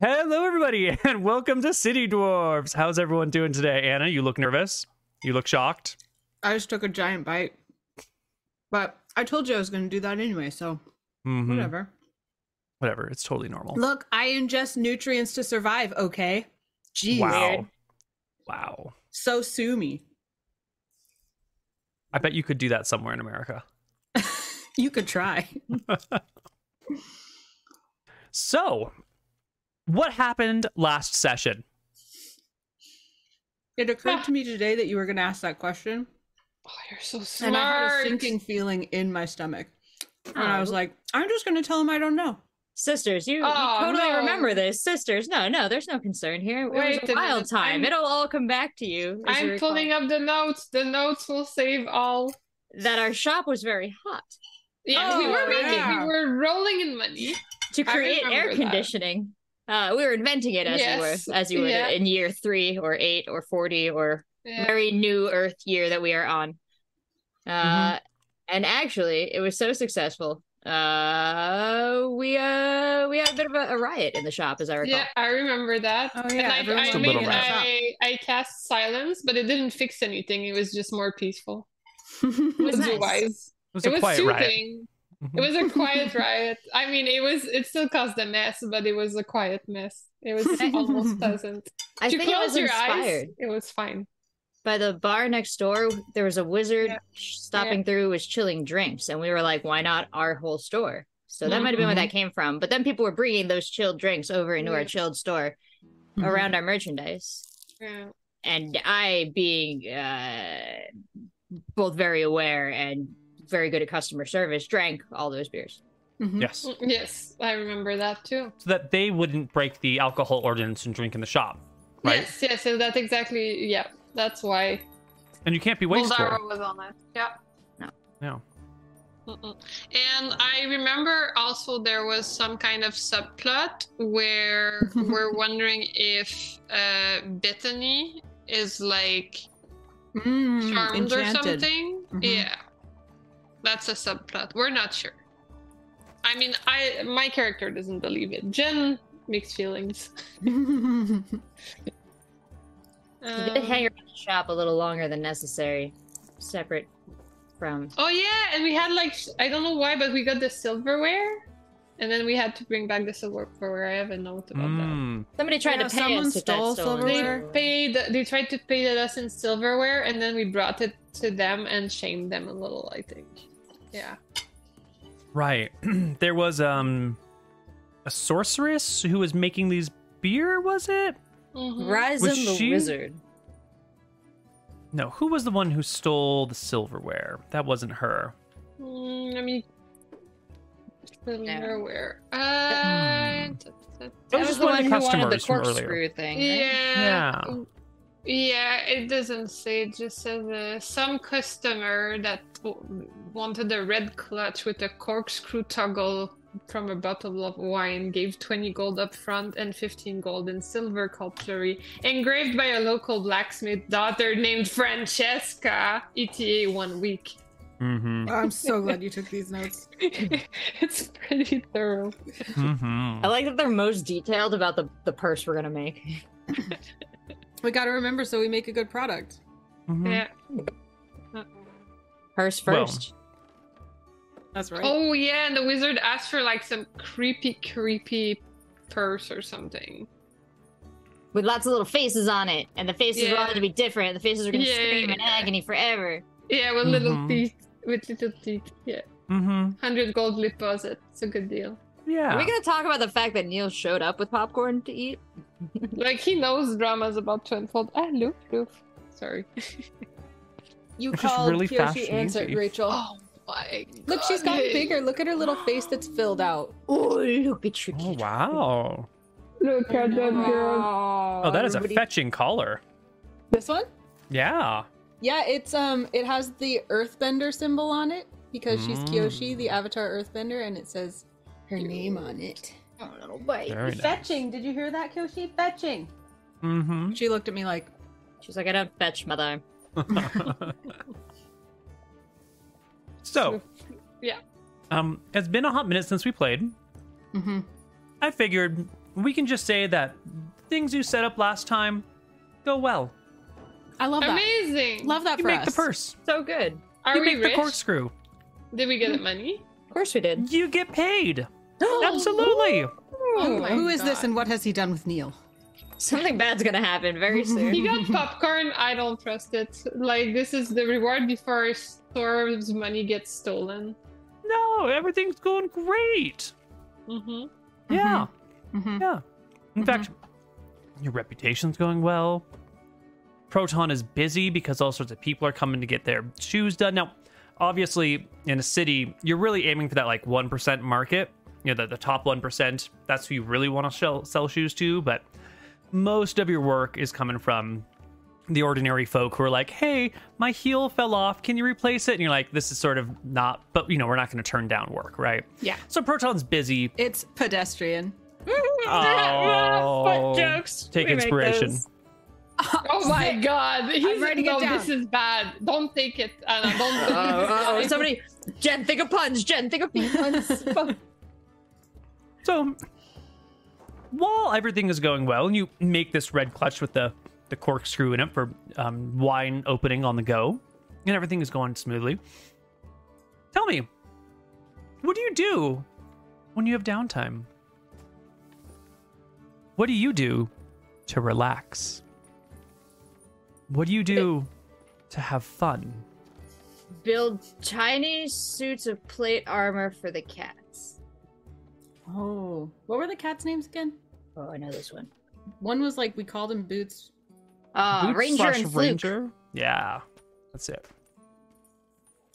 Hello, everybody, and welcome to City Dwarves. How's everyone doing today? Anna, you look nervous. You look shocked. I just took a giant bite. But I told you I was going to do that anyway, so Mhm. whatever. Whatever. It's totally normal. Look, I ingest nutrients to survive, okay? Jeez. wow. Wow. So sue me. I bet you could do that somewhere in America. You could try. So, what happened last session? It occurred to me today that you were going to ask that question, Oh, you're so smart. and I had a sinking feeling in my stomach. And I Oh. was like, I'm just going to tell him I don't know. Sisters, you, you Oh, totally no. remember this. Sisters, no, no, there's no concern here. It Wait was a a wild minute, time. I'm- It'll all come back to you. I'm recall. pulling up the notes. The notes will save all. that our shop was very hot Yeah, we Oh, were making, yeah. we were rolling in money. to create air remember that. conditioning. Uh, we were inventing it as Yes, you were, as you would yeah. in year three or eight or forty or Yeah. very new Earth year that we are on. Uh, and actually, it was so successful. Uh, we uh we had a bit of a, a riot in the shop, as I recall. Yeah, I remember that. Oh, And yeah, I, I, was made, a little rough. I, I cast silence, but it didn't fix anything. It was just more peaceful. It was nice. Otherwise, It was it a was quiet riot. Soothing. It was a quiet riot. I mean, it was. It still caused a mess, but it was a quiet mess. It was almost pleasant. I If you think it close was your inspired. eyes, it was fine. by the bar next door there was a wizard Yeah. stopping through was chilling drinks and we were like why not our whole store so that might have been where that came from but then people were bringing those chilled drinks over into our chilled store Mhm. around our merchandise Yeah. and i being uh both very aware and very good at customer service drank all those beers Mhm. Yes. Yes, I remember that too. So that they wouldn't break the alcohol ordinance and drink in the shop, right? Yes, yes, so that's exactly yeah. That's why And you can't be wasteful. Moldara was on it. Yeah. No. Mm-mm. And I remember also there was some kind of subplot where we're wondering if uh, Bethany is like Mm, charmed or enchanted. something. Mhm. Yeah, that's a subplot. We're not sure. I mean, I my character doesn't believe it. Jen mixed feelings. we did hang around the shop a little longer than necessary separate from Oh yeah, and we had like I don't know why, but we got the silverware, and then we had to bring back the silverware. I have a note about that. Mm. somebody tried Yeah, to pay someone us with that stole stolen They silverware. paid. They tried to pay us in silverware, and then we brought it to them and shamed them a little. I think. Yeah. Right. there was um a sorceress who was making these beer, was it? Mhm. Ryzen Was the she- wizard No, who was the one who stole the silverware? That wasn't her. Mm, let me. Silverware. Uh, Hmm. t- t- That was just one of the who wanted customers the corkscrew earlier. thing. right? Yeah. Yeah. Yeah, it doesn't say. It just says uh, some customer that w- wanted a red clutch with a corkscrew toggle from a bottle of wine gave 20 gold up front and 15 gold in silver cutlery engraved by a local blacksmith daughter named Francesca ETA one week. Mm-hmm. I'm so glad you took these notes. it's pretty thorough. Mm-hmm. I like that they're most detailed about the, the purse we're gonna make. We got to remember so we make a good product. Mhm. Yeah. Purse Well, first. That's right. Oh yeah, and the wizard asked for like some creepy, creepy purse or something. With lots of little faces on it, and the faces Yeah. wanted to be different. The faces are gonna Yeah. scream in agony forever. Yeah, with little Mhm. teeth. With little teeth. Yeah. Mm-hmm. 100 gold lip deposit. It's a good deal. Yeah. Are we gonna talk about the fact that Neil showed up with popcorn to eat? Like, he knows drama's about to unfold. Ah, Loof, Loof. Sorry. you It's called really Kyoshi and answered, easy. Rachel. Oh my Look, she's God. gotten bigger. Look at her little face that's filled out. Oh, look at you! Oh wow. Look at that girl. Oh, that is a fetching collar. This one? Yeah. Yeah, it's um, it has the Earthbender symbol on it because she's Mm. Kyoshi, the Avatar Earthbender, and it says her name on it. Oh, little bite. Very nice. Fetching. Did you hear that, Kyoshi? Fetching. Mm-hmm. She looked at me like, She's like, I don't fetch, mother. so, Yeah. um, it's been a hot minute since we played. mm-hmm. I figured we can just say that things you set up last time go well. I love that. Amazing. Love that You for make us. the purse. So good. Are you we make rich? the corkscrew. Did we get the money? Of course we did. You get paid. Absolutely. Oh my Who is this and what has he done with Neil? Something bad's gonna happen very soon. He got popcorn. I don't trust it. Like this is the reward before Storm's money gets stolen. No, everything's going great. Mm-hmm. Yeah. Mm-hmm. Yeah. In fact, your reputation's going well. Proton is busy because all sorts of people are coming to get their shoes done. Now, obviously, in a city, you're really aiming for that like 1% market. You know, the, the top 1%. That's who you really want to sell, sell shoes to. But most of your work is coming from the ordinary folk who are like, hey, my heel fell off. Can you replace it? And you're like, this is sort of not, but you know, we're not going to turn down work, right? Yeah. So Proton's busy. It's pedestrian. Oh. Butt jokes. Take We inspiration. Oh my god. He's writing it no, down. this is bad. Don't take it, Anna. Don't oh, oh, oh. somebody, Jen, think of puns. Jen, think of puns. So, while everything is going well, and you make this red clutch with the, the corkscrew in it for um, wine opening on the go, and everything is going smoothly, tell me, what do you do when you have downtime? What do you do to relax? What do you do to have fun? Build tiny suits of plate armor for the cats. Oh. What were the cats' names again? Oh, I know this one. One was like we called him Boots. Uh, Boots Ranger slash and Fluke. Ranger? Yeah, that's it.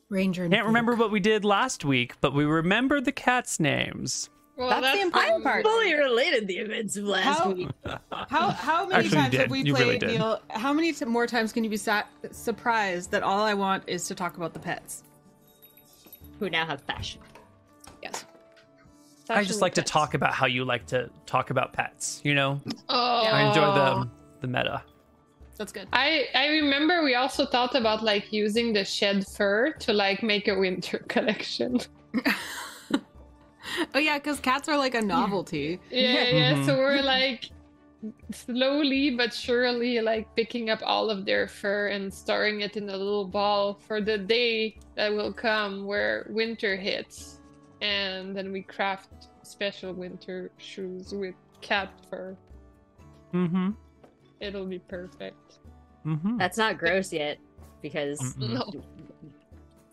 Ranger. and Can't Fluke. remember what we did last week, but we remember the cats' names. Well, That's the important fine. part. Fully related the events of last How- week. How how many Actually, times have we You played did. Neil? How many t- more times can you be sat- surprised that all I want is to talk about the pets? Who now have fashion. Yes. I just like to talk about how you like to talk about pets. You know, Oh, I enjoy the the meta. That's good. I I remember we also thought about like using the shed fur to like make a winter collection. Oh yeah, because cats are like a novelty. Yeah, yeah. Mhm. So we're like slowly but surely like picking up all of their fur and storing it in a little ball for the day that will come where winter hits. And then we craft special winter shoes with cat fur. Mm-hmm. It'll be perfect. Mm-hmm. That's not gross yet because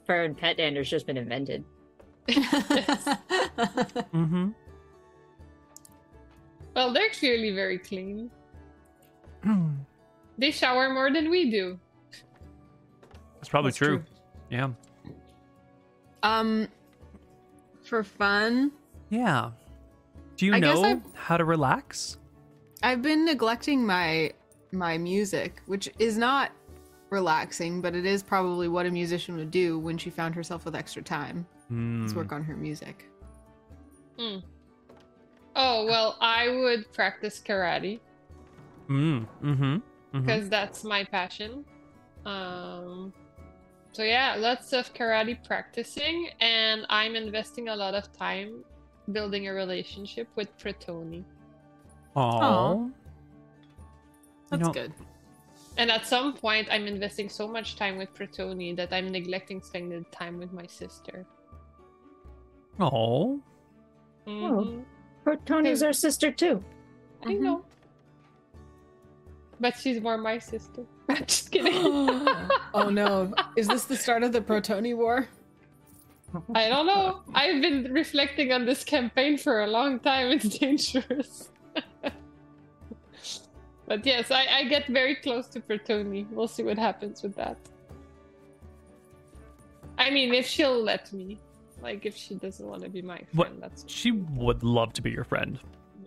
fur and pet dander's just been invented. Mm-hmm. Well, they're clearly very clean. They shower more than we do. That's probably That's true. true. Yeah. um, for fun, Yeah. Do you I know how to relax? I've been neglecting my my music, which is not relaxing, but it is probably what a musician would do when she found herself with extra time. Let's Mm. work on her music. Oh, well, I would practice karate. Mm. Mm-hmm. Mm-hmm. because that's my passion. Um, so yeah, lots of karate practicing, and I'm investing a lot of time building a relationship with Pretoni. Aw. That's know- good. And at some point, I'm investing so much time with Pretoni that I'm neglecting spending time with my sister. Aw. Mhm. Tony's our sister too. I Mhm. know. But she's more my sister. I'm just kidding. oh no. Is this the start of the Protoni War? I don't know. I've been reflecting on this campaign for a long time. It's dangerous. but yes, I, I get very close to Pertoni. We'll see what happens with that. I mean, if she'll let me. Like, if she doesn't want to be my friend, What- that's She would love to be your friend.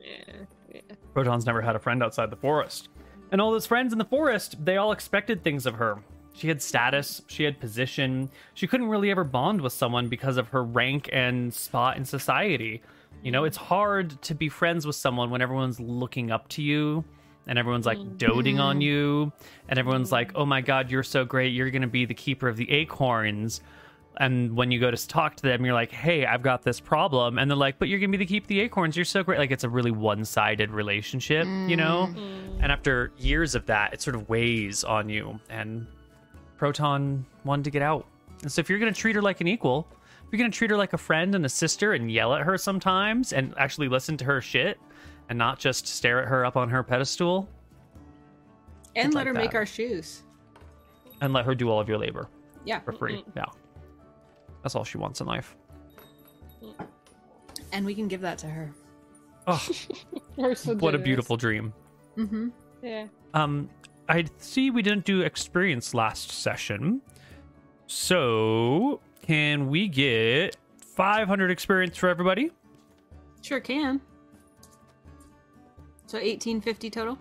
yeah, yeah. Proton's never had a friend outside the forest. And all those friends in the forest, they all expected things of her. She had status, she had position. She couldn't really ever bond with someone because of her rank and spot in society. You know, it's hard to be friends with someone when everyone's looking up to you and everyone's like mm-hmm. doting on you and everyone's like, "Oh my god, you're so great. You're going to be the keeper of the acorns." And when you go to talk to them, you're like, "Hey, I've got this problem," and they're like, "But you're gonna be the keep the acorns. You're so great." Like it's a really one-sided relationship, you know. Mm. Mm. And after years of that, it sort of weighs on you. And Proton wanted to get out. And so if you're gonna treat her like an equal, if you're gonna treat her like a friend and a sister and yell at her sometimes and actually listen to her shit and not just stare at her up on her pedestal and let like her make our shoes. and let her do all of your labor Yeah. for free. Yeah. That's all she wants in life. And we can give that to her. Oh, so what a beautiful dream. Mm-hmm. Yeah. Um, I see we didn't do experience last session. So, can we get 500 experience for everybody? Sure can. So 1850 total?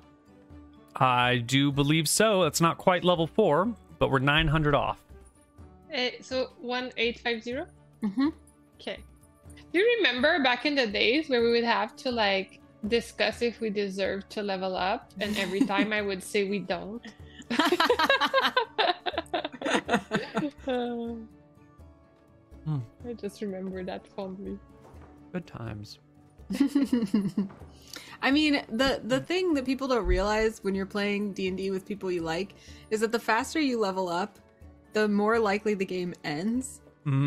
I do believe so. That's not quite level 4, but we're 900 off. Eh, so one eight five zero. Mm-hmm. Okay. Do you remember back in the days where we would have to like discuss if we deserve to level up, and every time I would say we don't. Um, Hmm. I just remember that fondly. Good times. I mean, the the thing that people don't realize when you're playing D&D with people you like is that the faster you level up, the more likely the game ends.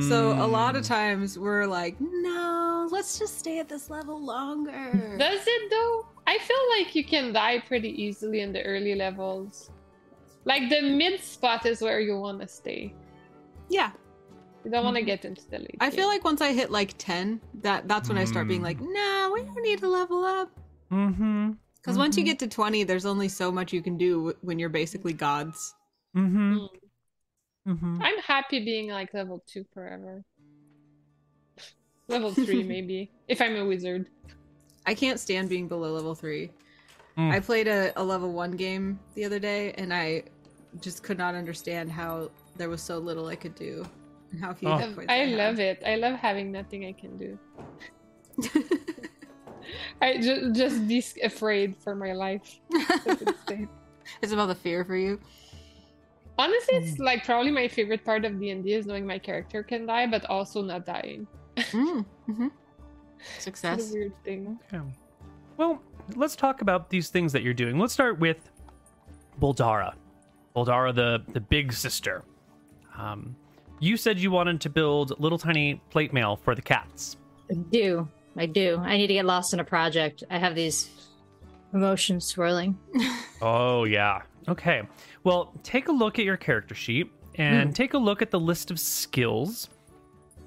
So a lot of Mm. times we're like, "No, let's just stay at this level longer." Does it though? I feel like you can die pretty easily in the early levels. Like the mid spot is where you want to stay. yeah. You don't want to Mhm. get into the late. I feel like once I hit like 10, that that's when I start being Mm. like, "No, we don't need to level up." Mm-hmm. Because once you Mhm. get to 20, there's only so much you can do when you're basically gods. Mm-hmm. Mm. Mm-hmm. I'm happy being like level two forever. level three maybe if I'm a wizard. I can't stand being below level 3. Mm. I played a, a level 1 game the other day and I just could not understand how there was so little I could do and how few Oh. hit points I love it. I love having nothing I can do. I just just be s- afraid for my life. It's about the fear for you. Honestly, it's like probably my favorite part of D and D is knowing my character can die, but also not dying. Mm, hmm It's a Success. weird thing. Okay. Well, let's talk about these things that you're doing. Let's start with Boldara. Boldara, the the big sister. Um, you said you wanted to build little tiny plate mail for the cats. I do. I do. I need to get lost in a project. I have these emotions swirling. Oh yeah. Okay. Well, take a look at your character sheet and hmm. take a look at the list of skills.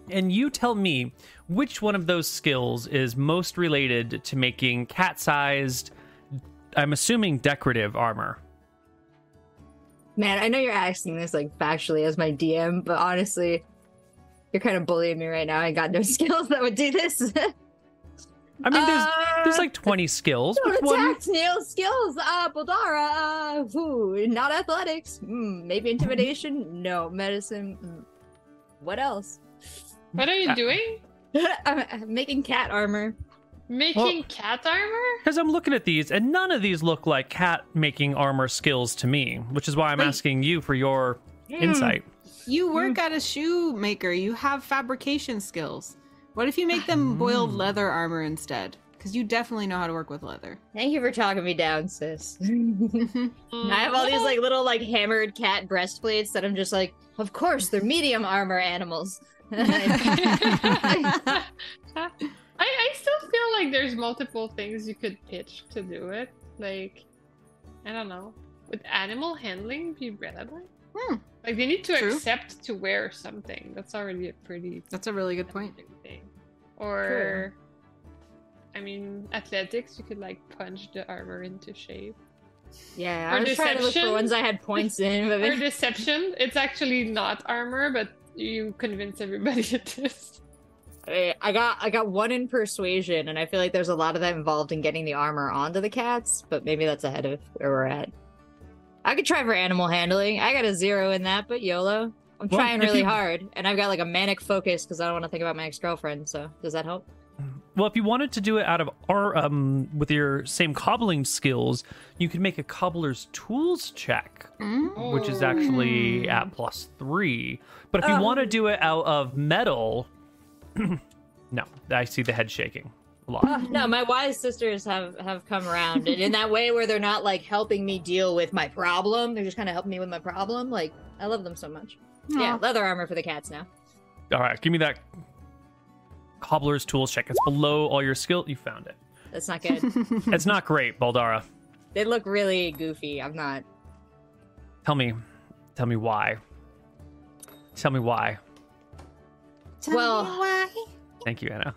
And you tell me which one of those skills is most related to making cat-sized I'm assuming decorative armor. Man, I know you're asking this like factually as my DM, but honestly, you're kind of bullying me right now. I got no skills that would do this. I mean, there's there's Uh, like 20 skills. No Which one? attacks, nail skills. Uh, Boldara. Uh, ooh, not athletics. Hmm, maybe intimidation. No medicine. Hmm. What else? What are you Uh, doing? I'm, I'm making cat armor. Making cat armor? Because I'm looking at these, and none of these look like cat making armor skills to me, which is why I'm Wait. asking you for your Hmm. insight. You work at a shoemaker. You have fabrication skills. What if you make them boiled Mm. leather armor instead? Because you definitely know how to work with leather. Thank you for talking me down, sis. I have all these like little like hammered cat breastplates that I'm just like, of course they're medium armor animals. I, I still feel like there's multiple things you could pitch to do it. Like, I don't know. Would animal handling be relevant? Hmm. Like, they need to True. accept to wear something. That's already a pretty That's a really good point. thing. Or, I mean, athletics, you could like punch the armor into shape. yeah, Or I was trying to look for ones I had points in, but Or deception, it's actually not armor, but you convince everybody it is. I I got I got one in persuasion, and I feel like there's a lot of that involved in getting the armor onto the cats, but maybe that's ahead of where we're at. I could try for animal handling. I got a zero in that, but YOLO. I'm Well, trying really you- hard, and I've got like a manic focus because I don't want to think about my ex girlfriend. So does that help? Well, if you wanted to do it out of our um with your same cobbling skills, you could make a cobbler's tools check, which is actually at plus three. But if you want to do it out of metal, no, I see the head shaking a lot. no, my wise sisters have have come around, and in that way where they're not like helping me deal with my problem, they're just kind of helping me with my problem. Like I love them so much. Yeah, leather armor for the cats now. All right, give me that cobbler's tools check. It's below all your skill. You found it. That's not good. It's not great, Baldara. they look really goofy. I'm not. Tell me, tell me why. Tell me why. Tell Well- me why Thank you, Anna.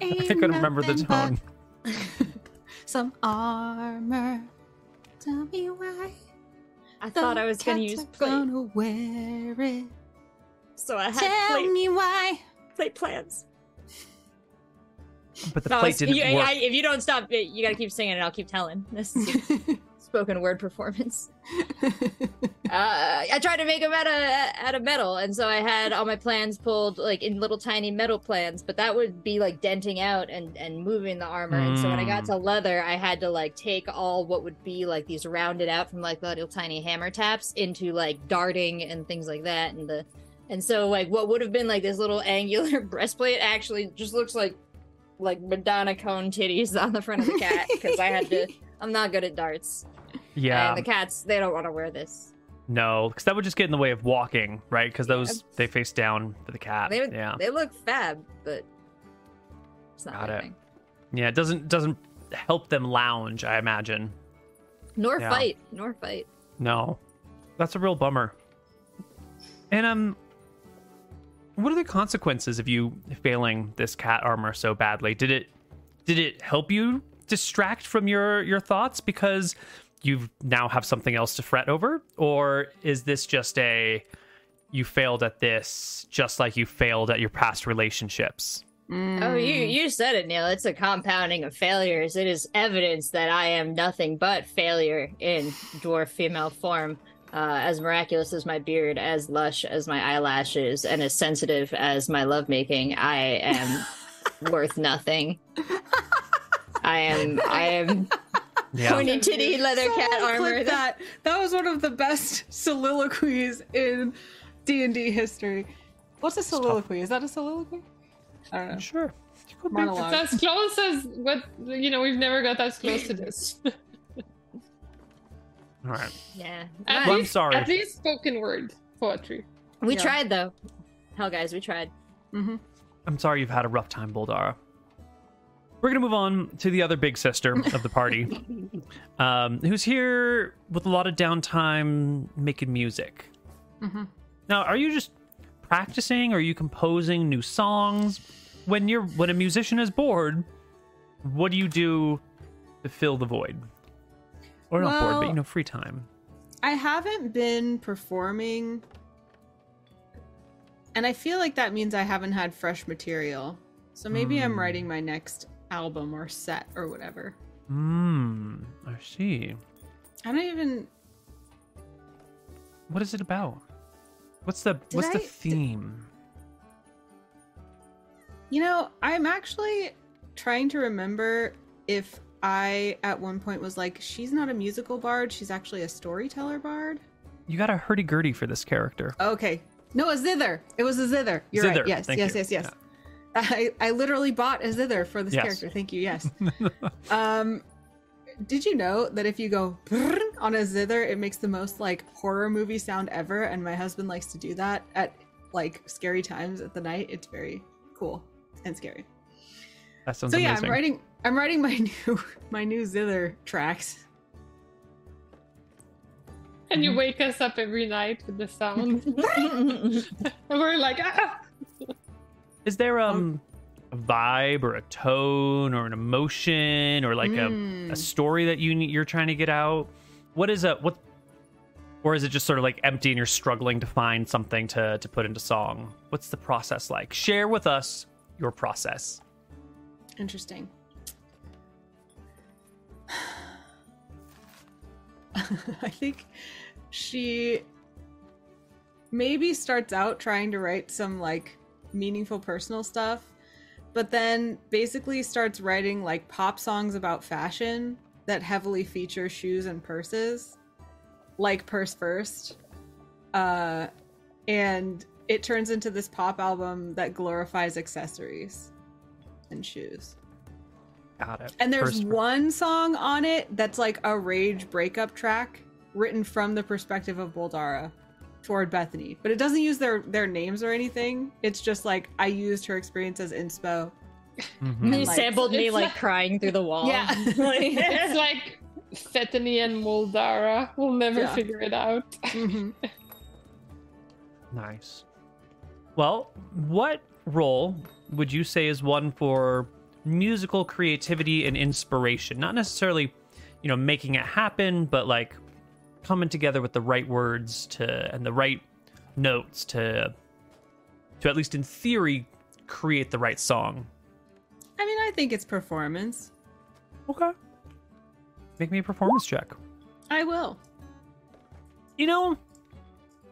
I ain't couldn't remember the nothing tone. Some armor. Tell me why. I thought I was gonna use are plate, gonna wear it. so I had Tell plate, me why. plate plans. But the No, plate didn't you- work. I- if you don't stop, you gotta keep singing, and I'll keep telling. This is a spoken word performance. uh, I tried to make them out of out of metal, and so I had all my plans pulled like in little tiny metal plans, but that would be like denting out and and moving the armor. And so when I got Mm. to leather, I had to like take all what would be like these rounded out from like little tiny hammer taps into like darting and things like that, and the and so like what would have been like this little angular breastplate actually just looks like like Madonna cone titties on the front of the cat because I had to. I'm not good at darts. Yeah, And the cats, they don't want to wear this. no, because that would just get in the way of walking, right? Because Yeah. those they face down for the cat. They yeah, they look fab, but it's not Got it. thing. yeah. It doesn't doesn't help them lounge. I imagine. Nor Yeah. fight, nor fight. No, that's a real bummer. And um, what are the consequences of you failing this cat armor so badly? Did it did it help you distract from your your thoughts because you now have something else to fret over, or is this just a you failed at this just like you failed at your past relationships? Oh, you Mm. you said it, Neil. It's a compounding of failures. It is evidence that I am nothing but failure in dwarf female form. Uh, as miraculous as my beard, as lush as my eyelashes, and as sensitive as my lovemaking, I am worth nothing. I am. I am Yeah. pointy titty leather cat armor. that. That was one of the best soliloquies in D and D history. What's a soliloquy? Is that a soliloquy? I don't know. Sure. Monologue. It's as close as what you know. We've never got as close to this. All right. Yeah. At Well, I'm sorry. At least spoken word poetry. We Yeah. tried though. Hell, guys, we tried. Mm-hmm. I'm sorry you've had a rough time, Boldara. We're gonna move on to the other big sister of the party, um, who's here with a lot of downtime making music. Mhm. Now, are you just practicing? Or are you composing new songs? When you're when a musician is bored, what do you do to fill the void? Or not bored, but you know, free time. I haven't been performing, and I feel like that means I haven't had fresh material. So maybe I'm Hmm. writing my next album or set or whatever. Hmm. I see. I don't even. What is it about? What's the what's the I- did- theme? You know, I'm actually trying to remember if I at one point was like, she's not a musical bard, she's actually a storyteller bard. You got a hurdy gurdy for this character. Okay. No, a zither. It was a zither. You're Zither, right. Yes, thank yes, you. yes, yes. I, I literally bought a zither for this Yes. character. Thank you. Yes. um, did you know that if you go on a zither, it makes the most like horror movie sound ever? And my husband likes to do that at like scary times at the night. It's very cool and scary. That sounds so yeah, amazing. I'm writing. I'm writing my new my new zither tracks. And Mm-hmm. you wake us up every night with the sound. and we're like, ah! Is there um a vibe or a tone or an emotion or like a, Mm. a story that you need, you're trying to get out? What is a what? Or is it just sort of like empty and you're struggling to find something to to put into song? What's the process like? Share with us your process. Interesting. I think she maybe starts out trying to write some like meaningful personal stuff, but then basically starts writing like pop songs about fashion that heavily feature shoes and purses, like Purse First. Uh, and it turns into this pop album that glorifies accessories and shoes. Got it. And there's First- one song on it that's like a rage breakup track written from the perspective of Boldara toward Bethany. But it doesn't use their their names or anything. It's just like I used her experience as inspo. Mhm. You like- sampled me like like- crying through the wall. Yeah. Like- It's like Fetany and Moldara. We'll never Yeah. figure it out. Mhm. Nice. Well, what role would you say is one for musical creativity and inspiration? Not necessarily, you know, making it happen, but like coming together with the right words to and the right notes to to at least in theory create the right song. I mean, I think it's performance. Okay. Make me a performance check. I will. You know,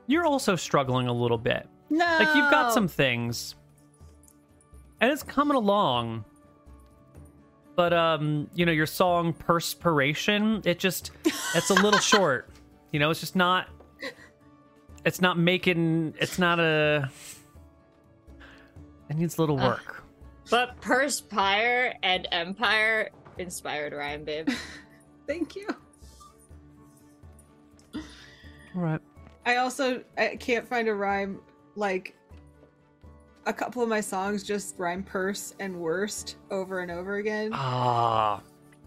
you're also struggling a little bit. No. Like you've got some things, and it's coming along. But um, you know, your song "Perspiration," it just it's a little short. You know, it's just not. It's not making. It's not a. It needs a little Ugh. work. But Perspire and Empire inspired Ryan, babe. Thank you. All right. I also I can't find a rhyme like a couple of my songs just rhyme purse and worst over and over again. Ah,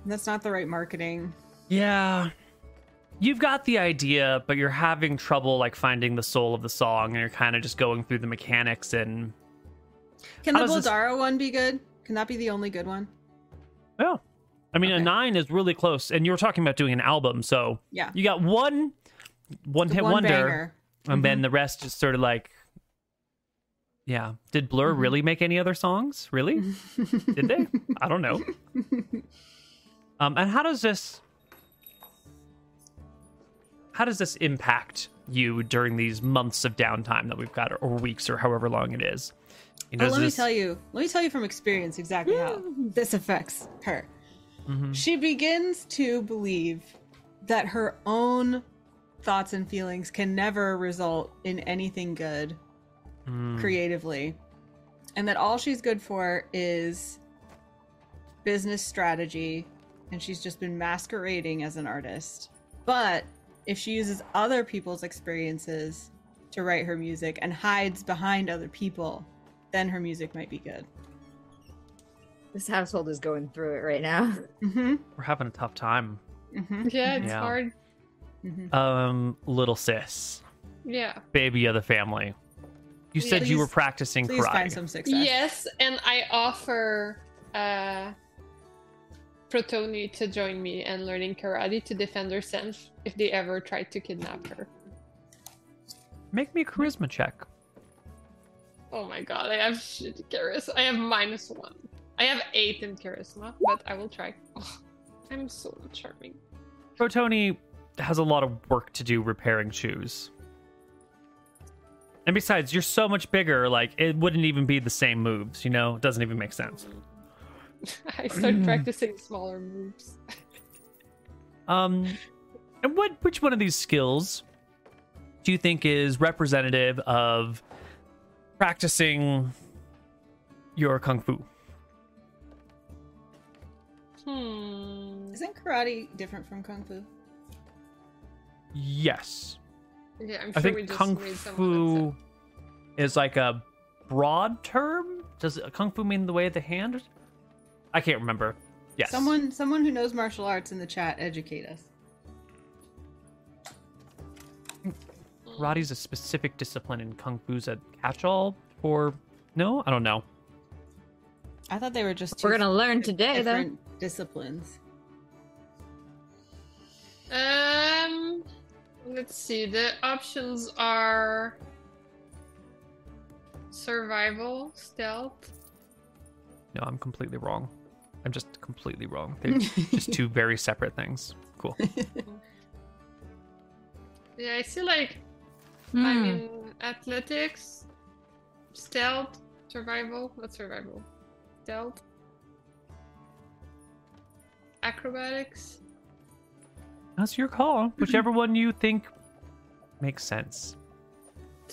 That's not the right marketing. yeah. You've got the idea, but you're having trouble like finding the soul of the song, and you're kind of just going through the mechanics and Can the does this- one be good? Can that be the only good one? Yeah. I mean, a nine is really close, and you were talking about doing an album, so Yeah. you got one, one The hit one wonder, banger. and Mhm. then the rest is sort of like, yeah. Did Blur Mhm. really make any other songs? Really? Did they? I don't know. Um, and how does this, how does this impact you during these months of downtime that we've got, or weeks, or however long it is? You Oh, does let me this- tell you. Let me tell you from experience exactly how this affects her. Mhm. She begins to believe that her own thoughts and feelings can never result in anything good Mm. creatively, and that all she's good for is business strategy, and she's just been masquerading as an artist. But if she uses other people's experiences to write her music and hides behind other people, then her music might be good. this household is going through it right now. Mm-hmm. We're having a tough time. Mm-hmm. Yeah, it's Yeah. hard. mm-hmm. Um, little sis, Yeah. baby of the family. You Yeah, said you were practicing Please karate. find some success. Yes, and I offer uh Protoni to join me and learning karate to defend herself if they ever try to kidnap her. Make me a charisma check. Oh my god, I have shitty charisma. I have minus one. I have eight in charisma, but I will try. Oh, I'm so charming. Protoni has a lot of work to do repairing shoes. And besides, you're so much bigger, like, it wouldn't even be the same moves, you know? It doesn't even make sense. I start practicing smaller moves. Um, and what, which one of these skills do you think is representative of practicing your kung fu? Hmm. Isn't karate different from kung fu? Yes. Yeah, I'm I sure we think just kung fu is like a broad term. Does kung fu mean the way of the hand? I can't remember. Yes. Someone, someone who knows martial arts in the chat, educate us. upset. Karate's a specific discipline, and kung fu's a catch-all. Or no, I don't know. I thought they were just. We're gonna learn today, though. disciplines. Um, let's see. The options are survival, stealth. No, I'm completely wrong. I'm just completely wrong. They're just two very separate things. Cool. Yeah, I see. Like, I Hmm. mean, athletics, stealth, survival. What's survival? Stealth. Acrobatics. That's your call. Whichever one you think makes sense.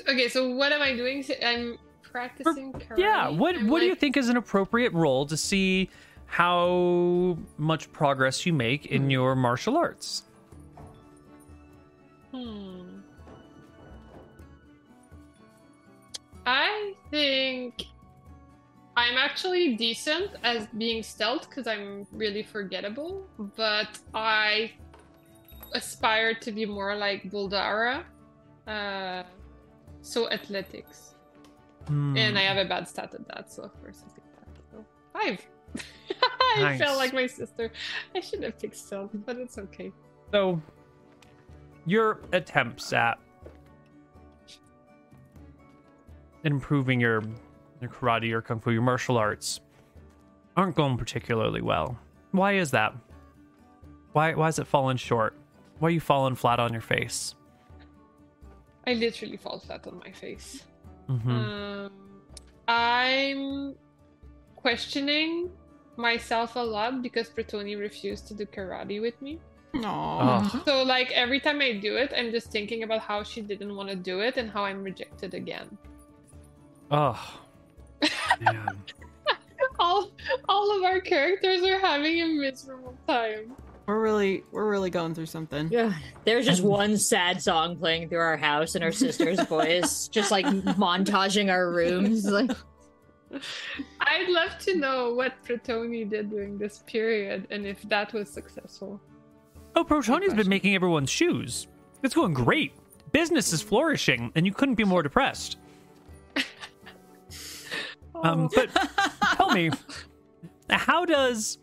Okay, so what am I doing? I'm practicing karate. Yeah. What I'm What do you think is an appropriate role to see how much progress you make in your martial arts? Hmm. I think I'm actually decent as being stealth because I'm really forgettable, but I aspire to be more like Buldara. Uh, so athletics. Hmm. And I have a bad stat at that, so of course I picked that. So five. I Nice. felt like my sister. I shouldn't have picked stealth, but it's okay. So, your attempts at improving your your karate your kung fu, your martial arts, aren't going particularly well. Why is that? Why why is it falling short? Why are you falling flat on your face? I literally fall flat on my face. hmm Um, I'm questioning myself a lot because Pretoni refused to do karate with me. Aww. Oh, So like every time I do it, I'm just thinking about how she didn't want to do it and how I'm rejected again. oh, man. All all of our characters are having a miserable time. We're really we're really going through something. Yeah, there's just one sad song playing through our house and our sister's voice, just like montaging our rooms. Like, I'd love to know what Protoni did during this period and if that was successful. Oh, Protoni's been making everyone's shoes. It's going great. Business is flourishing, and you couldn't be more depressed. Um, but tell me, how does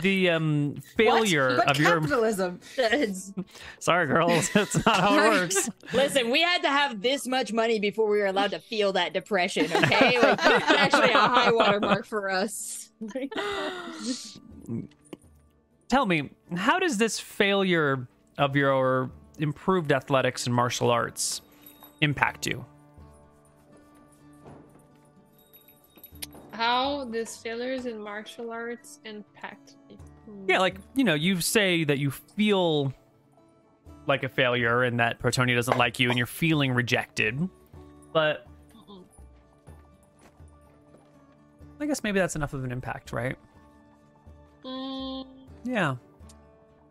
the um, failure What? But of your capitalism. it's- sorry, girls, that's not how it works. listen, we had to have this much money before we were allowed to feel that depression. Okay, like that's actually a high water mark for us. Tell me, how does this failure of your improved athletics and martial arts impact you? How this failures in martial arts impact me? Yeah, like you know, you say that you feel like a failure and that Protoni doesn't like you, and you're feeling rejected, but I guess maybe that's enough of an impact, right? Mm, Yeah.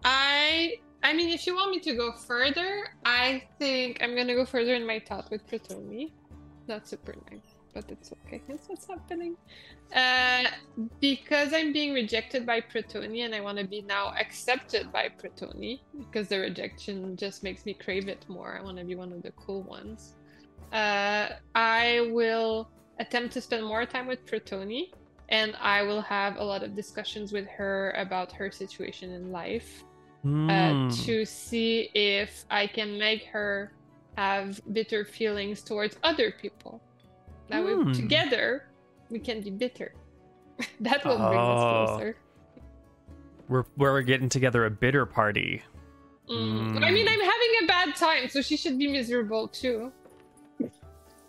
I I mean, if you want me to go further, I think I'm gonna go further in my thought with Protoni. Not super nice, but it's okay. That's what's happening. Uh, because I'm being rejected by Protoni, and I want to be now accepted by Protoni, because the rejection just makes me crave it more. I want to be one of the cool ones. Uh, I will attempt to spend more time with Protoni, and I will have a lot of discussions with her about her situation in life uh, Hmm. to see if I can make her have bitter feelings towards other people. That Hmm. way, together, we can be bitter. that will bring Oh. us closer. We're we're getting together a bitter party. Mm. Mm. I mean, I'm having a bad time, so she should be miserable too.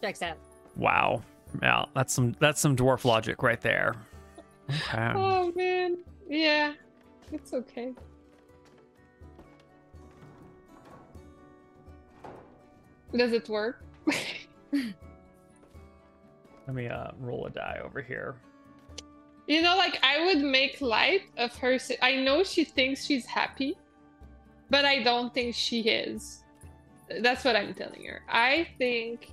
Checks out. Wow. Yeah, that's some that's some dwarf logic right there. Okay. Oh man, yeah, it's okay. Does it work? Let me uh roll a die over here. You know, like I would make light of her. si- I know she thinks she's happy, but I don't think she is. That's what I'm telling her. I think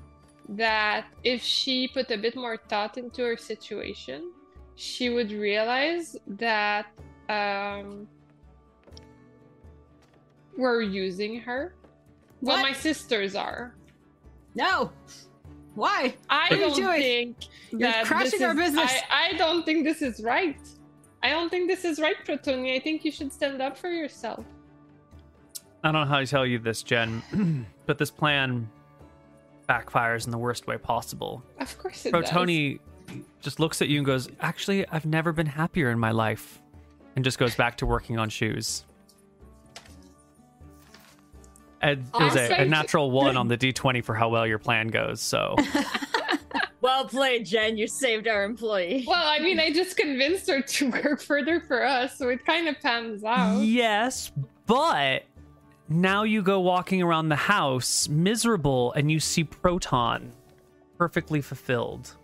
that if she put a bit more thought into her situation, she would realize that um, we're using her. Well, What? my sisters are. No. Why? I What are you don't doing? think You're that crashing this our is- business. I, I don't think this is right. I don't think this is right, Protoni. I think you should stand up for yourself. I don't know how to tell you this, Jen, but this plan backfires in the worst way possible. Of course it Bro, does. Tony just looks at you and goes, Actually, I've never been happier in my life. And just goes back to working on shoes. And it was a, a natural one on the d20 for how well your plan goes. So, Well, Well played, Jen. You saved our employee. Well, I mean, I just convinced her to work further for us, so it kind of pans out. Yes, but now you go walking around the house miserable and you see Proton perfectly fulfilled,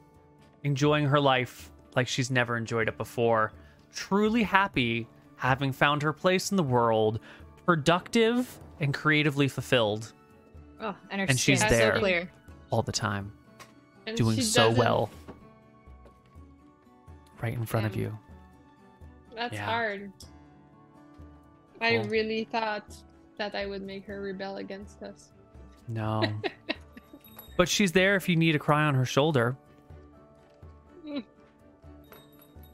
enjoying her life like she's never enjoyed it before, truly happy, having found her place in the world, productive and creatively fulfilled Oh, and, her And she's there. So clear. all the time, And doing so doesn't- well right in front of you. That's Yeah. hard. I really thought that I would make her rebel against us. No. but she's there if you need a cry on her shoulder.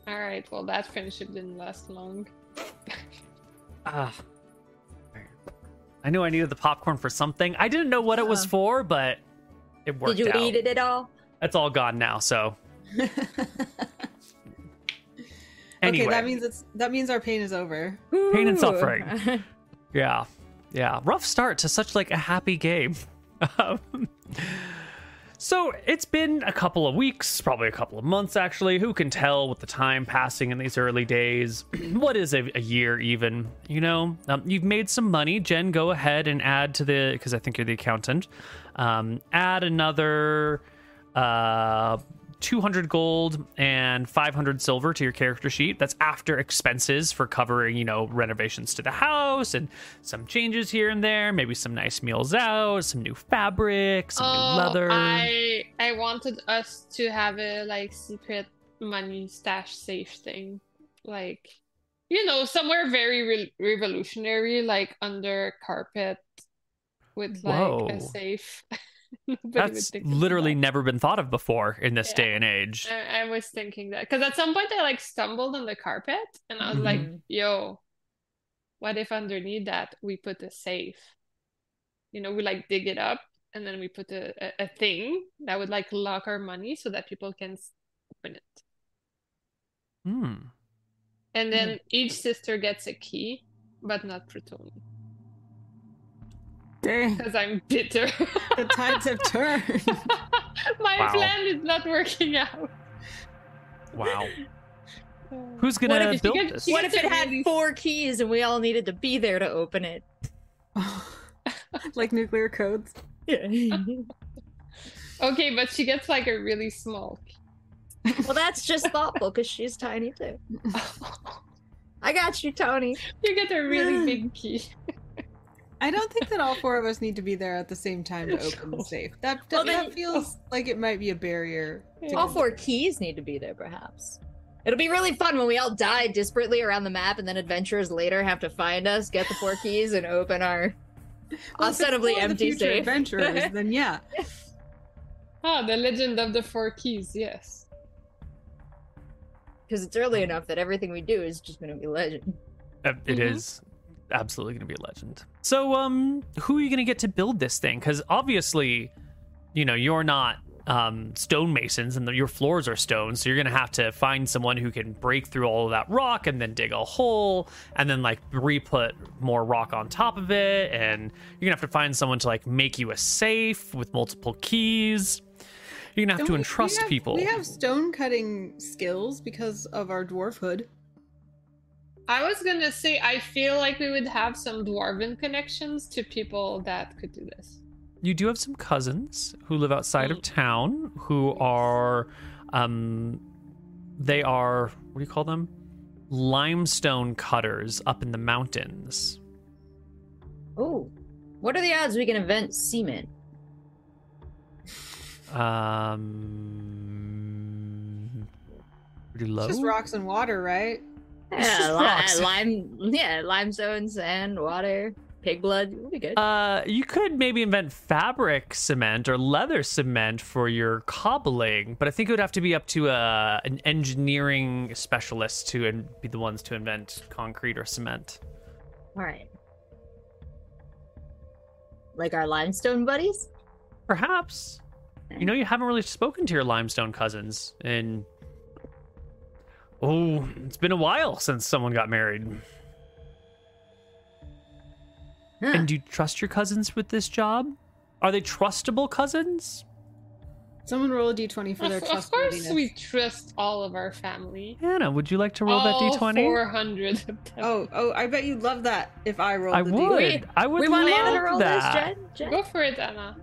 All right, well, that friendship didn't last long. Ah. I knew I needed the popcorn for something. I didn't know what it was Uh. for, but it worked Did you out. eat it at all? It's all gone now, so anyway. Okay, that means it's that means our pain is over. Pain and suffering. Yeah. Yeah. Rough start to such like a happy game. So it's been a couple of weeks, probably a couple of months actually. Who can tell with the time passing in these early days? what is a, a year even? You know, um, you've made some money. Jen, go ahead and add to the because I think you're the accountant. Um, add another uh 200 gold and 500 silver to your character sheet. That's after expenses for covering, you know, renovations to the house and some changes here and there, maybe some nice meals out, some new fabric, some oh, new leather. I I wanted us to have a like secret money stash safe thing, like you know, somewhere very re- revolutionary, like under carpet with like Whoa. a safe. Nobody would That's literally that. never been thought of before in this Yeah. day and age. I, I was thinking that because at some point I like stumbled on the carpet and I was like, Mhm. "Yo, what if underneath that we put a safe? You know, we like dig it up and then we put a, a, a thing that would like lock our money so that people can s- open it. Hmm. And then each sister gets a key, but not Protoni Dang, because I'm bitter. the tides have turned. My Wow. plan is not working out. Wow. Who's gonna if you build get- this? What if it had four keys and we all needed to be there to open it? like nuclear codes. Yeah. Okay, but she gets like a really small key. well, that's just thoughtful because she's tiny too. I got you, Tony. You get a really big key. I don't think that all four of us need to be there at the same time to open the safe. That that, Well, then- that feels like it might be a barrier. To All four keys need to be there, perhaps. It'll be really fun when we all die disparately around the map, and then adventurers later have to find us, get the four keys, and open our Well, ostensibly for the empty safe. adventurers, then yeah. Ah, the legend of the four keys, yes. Because it's early enough that everything we do is just going to be legend. Uh, It Mhm. is absolutely going to be a legend. So, um, who are you going to get to build this thing? Because obviously, you know, you're not um, stonemasons, and the, your floors are stone. So you're going to have to find someone who can break through all of that rock and then dig a hole and then like re-put more rock on top of it. And you're gonna have to find someone to like make you a safe with multiple keys. You're gonna have And to we- we entrust have- people. We have stone cutting skills because of our dwarfhood. I was gonna say, I feel like we would have some dwarven connections to people that could do this. you do have some cousins who live outside of town who are um they are what do you call them limestone cutters up in the mountains Oh, what are the odds we can invent cement? um pretty low It's just rocks and water, right? It's Yeah, li- rocks. lime. Yeah, limestone, sand, water, pig blood. It'll be good. uh you could maybe invent fabric cement or leather cement for your cobbling but i think it would have to be up to a, an engineering specialist to in, be the ones to invent concrete or cement All right. Like our limestone buddies? Perhaps. You know, you haven't really spoken to your limestone cousins in. Oh, it's been a while since someone got married. Huh. And do you trust your cousins with this job? Are they trustable cousins? Someone roll a d20 for their Of, of course, we trust all of our family. Anna, would you like to roll that d20? 400 of them. Oh, oh, I bet you'd love that if I rolled I the would. d20. I would we want Anna to love roll that. this, Jen. Jen? Go for it, Anna.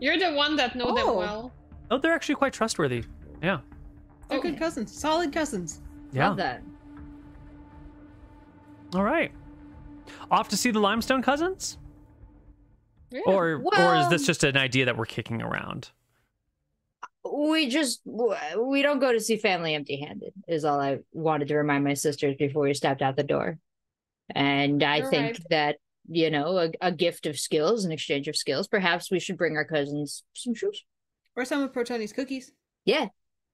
You're the one that know them Oh. well. Oh, they're actually quite trustworthy. Yeah. They're Oh. good cousins. Solid cousins. Yeah. Love that. All right. Off to see the limestone cousins? Yeah. Or or is this just an idea that we're kicking around? We just we don't go to see family empty-handed. Is all I wanted to remind my sisters before we stepped out the door. And I You're think right. that you know a, a gift of skills, an exchange of skills. Perhaps we should bring our cousins some shoes. Or some of Protoni's cookies. Yeah,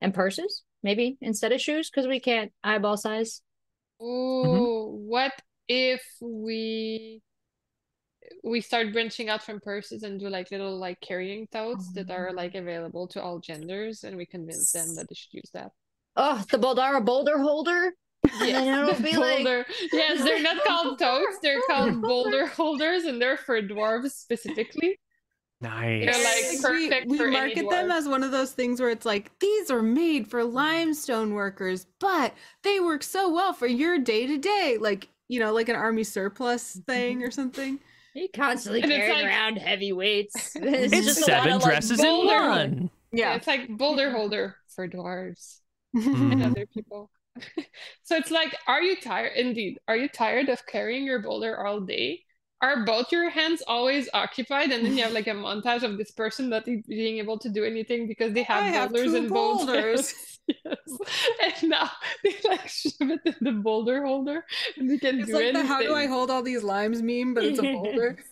and purses maybe instead of shoes because we can't eyeball size. Mm-hmm. Ooh, what if we we start branching out from purses and do like little like carrying totes that are mm-hmm. like available to all genders and we convince them that they should use that. Oh, the Boldara boulder holder. And it'll the be like- Yes, they're not called totes, they're called boulder holders and they're for dwarves specifically. Nice. They're like we, perfect we for any market them as one of those things where it's like these are made for limestone workers, but they work so well for your day to day, like you know, like an army surplus thing or something. You constantly And it's carrying like- around heavy weights. It's It's just a lot seven of, like, dresses in boulder. one. Yeah, It's like boulder holder for dwarves. Mhm. and other people. so it's like, are you tired? Indeed, are you tired of carrying your boulder all day? Are both your hands always occupied? And then you have like a montage of this person not being able to do anything because they have I have boulders two in both boulders. yes. And now they like shove it in the boulder holder and they can it's do like anything. the "How do I hold all these limes?" meme, but it's a boulder.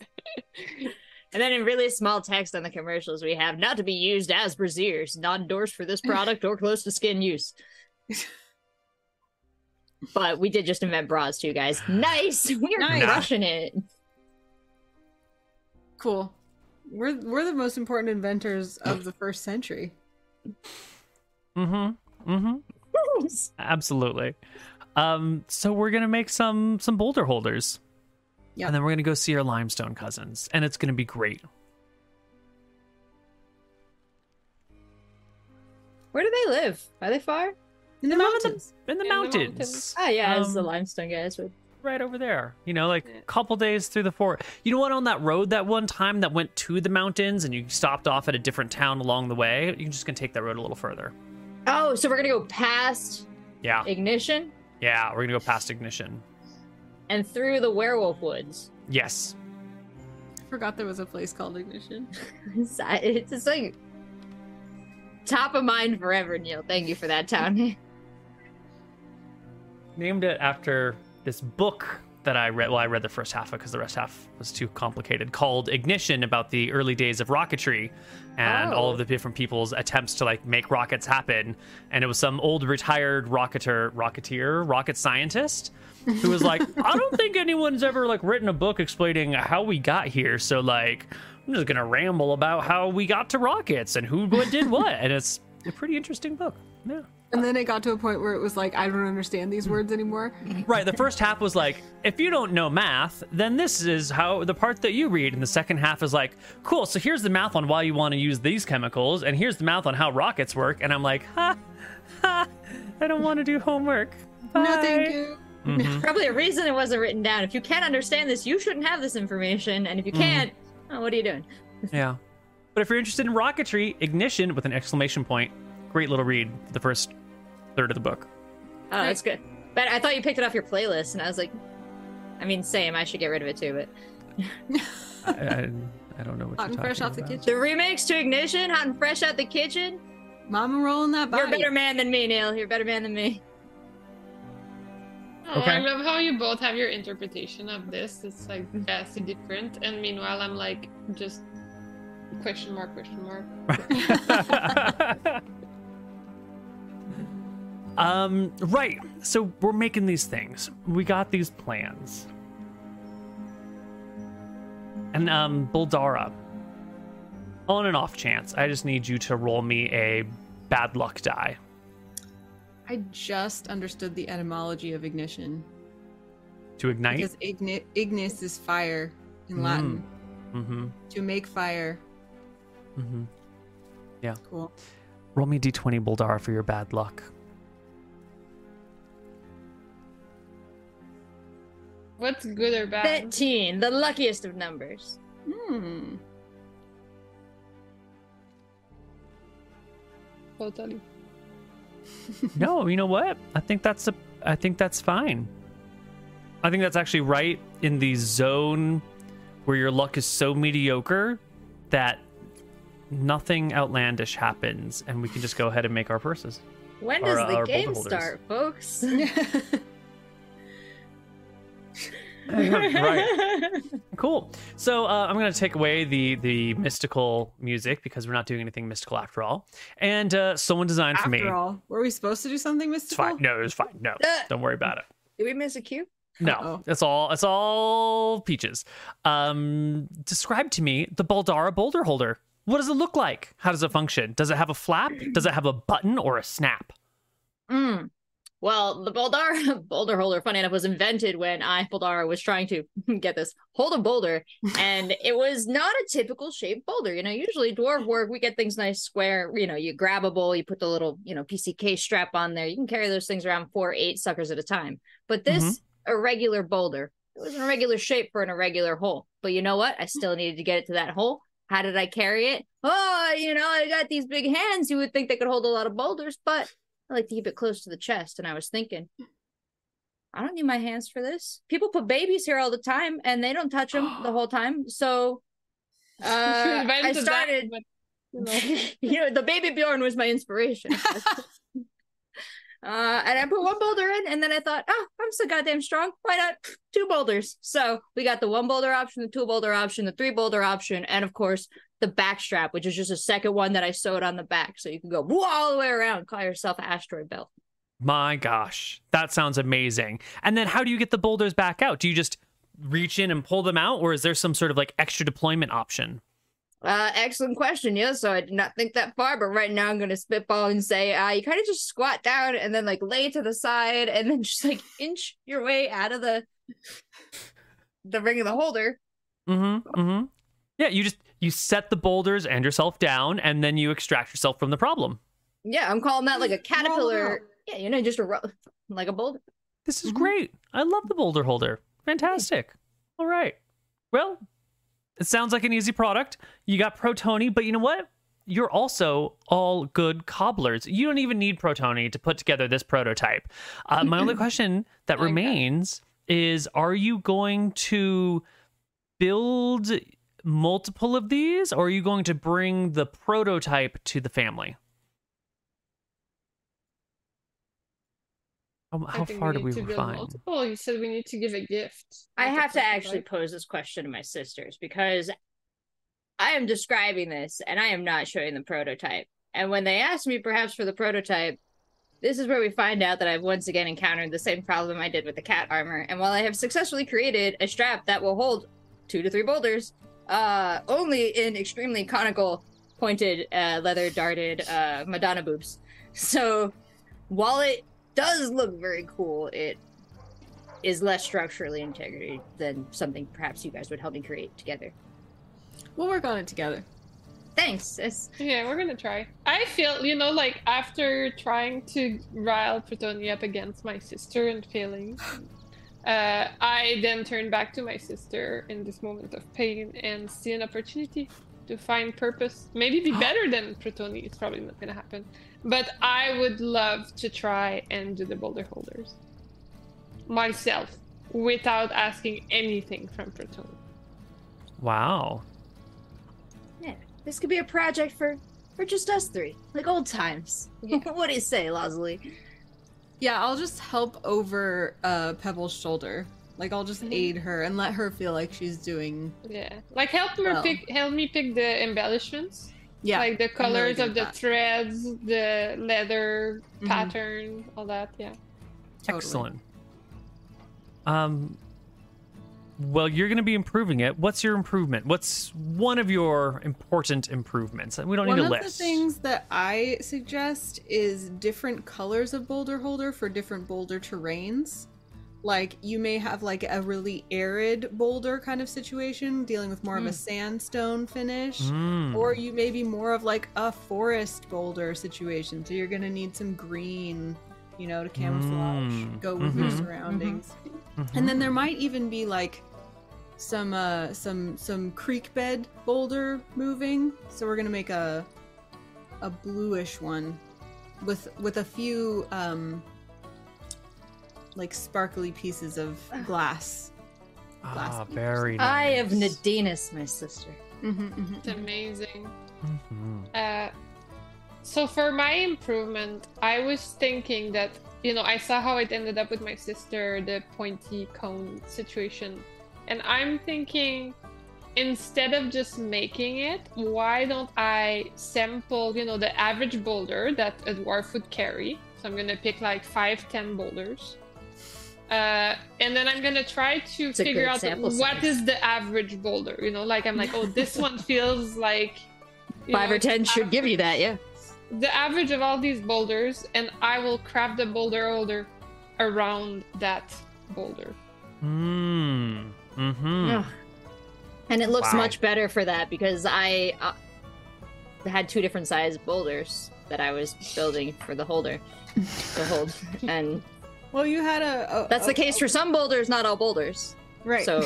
And then in really small text on the commercials, we have not to be used as braziers, not endorsed for this product or close to skin use. but we did just invent bras too, guys. Nice. We are Nice. crushing it. Cool. We're we're the most important inventors of the first century. Mm-hmm. Mm-hmm. Absolutely. Um, so we're gonna make some some boulder holders. Yeah. And then we're gonna go see our limestone cousins, and it's gonna be great. Where do they live? Are they far? In the They live in mountains. In the In mountains. mountains. Ah, yeah, as the Um, limestone guys would. Right over there. You know, like Yeah. a couple days through the forest. You know what? On that road that one time that went to the mountains, and you stopped off at a different town along the way. You're just gonna take that road a little further. Oh, so we're gonna go past Yeah, ignition yeah. We're gonna go past ignition. and through the werewolf woods. Yes. I forgot there was a place called Ignition. it's, uh, it's just like top of mind forever, Neil. Thank you for that town. Named it after this book that I read. Well, I read the first half of because the rest half was too complicated. Called Ignition about the early days of rocketry and all Oh. of the different people's attempts to like make rockets happen. And it was some old retired rocketer, rocketeer, rocket scientist who was like, I don't think anyone's ever like written a book explaining how we got here. So like, I'm just gonna ramble about how we got to rockets and who what did what. And it's a pretty interesting book. Yeah. And then it got to a point where it was like, I don't understand these words anymore. Right. The first half was like, if you don't know math, then this is how the part that you read. And the second half is like, cool. So here's the math on why you want to use these chemicals, and here's the math on how rockets work. And I'm like, ha, ha, I don't want to do homework. No, Bye. thank you. Mhm. Probably a reason it wasn't written down. If you can't understand this, you shouldn't have this information. And if you can't, oh, what are you doing? Yeah. But if you're interested in rocketry, ignition with an exclamation point, great little read for the first third of the book. Oh, that's good. But I thought you picked it off your playlist, and I was like, I mean, same. I should get rid of it too. But I, I, I don't know what Hot you're and fresh talking off the kitchen. the remix to Ignition, hot and fresh out the kitchen. Mama rolling that body. You're a better man than me, Neil. You're a better man than me. Oh, Okay. I love how you both have your interpretation of this. It's like vastly different, and meanwhile, I'm like just question mark, question mark. um, right. So we're making these things. We got these plans. And um, Boldara, on an off chance, I just need you to roll me a bad luck die. I just understood the etymology of ignition. To ignite. Because igni- ignis is fire in Mm. Latin. Mm-hmm. To make fire. Mm-hmm. Yeah. Cool. Roll me d20 Boldara for your bad luck. What's good or bad? 13, the luckiest of numbers. Hmm. Totally. no, you know what? I think that's a I think that's fine. I think that's actually right in the zone where your luck is so mediocre that nothing outlandish happens and we can just go ahead and make our purses. When Our- does the our game start, folks? right. Cool. So uh, I'm going to take away the the mystical music because we're not doing anything mystical after all. And uh, someone designed for me. After me. all, were we supposed to do something mystical? It's mystical? fine. No, it's fine. No, Uh, don't worry about it. Did we miss a cue? No, Uh-oh. it's all it's all peaches. Um, describe to me the Boldara boulder holder. What does it look like? How does it function? Does it have a flap? Does it have a button or a snap? Mm. Well, the boulder boulder holder, funny enough, was invented when I, Boldara, was trying to get this hold a boulder, and it was not a typical shaped boulder. You know, usually dwarf work, we get things nice square. You know, you grab a bowl, you put the little you know PCK strap on there. You can carry those things around four, eight suckers at a time. But mm-hmm. this irregular boulder, it was an irregular shape for an irregular hole. But you know what? I still needed to get it to that hole. How did I carry it? Oh, you know, I got these big hands. You would think they could hold a lot of boulders, but I like to keep it close to the chest. And I was thinking, I don't need my hands for this. People put babies here all the time and they don't touch them the whole time. So uh, I Invented that, started, but, you know. you know, the baby Bjorn was my inspiration. Uh, and I put one boulder in, and then I thought, oh, I'm so goddamn strong. Why not two boulders? So we got the one boulder option, the two boulder option, the three boulder option, and of course the back strap, which is just a second one that I sewed on the back, so you can go whoa, all the way around. Call yourself asteroid belt. My gosh, that sounds amazing. And then how do you get the boulders back out? Do you just reach in and pull them out, or is there some sort of like extra deployment option? Uh, excellent question. Yeah, so I did not think that far, but right now I'm gonna spitball and say, uh, you kind of just squat down and then like lay to the side and then just like inch your way out of the the ring of the holder. Mm-hmm. Mm-hmm. Yeah, you just you set the boulders and yourself down, and then you extract yourself from the problem. Yeah, I'm calling that like a caterpillar. Yeah, you know, just a ro- like a boulder. This is Mhm. great. I love the boulder holder. Fantastic. All right. Well, it sounds like an easy product. You got Protoni, but you know what? You're also all good cobblers. You don't even need Protoni to put together this prototype. Uh, my only question that Like that. remains is are you going to build multiple of these or are you going to bring the prototype to the family? How, how far we do we to build find? Multiple. You said we need to give a gift. I have to actually prototype. pose this question to my sisters because I am describing this and I am not showing the prototype. And when they asked me perhaps for the prototype, this is where we find out that I've once again encountered the same problem I did with the cat armor. And while I have successfully created a strap that will hold two to three boulders, uh, only in extremely conical, pointed, uh, leather darted uh, Madonna boobs. So while it does look very cool, it is less structurally integrated than something perhaps you guys would help me create together. We'll work on it together. Thanks, sis. Yeah, we're gonna try. I feel, you know, like after trying to rile Pretonia up against my sister and failing, uh, I then turn back to my sister in this moment of pain and see an opportunity to find purpose. Maybe be better than Pretonia. It's probably not gonna happen, but I would love to try and do the boulder holders myself without asking anything from Pretonia. Wow. Yeah, this could be a project for for just us three, like old times. Yeah. what do you say, Losley? Yeah, I'll just help over uh, Pebble's shoulder. Like I'll just Mhm. aid her and let her feel like she's doing. Yeah, like help me Well. pick, help me pick the embellishments. Yeah, like the colors good of the that. threads, the leather Mhm. pattern, all that. Yeah. totally. Excellent. Um well, you're going to be improving it. What's your improvement? What's one of your important improvements? We don't One need a list. One of the things that I suggest is different colors of boulder holder for different boulder terrains. like you may have like a really arid boulder kind of situation dealing with more of a Mm. sandstone finish Mm. or you may be more of like a forest boulder situation so you're gonna need some green you know to camouflage Mm. go with your Mhm. surroundings Mhm. and then there might even be like some uh some some creek bed boulder moving so we're gonna make a a bluish one with with a few um like sparkly pieces of glass glass ah, beams. very nice. Eye of Nadinus, my sister. mm-hmm, It's amazing. Mhm. Uh, so for my improvement, I was thinking that you know I saw how it ended up with my sister, the pointy cone situation, and I'm thinking instead of just making it, why don't I sample you know the average boulder that a dwarf would carry? So I'm gonna pick like five, ten boulders. Uh, and then I'm gonna try to It's figure out sample what size. is the average boulder. You know, like I'm like, oh, this one feels like Five know, or ten it's should give you that, yeah. the average of all these boulders, and I will craft the boulder holder around that boulder. Mm. Mhm. Ugh. And it looks Wow. much better for that because I uh, had two different size boulders that I was building for the holder to hold, and well you had a, a that's the a- case for some boulders, not all boulders. right So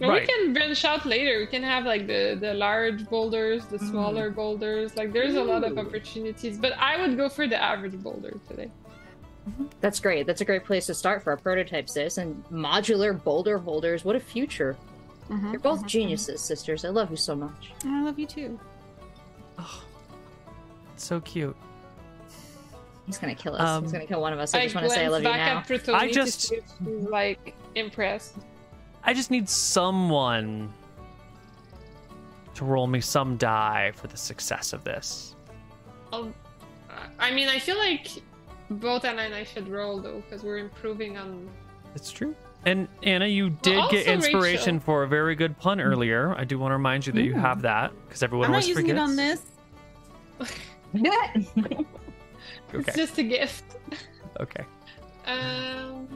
But Right. We can branch out later. We can have like the the large boulders, the Mm. smaller boulders. Like there's a lot of opportunities. But I would go for the average boulder today. That's great. That's a great place to start for a prototype, sis. And modular boulder holders. What a future! Mhm, You're both mhm, geniuses, sisters. I love you so much. i love you too It's so cute. He's gonna kill us. Um, He's gonna kill one of us. I I just want to say I glance love you back now. at Protoni I just- see if like impressed. I just need someone to roll me some die for the success of this. I'll, I mean, I feel like both Anna and I should roll though, because we're improving on. It's true. And Anna, you did also get inspiration Rachel. for a very good pun earlier. I do want to remind you that you Mm. have that because everyone i'm not using forgets. it on this Okay. It's just a gift. Okay. Um.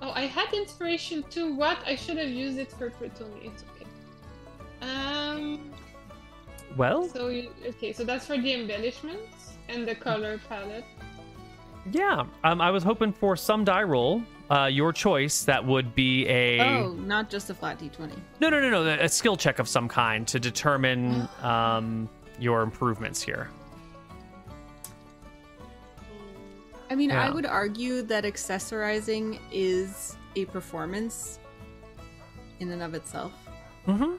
Oh, I had inspiration too. What? I should have used it for Protoni. It's okay. Um. Well, So you, okay, so that's for the embellishments and the color palette. Yeah. Um, I was hoping for some die roll. Uh, your choice. That would be a oh not just a flat d20 no, no, no, no. A skill check of some kind to determine um your improvements here. I mean, I would argue that accessorizing is a performance in and of itself. Mm-hmm.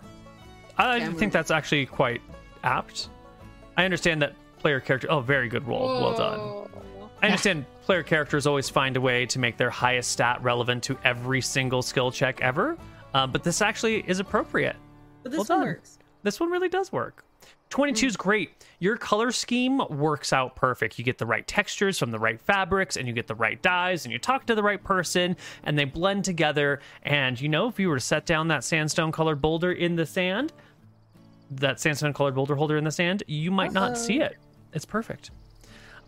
I Yeah, think that's actually quite apt. I understand that player character. Oh, very good roll. Well done. I understand player characters always find a way to make their highest stat relevant to every single skill check ever, uh, but this actually is appropriate. But this Well one works. This one really does work. 22 is great. Your color scheme works out perfect. You get the right textures from the right fabrics and you get the right dyes and you talk to the right person and they blend together. And you know, if you were to set down that sandstone colored boulder in the sand, that sandstone colored boulder holder in the sand, you might not see it. It's perfect.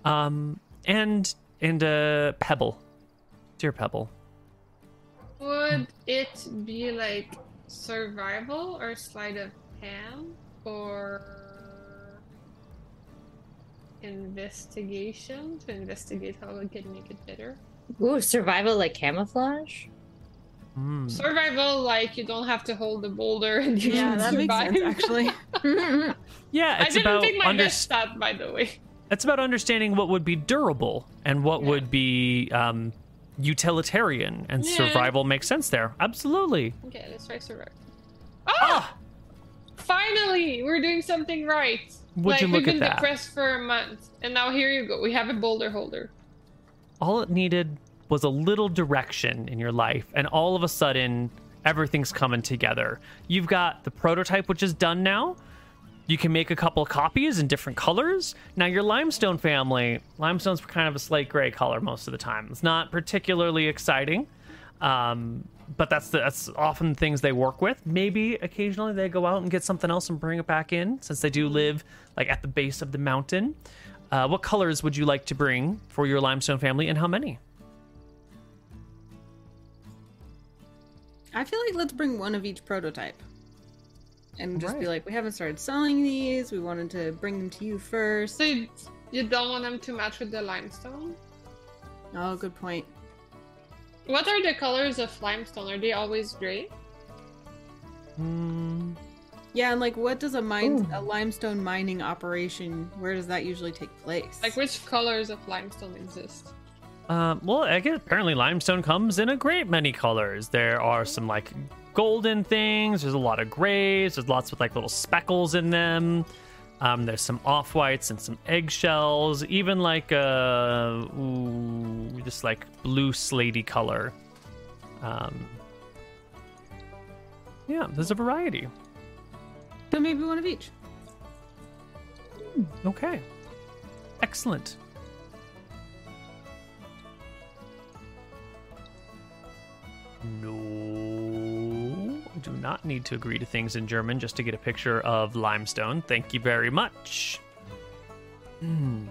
Um, and and uh, pebble, dear pebble. Would it be like survival or sleight of hand or investigation to investigate how we can make it better? Ooh, survival like camouflage. Hmm. Survival, like you don't have to hold the boulder and you Yeah, can that makes sense, actually. Yeah, I it's didn't about pick my under- best stat, by the way. It's about understanding what would be durable and what Yeah. would be um, utilitarian, and Yeah. survival makes sense there. Absolutely. Okay, let's try survival. Ah! Finally, we're doing something right. Would like you look we've been that? depressed for a month, and now here you go. We have a boulder holder. All it needed was a little direction in your life, and all of a sudden, everything's coming together. You've got the prototype, which is done now. You can make a couple copies in different colors. Now, your limestone family, limestone's kind of a slate gray color most of the time. It's not particularly exciting, um, but that's the, that's often things they work with. Maybe occasionally they go out and get something else and bring it back in, since they do live like at the base of the mountain. Uh, what colors would you like to bring for your limestone family, and how many? I feel like let's bring one of each prototype. And just be like, we haven't started selling these. We wanted to bring them to you first. So you, you don't want them to match with the limestone? Oh, good point. What are the colors of limestone? Are they always gray? Hmm. Yeah, and like, what does a mine, Ooh. a limestone mining operation? Where does that usually take place? Like which colors of limestone exist? Um, well, I guess apparently limestone comes in a great many colors. There are some like golden things. There's a lot of grays. There's lots with like little speckles in them. Um, there's some off whites and some eggshells. Even like a ooh, just like blue slaty color. Um, yeah, there's a variety. so maybe one of each. Okay, excellent. No, do not need to agree to things in German just to get a picture of limestone. Thank you very much. Hmm.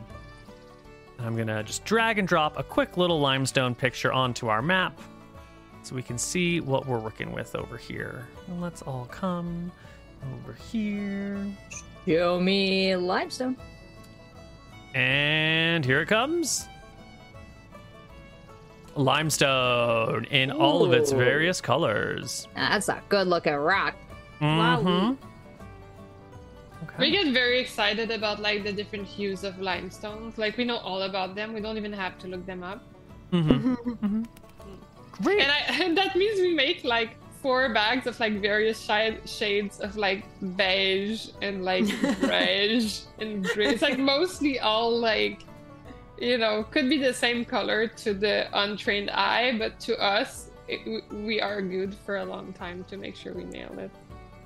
I'm gonna just drag and drop a quick little limestone picture onto our map so we can see what we're working with over here. And let's all come over here. Show me limestone. And here it comes. Limestone in all of its various colors. That's a good looking rock. Wow. Mhm. We Okay. get very excited about like the different hues of limestones. Like we know all about them. We don't even have to look them up. Mhm. Great. And, I, and that means we make like four bags of like various shi- shades of like beige and like grayish and gray. It's like mostly all like, you know, could be the same color to the untrained eye, but to us, it, we- we argued for a long time to make sure we nailed it.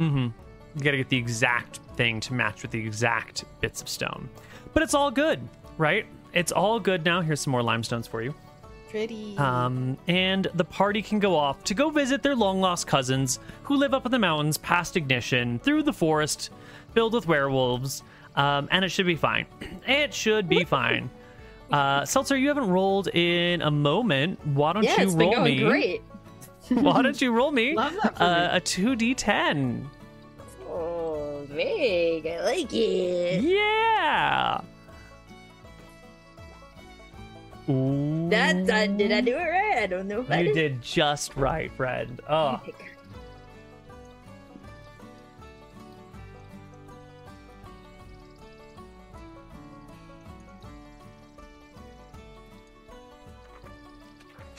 Mm-hmm. You gotta get the exact thing to match with the exact bits of stone. But it's all good, right? It's all good now. Here's some more limestones for you. Pretty. Um, and the party can go off to go visit their long lost cousins who live up in the mountains past Ignition through the forest filled with werewolves. Um, and it should be fine. It should be fine. Uh, Seltzer, you haven't rolled in a moment. Why don't Yeah, you it's been roll going me? great. Why don't you roll me Love that uh, a 2d10? Oh, big. I like it. Yeah. Ooh. That, that did I do it right? I don't know if I You did. did just right, friend. Oh.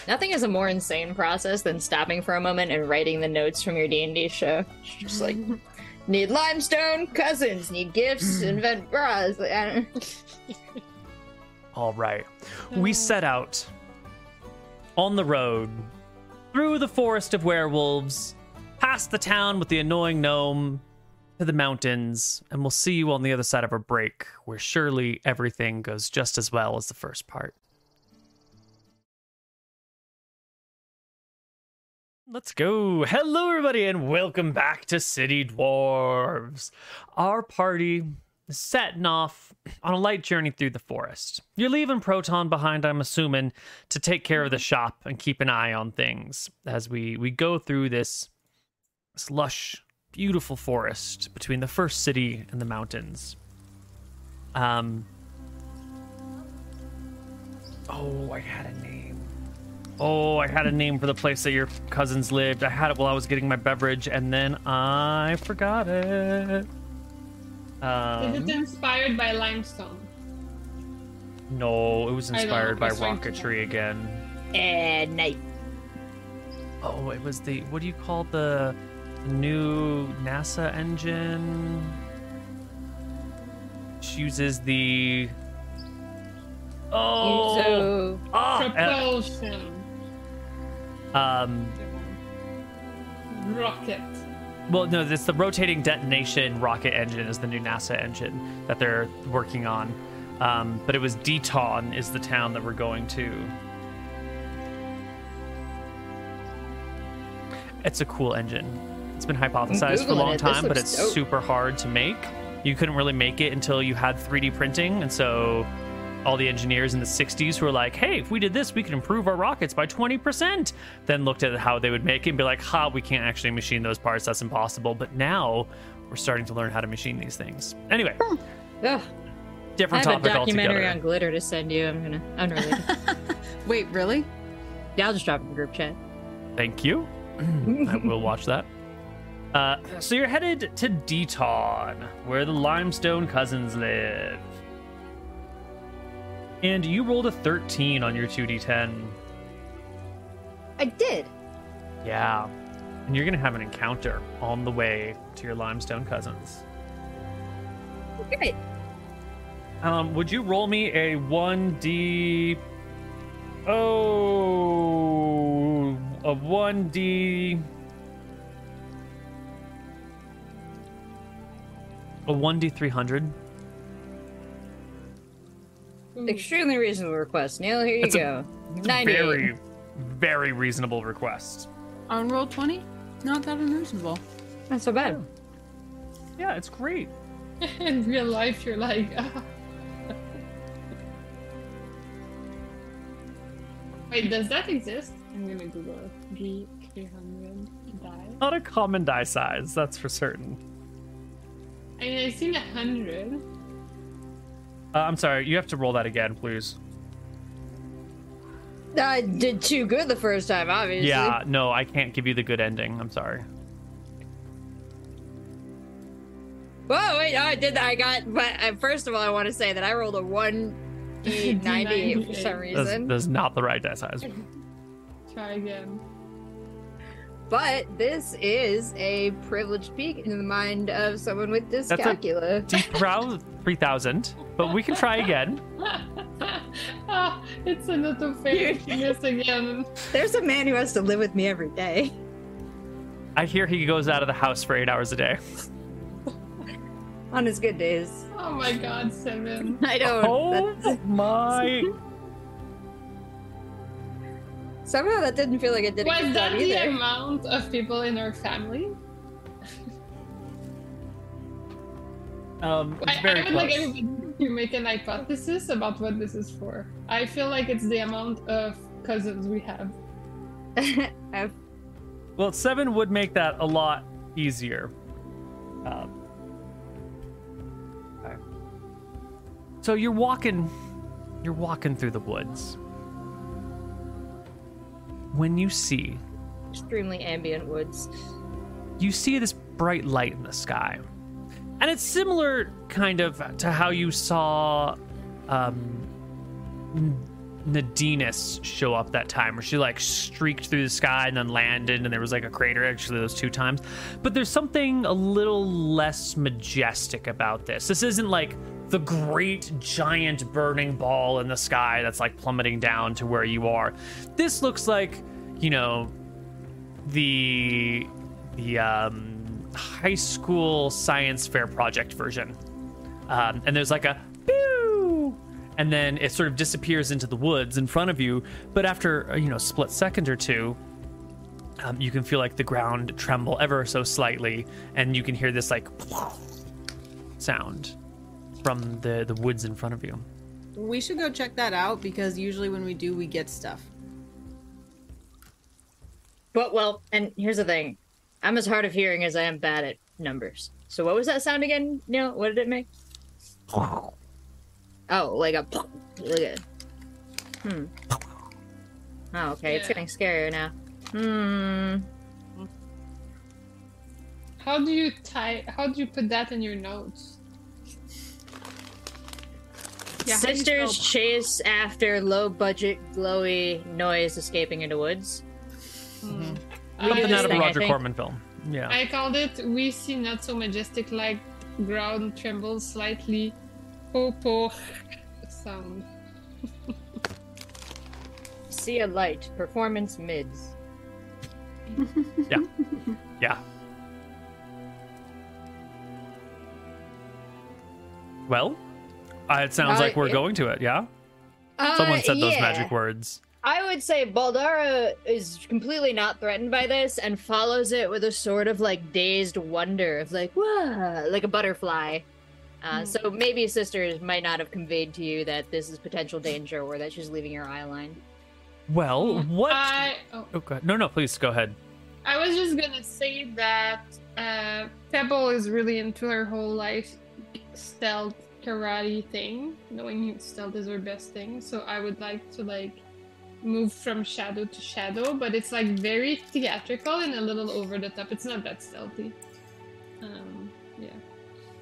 Nothing is a more insane process than stopping for a moment and writing the notes from your D and D show. Just like need limestone cousins, need gifts, mm. invent bras. Like, I don't- All right. We hmm. set out on the road through the forest of werewolves, past the town with the annoying gnome, to the mountains, and we'll see you on the other side of our break, where surely everything goes just as well as the first part. Let's go. Hello, everybody, and welcome back to City Dwarves. Our party is setting off on a light journey through the forest. You're leaving Proton behind, I'm assuming, to take care of the shop and keep an eye on things as we, we go through this, this lush, beautiful forest between the first city and the mountains. Um. Oh, I had a name. Oh, I had a name for the place that your cousins lived. I had it while I was getting my beverage, and then I forgot it. Is Um, it inspired by limestone? no, it was I don't know, inspired by I was trying to- rocketry again. and night. Oh, it was the what do you call the new NASA engine? Which uses the oh, So ah, Propulsion. Um. Rocket. Well, no, it's the rotating detonation rocket engine is the new NASA engine that they're working on. Um, but it was Deton is the town that we're going to. It's a cool engine. It's been hypothesized for a long it. Time, but it's dope. super hard to make. You couldn't really make it until you had 3D printing, and so all the engineers in the 60s who were like, hey, if we did this, we could improve our rockets by 20%. Then looked at how they would make it and be like, ha, we can't actually machine those parts. That's impossible. But now we're starting to learn how to machine these things. Anyway, Ugh, I different have a documentary altogether. on glitter to send you. I'm gonna unrelated. Wait, really? yeah, I'll just drop it in the group chat. Thank you. I will watch that. Uh, so you're headed to Deton, where the Limestone cousins live. And you rolled a 13 on your 2d10. I did. Yeah. And you're going to have an encounter on the way to your Limestone cousins. Great. Um, would you roll me a 1d. Oh. A 1d. A 1d300? Extremely reasonable request. Neil, here you That's go. Ninety. Very, very reasonable request. On roll 20? Not that unreasonable. Not so bad. Yeah, it's great. In real life, you're like, ah. Wait, does that exist? I'm gonna Google it. G 300 die. Not a common die size, that's for certain. I mean, I've seen a hundred. Uh, I'm sorry, you have to roll that again, please. I did too good the first time, obviously. Yeah, no, I can't give you the good ending. I'm sorry. Whoa, wait, no, I did that. I got, but uh, first of all, I want to say that I rolled a 1 D98 for some That's, reason. that's not the right die size. Try again. But this is a privileged peek into the mind of someone with a- dyscalculia. Deep round 3000, but we can try again. ah, it's an autofail again. There's a man who has to live with me every day. I hear he goes out of the house for eight hours a day. On his good days. Oh my god, seven. I don't. Oh that's- my. Somehow that didn't feel like it did a Was good that job the amount of people in our family? Um, it's I, very I would close. like everybody to make an hypothesis about what this is for. I feel like it's the amount of cousins we have. I've- Well, seven would make that a lot easier. Um, okay. So you're walking, you're walking through the woods. When you see, extremely ambient woods. you see this bright light in the sky, and it's similar kind of to how you saw um, N- Nadinus show up that time, where she like streaked through the sky and then landed, and there was like a crater actually those two times. But there's something a little less majestic about this. This isn't like the great giant burning ball in the sky that's like plummeting down to where you are. This looks like, you know, the the um, high school science fair project version. Um, and there's like a pew, and then it sort of disappears into the woods in front of you. But after uh, you know, split second or two, um, you can feel like the ground tremble ever so slightly, and you can hear this like sound from the the woods in front of you. We should go check that out because usually when we do, we get stuff. But well, and here's the thing. I'm as hard of hearing as I am bad at numbers. So what was that sound again? Neil, what did it make? Oh, like a like a Hmm. Oh, okay. It's getting scarier now. Hmm. How do you tie? How do you put that in your notes? Yeah, how do you Sisters spell- chase after low budget glowy noise escaping into woods. Hmm. Something this out of a Roger think. Corman film. Yeah. I called it "We see not so majestic like ground trembles slightly." Popo sound. See a light. Performance mids. Yeah. Yeah. Well, uh, it sounds Uh, like we're yeah. going to it. Yeah. Someone Uh, said those magic words. I would say Boldara is completely not threatened by this and follows it with a sort of like dazed wonder of like, whoa, like a butterfly. Uh, so maybe sisters might not have conveyed to you that this is potential danger or that she's leaving your eye line. Well, what? I, oh, Oh, go ahead. No, no, please go ahead. I was just gonna say that uh, Pebble is really into her whole life stealth karate thing, knowing stealth is her best thing. So I would like to like move from shadow to shadow, but it's like very theatrical and a little over the top. It's not that stealthy. Um, yeah.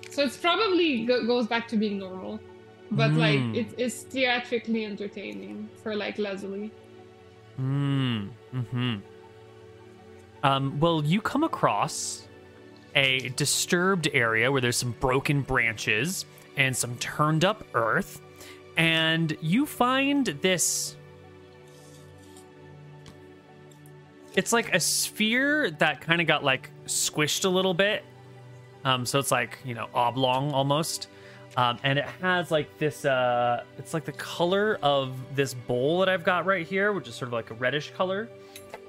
So it's probably go- goes back to being normal, but like Mm. it is theatrically entertaining for like Leslie. Hmm. Hmm. Um. Well, you come across a disturbed area where there's some broken branches and some turned up earth, and you find this. It's like a sphere that kind of got like squished a little bit. Um, so it's like you know oblong almost. Um, and it has like this uh it's like the color of this bowl that I've got right here, which is sort of like a reddish color.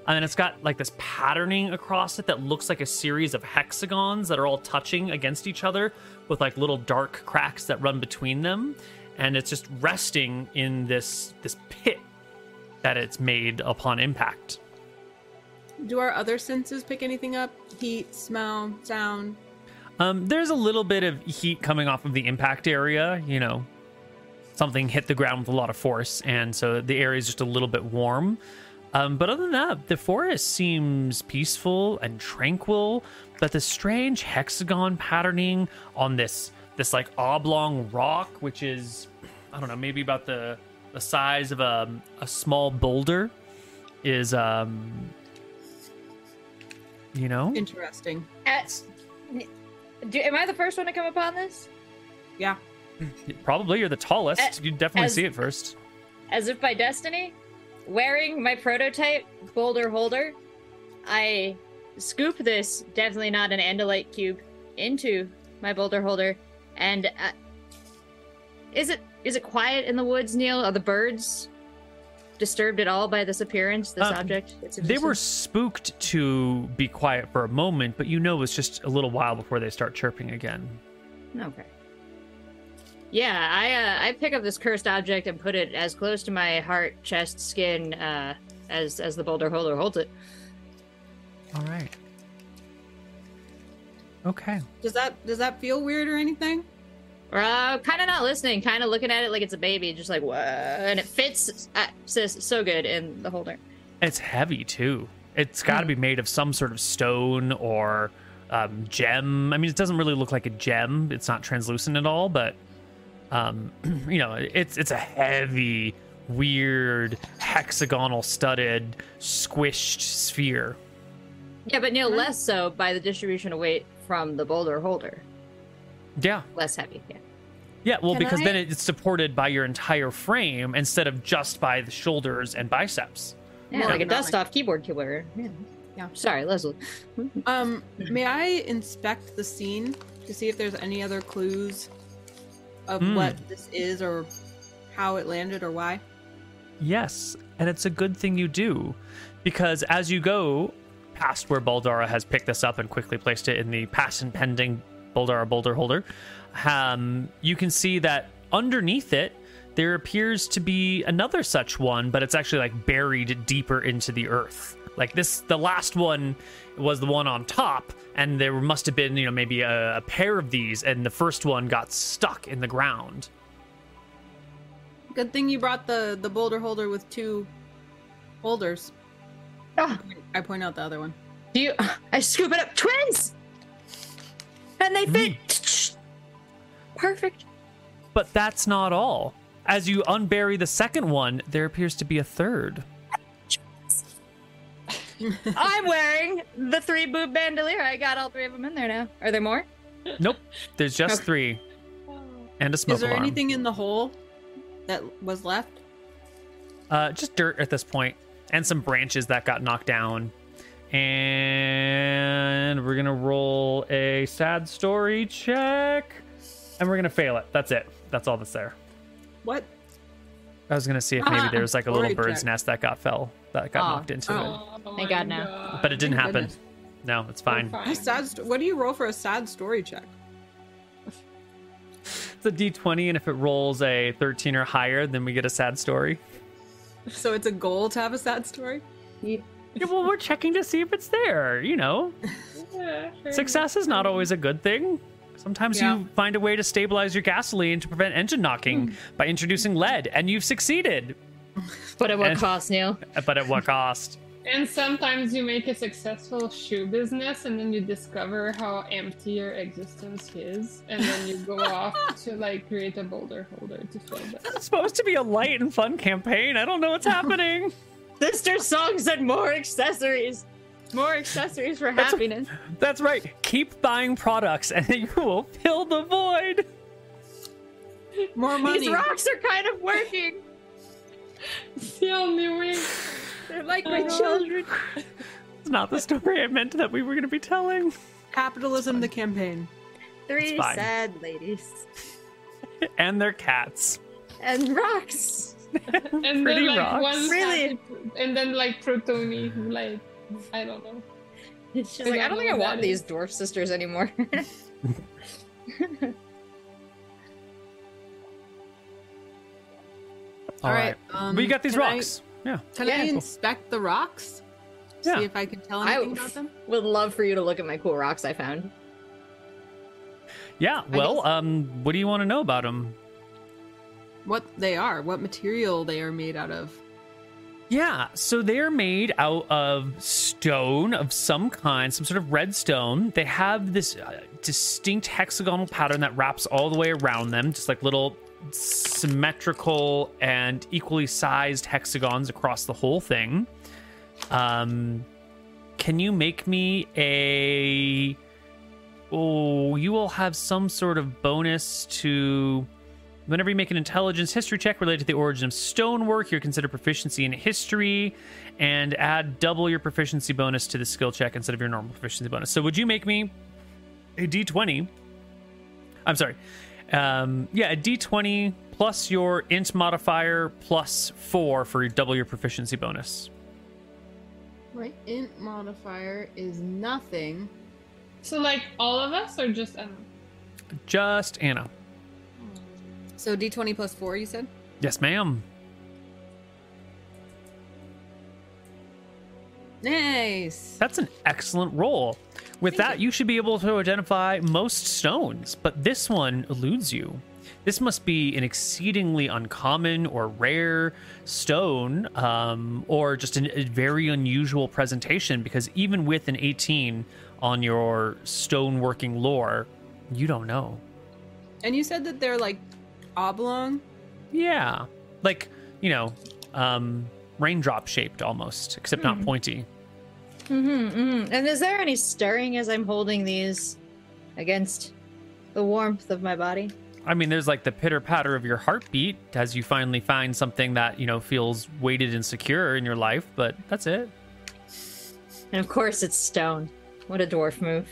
And then it's got like this patterning across it that looks like a series of hexagons that are all touching against each other with like little dark cracks that run between them. And it's just resting in this this pit that it's made upon impact. Do our other senses pick anything up? Heat, smell, sound? Um, there's a little bit of heat coming off of the impact area. You know, something hit the ground with a lot of force, and so the area is just a little bit warm. Um, but other than that, the forest seems peaceful and tranquil. But the strange hexagon patterning on this this like oblong rock, which is I don't know, maybe about the the size of a a small boulder, is um, you know, Interesting. At, do, am I the first one to come upon this? Yeah. probably you're the tallest. A- you definitely as- see it first. As if by destiny, wearing my prototype boulder holder, I scoop this, definitely not an andalite cube, into my boulder holder, and uh, is it is it quiet in the woods, Neil? Are the birds disturbed at all by this appearance, this Um, object? They were spooked to be quiet for a moment, but you know it's just a little while before they start chirping again. Okay. Yeah, I uh, I pick up this cursed object and put it as close to my heart, chest, skin uh, as as the boulder holder holds it. All right. Okay. Does that does that feel weird or anything? Uh, kind of not listening, kind of looking at it like it's a baby, just like what? And it fits uh, sis so good in the holder. It's heavy too. It's got to be made of some sort of stone or um, gem. I mean, it doesn't really look like a gem. It's not translucent at all, but um, you know, it's it's a heavy, weird, hexagonal studded, squished sphere. Yeah, but Neil, less so by the distribution of weight from the boulder holder. Yeah. Less heavy. Yeah. Yeah, well, Can because I- then it's supported by your entire frame instead of just by the shoulders and biceps. Yeah, More like a ergonomic. dust off keyboard killer. Yeah. Yeah. Sorry, Leslie. Um, may I inspect the scene to see if there's any other clues of Hmm. what this is or how it landed or why? Yes, and it's a good thing you do, because as you go past where Boldara has picked this up and quickly placed it in the patent pending Boldara boulder holder, um, you can see that underneath it there appears to be another such one, but it's actually like buried deeper into the earth. Like this, the last one was the one on top, and there must have been, you know, maybe a, a pair of these, and the first one got stuck in the ground. Good thing you brought the the boulder holder with two holders. Ah. I point out the other one. Do you? I scoop it up, twins, and they fit. Perfect. But that's not all. As you unbury the second one, there appears to be a third. I'm wearing the three boob bandolier. I got all three of them in there now. Are there more? Nope, there's just Okay. three and a smoke is there alarm. anything in the hole that was left? Uh, just dirt at this point, and some branches that got knocked down. And we're gonna roll a sad story check, and we're gonna fail it. That's it. That's all that's there. What? I was gonna see if maybe Ah, there was like a little bird's nest that got fell, that got Oh. knocked into it, Oh Thank my God, no. but it didn't happen. goodness. No, it's fine. A sad. St- what do you roll for a sad story check? it's a d20, and if it rolls a 13 or higher, then we get a sad story. So it's a goal to have a sad story. Yeah, well, we're checking to see if it's there. You know, Yeah, fair success is not always a good thing. Sometimes Yeah. you find a way to stabilize your gasoline to prevent engine knocking hmm. by introducing lead, and you've succeeded. But at what And- cost, Neil? But at what cost? And sometimes you make a successful shoe business and then you discover how empty your existence is. And then you go off to like create a boulder holder to fill that. It's supposed to be a light and fun campaign. I don't know what's happening. Sister Song said more accessories. More accessories for That's- happiness. That's right. Keep buying products, and you will fill the void. More money. These rocks are kind of working. It's the only way. They're like my children. It's not the story I meant that we were going to be telling. Capitalism, the campaign. Three fine. sad ladies. And their cats. And rocks. And Pretty then like rocks. one Really? and then like Protoni, who like I don't know. She's I like, I don't don't think I want that these is. dwarf sisters anymore. All right. Um, we got these can I- rocks. yeah. can Yeah, I inspect the rocks? Yeah. See if I can tell I anything about them. would love for you to look at my cool rocks I found. Yeah. Well, guess- um, what do you want to know about them? What they are, what material they are made out of. Yeah, so they're made out of stone of some kind, some sort of red stone. They have this uh, distinct hexagonal pattern that wraps all the way around them, just like little symmetrical and equally sized hexagons across the whole thing. Um, can you make me a? Oh, you will have some sort of bonus to Whenever you make an intelligence history check related to the origin of stonework, you're considered proficiency in history and add double your proficiency bonus to the skill check instead of your normal proficiency bonus. So would you make me a d20? I'm sorry. Um, yeah, a d20 plus your int modifier plus four for double your proficiency bonus. My int modifier is nothing. So like all of us or just Emma? Just Anna. So d20 plus 4, you said? Yes, ma'am. Nice. That's an excellent roll. With Thank that, you. should be able to identify most stones, but this one eludes you. This must be an exceedingly uncommon or rare stone, um, or just an, a very unusual presentation, because even with an 18 on your stoneworking lore, you don't know. And you said that they're like oblong? Yeah. Like, you know, um, raindrop shaped almost, except not pointy. Mm-hmm, mm-hmm. And is there any stirring as I'm holding these against the warmth of my body? I mean, there's like the pitter patter of your heartbeat as you finally find something that, you know, feels weighted and secure in your life, but that's it. And of course, it's stone. What a dwarf move.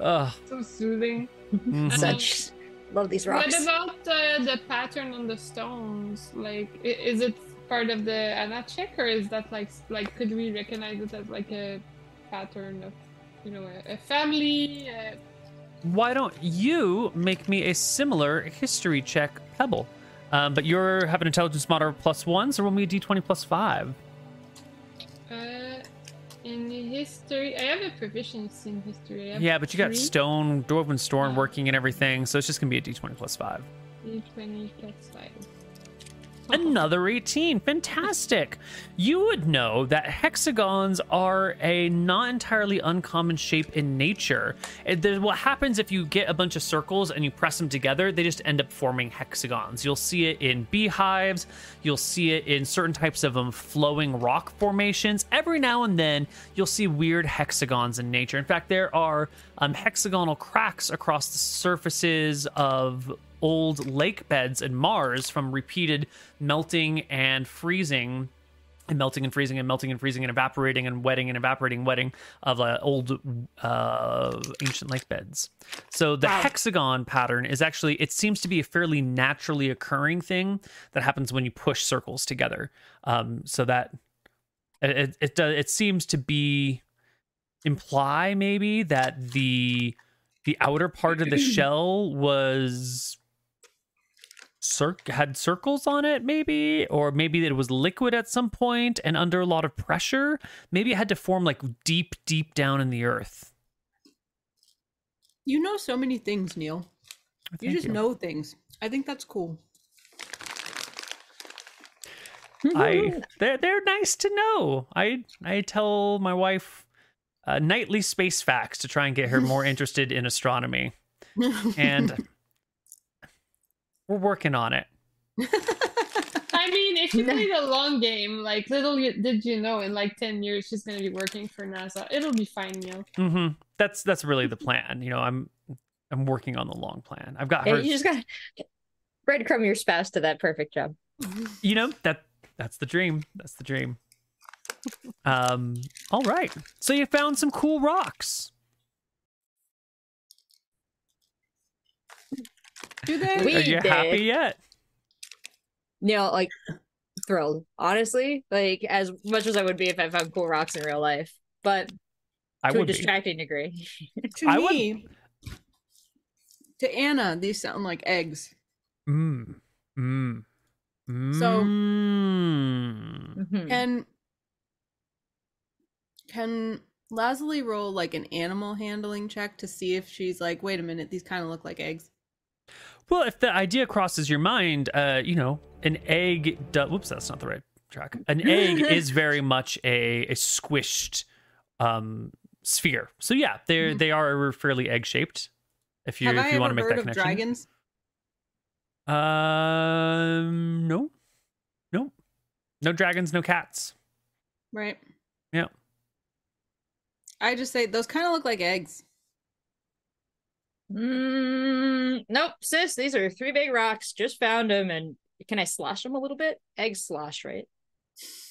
Ugh. So soothing. Mhm. Such. Love these rocks. What about uh, the pattern on the stones? Like, is it part of the Anachek, or is that like, like, could we recognize it as like a pattern of, you know, a, a family? Uh, Why don't you make me a similar history check, Pebble? Um, but you're have an intelligence modifier plus one, so roll me a d20 plus five. In history, I have a proficiency in history. Yeah, but you got three. stone, dwarven stone Oh. Uh, working and everything, so it's just gonna be a d20 plus five. D20 plus five. Another 18. Fantastic. You would know that hexagons are a not entirely uncommon shape in nature. What happens if you get a bunch of circles and you press them together, they just end up forming hexagons. You'll see it in beehives, you'll see it in certain types of um, flowing rock formations. Every now and then, you'll see weird hexagons in nature. In fact, there are um, hexagonal cracks across the surfaces of old lake beds in Mars from repeated melting and freezing and melting and freezing and melting and freezing and evaporating and wetting and evaporating wetting of uh, old uh, ancient lake beds. So the hexagon pattern is actually it seems to be a fairly naturally occurring thing that happens when you push circles together. Um, so that it it it, does, it seems to be imply maybe that the the outer part of the shell was cir- had circles on it, maybe, or maybe it was liquid at some point and under a lot of pressure. Maybe it had to form like deep, deep down in the earth. You know so many things, Neil. You Thank just know things. I think that's cool. I they're they're nice to know. I I tell my wife uh, nightly space facts to try and get her more interested in astronomy, and we're working on it. I mean, if you play the long game, like little did you know, in like ten years she's gonna be working for NASA. It'll be fine, Neil. hmm That's that's really the plan. You know, I'm I'm working on the long plan. I've got Yeah, her. you just got to breadcrumb your spouse to that perfect job. you know that that's the dream. That's the dream. Um. All right. So you found some cool rocks. Do they? We Are you did. happy yet? You know, like thrilled. Honestly, like as much as I would be if I found cool rocks in real life, but I to a would be. distracting degree. to I would- me, to Anna, these sound like eggs. Mm. Mm. So- Mm. Mhm. Can can Lazuli roll like an animal handling check to see if she's like, wait a minute, these kind of look like eggs. Well, if the idea crosses your mind, uh, you know, an egg. Do- Whoops, that's not the right track. An egg is very much a, a squished um, sphere. So yeah, they Mhm. they are fairly egg shaped. If you Have if you want to make heard that of connection. dragons? Um, no, no, no dragons, no cats. Right. Yeah. I just say those kind of look like eggs. Mm, nope, sis. These are three big rocks. Just found them, and can I slosh them a little bit? Egg slosh, right?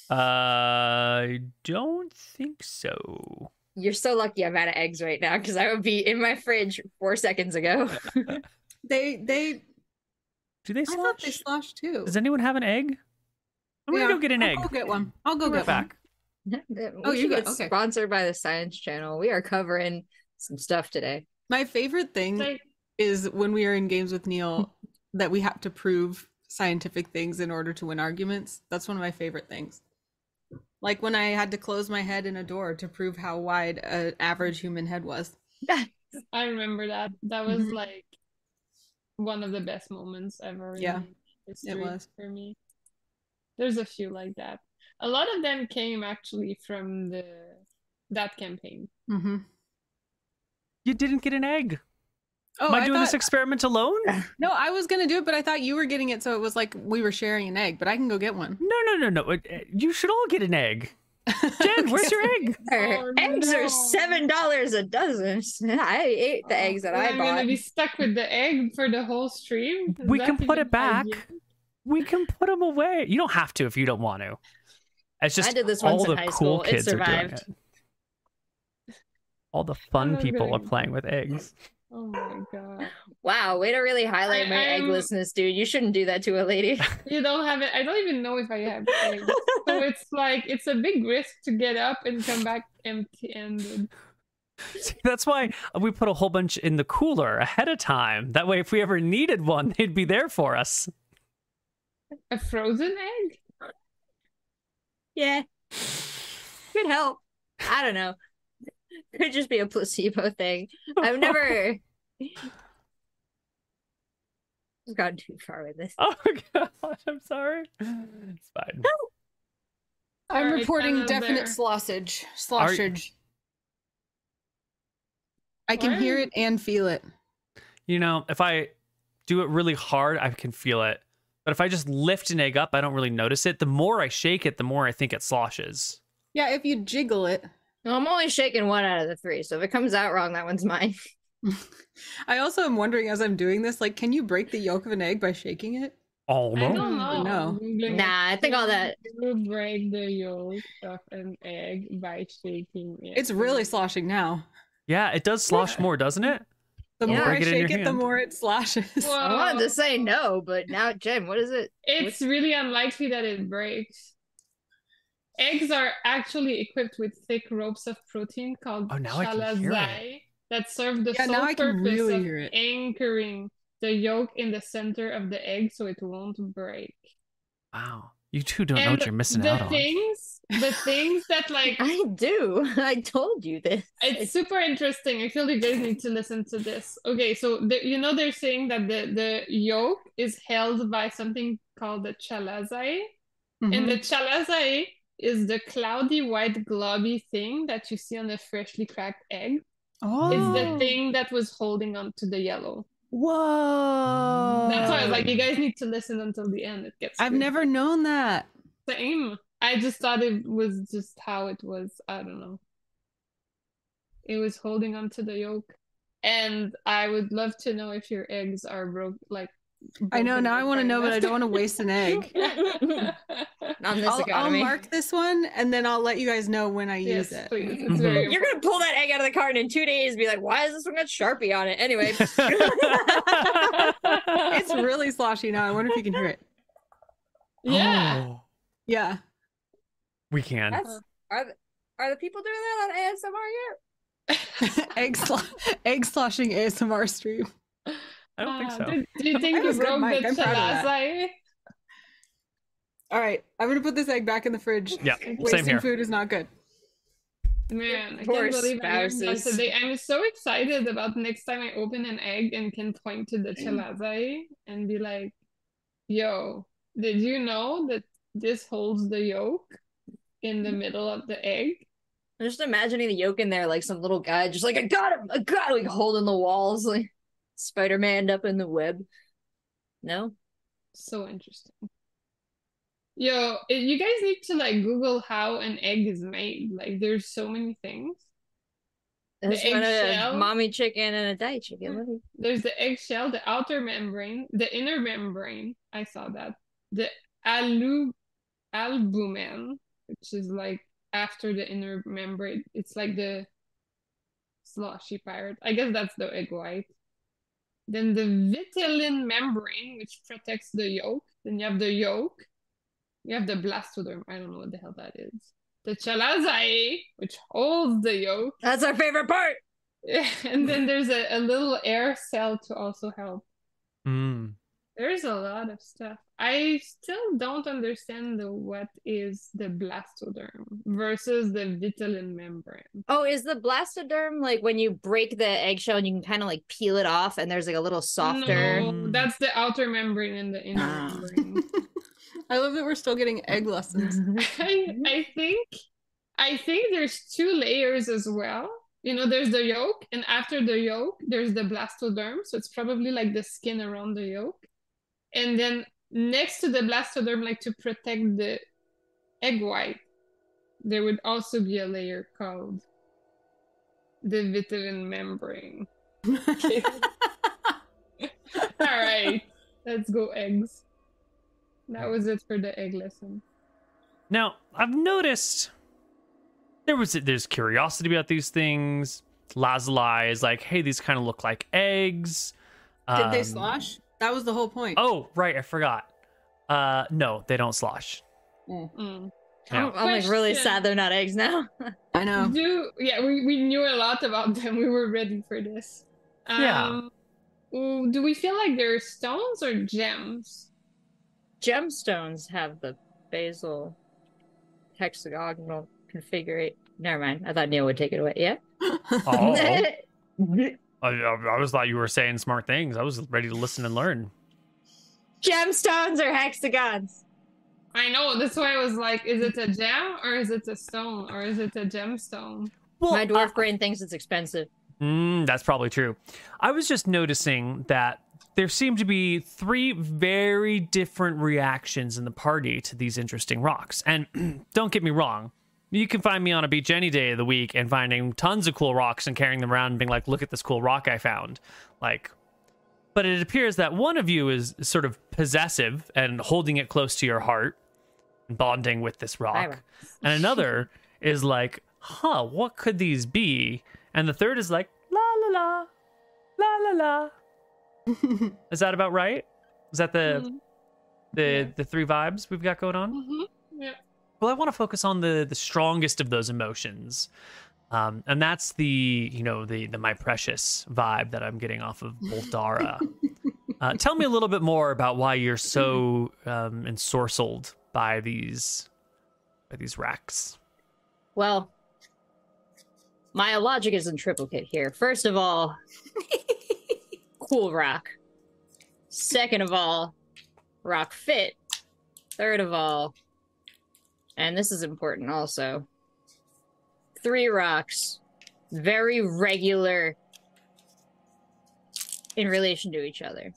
I don't think so. You're so lucky I'm out of eggs right now because I would be in my fridge four seconds ago. They they Do they I thought they slosh? slosh too. Does anyone have an egg? I'm gonna go get an egg. I'll egg. go get one. I'll go Be right get one. back. we Oh, you get okay. sponsored by the Science Channel. We are covering some stuff today. My favorite thing Like, is when we are in games with Neil that we have to prove scientific things in order to win arguments. That's one of my favorite things. Like when I had to close my head in a door to prove how wide an average human head was. I remember that. That was Mhm. like one of the best moments ever. Yeah, history was. for me. There's a few like that. A lot of them came actually from the that campaign. Mm-hmm. You didn't get an egg. Oh, Am I, I doing this experiment alone? no, I was gonna do it, but I thought you were getting it, so it was like we were sharing an egg. But I can go get one. No, no, no, no. It- it- You should all get an egg. Jen, where's your egg? Oh, eggs no. are seven dollars a dozen. I ate the oh, eggs that Well, I I'm bought. gonna be stuck with the egg for the whole stream. Is We can put it back. hygiene? We can put them away. You don't have to if you don't want to. It's just I did this all once in the high cool school. It kids are doing survived. it. All the fun I'm people are playing with eggs. Oh my god. Wow, way to really highlight I- my I'm- egglessness, dude. You shouldn't do that to a lady. You don't have it. I don't even know if I have eggs. so it's like it's a big risk to get up and come back empty-handed. See, That's why we put a whole bunch in the cooler ahead of time. That way, if we ever needed one, they'd be there for us. A frozen egg? yeah. Could help. I don't know. Could just be a placebo thing. I've never I've gone too far with this. Oh god, I'm sorry. It's fine. No. I'm Alright, reporting um, definite there. slossage. Sloshage. I can Why? hear it and feel it. You know, if I do it really hard, I can feel it. But if I just lift an egg up, I don't really notice it. The more I shake it, the more I think it sloshes. Yeah, if you jiggle it. Well, I'm only shaking one out of the three, so if it comes out wrong, that one's mine. I also am wondering as I'm doing this, like, can you break the yolk of an egg by shaking it? Oh I no. don't know. No. Nah, I think all that You break the yolk of an egg by shaking it. It's really sloshing now. Yeah, it does slosh more, doesn't it? The Yeah. more I Break it shake it, the more it sloshes. I wanted to say no, but now Jen, what is it? It's really unlikely that it breaks. Eggs are actually equipped with thick ropes of protein called Oh, now I can hear it. chalazae that serve the Yeah, sole now I can purpose really of anchoring the yolk in the center of the egg so it won't break. Wow. You two don't know what you're missing the out on. things, the things that like I do. I told you this. it's super interesting. I feel you guys need to listen to this. Okay, so the, you know they're saying that the the yolk is held by something called the chalazae, Mhm. and the chalazae is the cloudy white globby thing that you see on a freshly cracked egg. oh, It's the oh. thing that was holding on to the yellow. Whoa. That's why I was like, you guys need to listen until the end. It gets. I've good. never known that. same. I just thought it was just how it was. I don't know. It was holding on to the yolk, and I would love to know if your eggs are broke. Like, I know now. I want to know, but I don't want to waste an egg. On this I'll, I'll mark this one, and then I'll let you guys know when I use it. please. Mhm. You're gonna pull that egg out of the carton in two days and be like, why is this one got Sharpie on it? Anyway. It's really sloshy now. I wonder if you can hear it. yeah. Oh, Yeah. we can. That's are the, are the people doing that on ASMR yet? egg slo- egg sloshing ASMR stream. I don't think Uh, so. Do, do you think That you was good, broke Mike. the I'm proud of that. All right, I'm gonna put this egg back in the fridge. Yeah, same Wasting here. food is not good. Man, I Poor can't believe I learned that spouses. today. I'm so excited about next time I open an egg and can point to the chalazae and be like, "Yo, did you know that this holds the yolk in the middle of the egg?" I'm just imagining the yolk in there, like some little guy, just like I got him, I got him, like holding the walls, like Spider Man up in the web. No, So interesting. Yo, you guys need to like Google how an egg is made. Like, there's so many things. there's one eggshell? a mommy chicken and a daddy chicken. What do you- There's the eggshell, the outer membrane, the inner membrane. I saw that. The alu albumen, which is like after the inner membrane. It's like the sloshy part. I guess that's the egg white. Then the vitellin membrane, which protects the yolk. Then you have the yolk. You have the blastoderm. I don't know what the hell that is. The chalazae, which holds the yolk. That's our favorite part. and then there's a, a little air cell to also help. Mm. There's a lot of stuff. I still don't understand the what is the blastoderm versus the vitellin membrane. Oh, is the blastoderm like when you break the eggshell and you can kind of like peel it off and there's like a little softer? No, that's the outer membrane and the inner Ah. membrane. I love that we're still getting egg lessons. I I think I think there's two layers as well. You know, there's the yolk, and after the yolk, there's the blastoderm. So it's probably like the skin around the yolk. And then next to the blastoderm, like to protect the egg white, there would also be a layer called the vitellin membrane. Okay. All right, let's go eggs. That was it for the egg lesson. Now, I've noticed there was there's curiosity about these things. Lazuli is like, hey, these kind of look like eggs. Did they Um, slosh? That was the whole point. Oh, right, I forgot. Uh, no, they don't slosh. Mm. Yeah. I'm, I'm like really sad they're not eggs now. I know. Do yeah, we, we knew a lot about them. We were ready for this. Yeah. Um, ooh, do we feel like they're stones or gems? Gemstones have the basal hexagonal configurate. Never mind. I thought Neil would take it away. Yeah. Oh, I, I, I was thought you were saying smart things. I was ready to listen and learn. Gemstones or hexagons. I know. That's why I was like, is it a gem or is it a stone or is it a gemstone? Well, My dwarf brain thinks it's expensive. Mm, that's probably true. I was just noticing that there seem to be three very different reactions in the party to these interesting rocks. And don't get me wrong, you can find me on a beach any day of the week and finding tons of cool rocks and carrying them around and being like, look at this cool rock I found. Like, but it appears that one of you is sort of possessive and holding it close to your heart and bonding with this rock. And another is like, huh, what could these be? And the third is like, la la la, la la la. is that about right? Is that the Mhm. the Yeah. the three vibes we've got going on? Mhm. Well, I want to focus on the the strongest of those emotions. Um, and that's the, you know, the the my precious vibe that I'm getting off of Boldara. Uh, tell me a little bit more about why you're so um, ensorcelled by these by these racks. Well, my logic is in triplicate here. First of all, cool rock. Second of all, rock fit. Third of all, and this is important also, three rocks, very regular in relation to each other.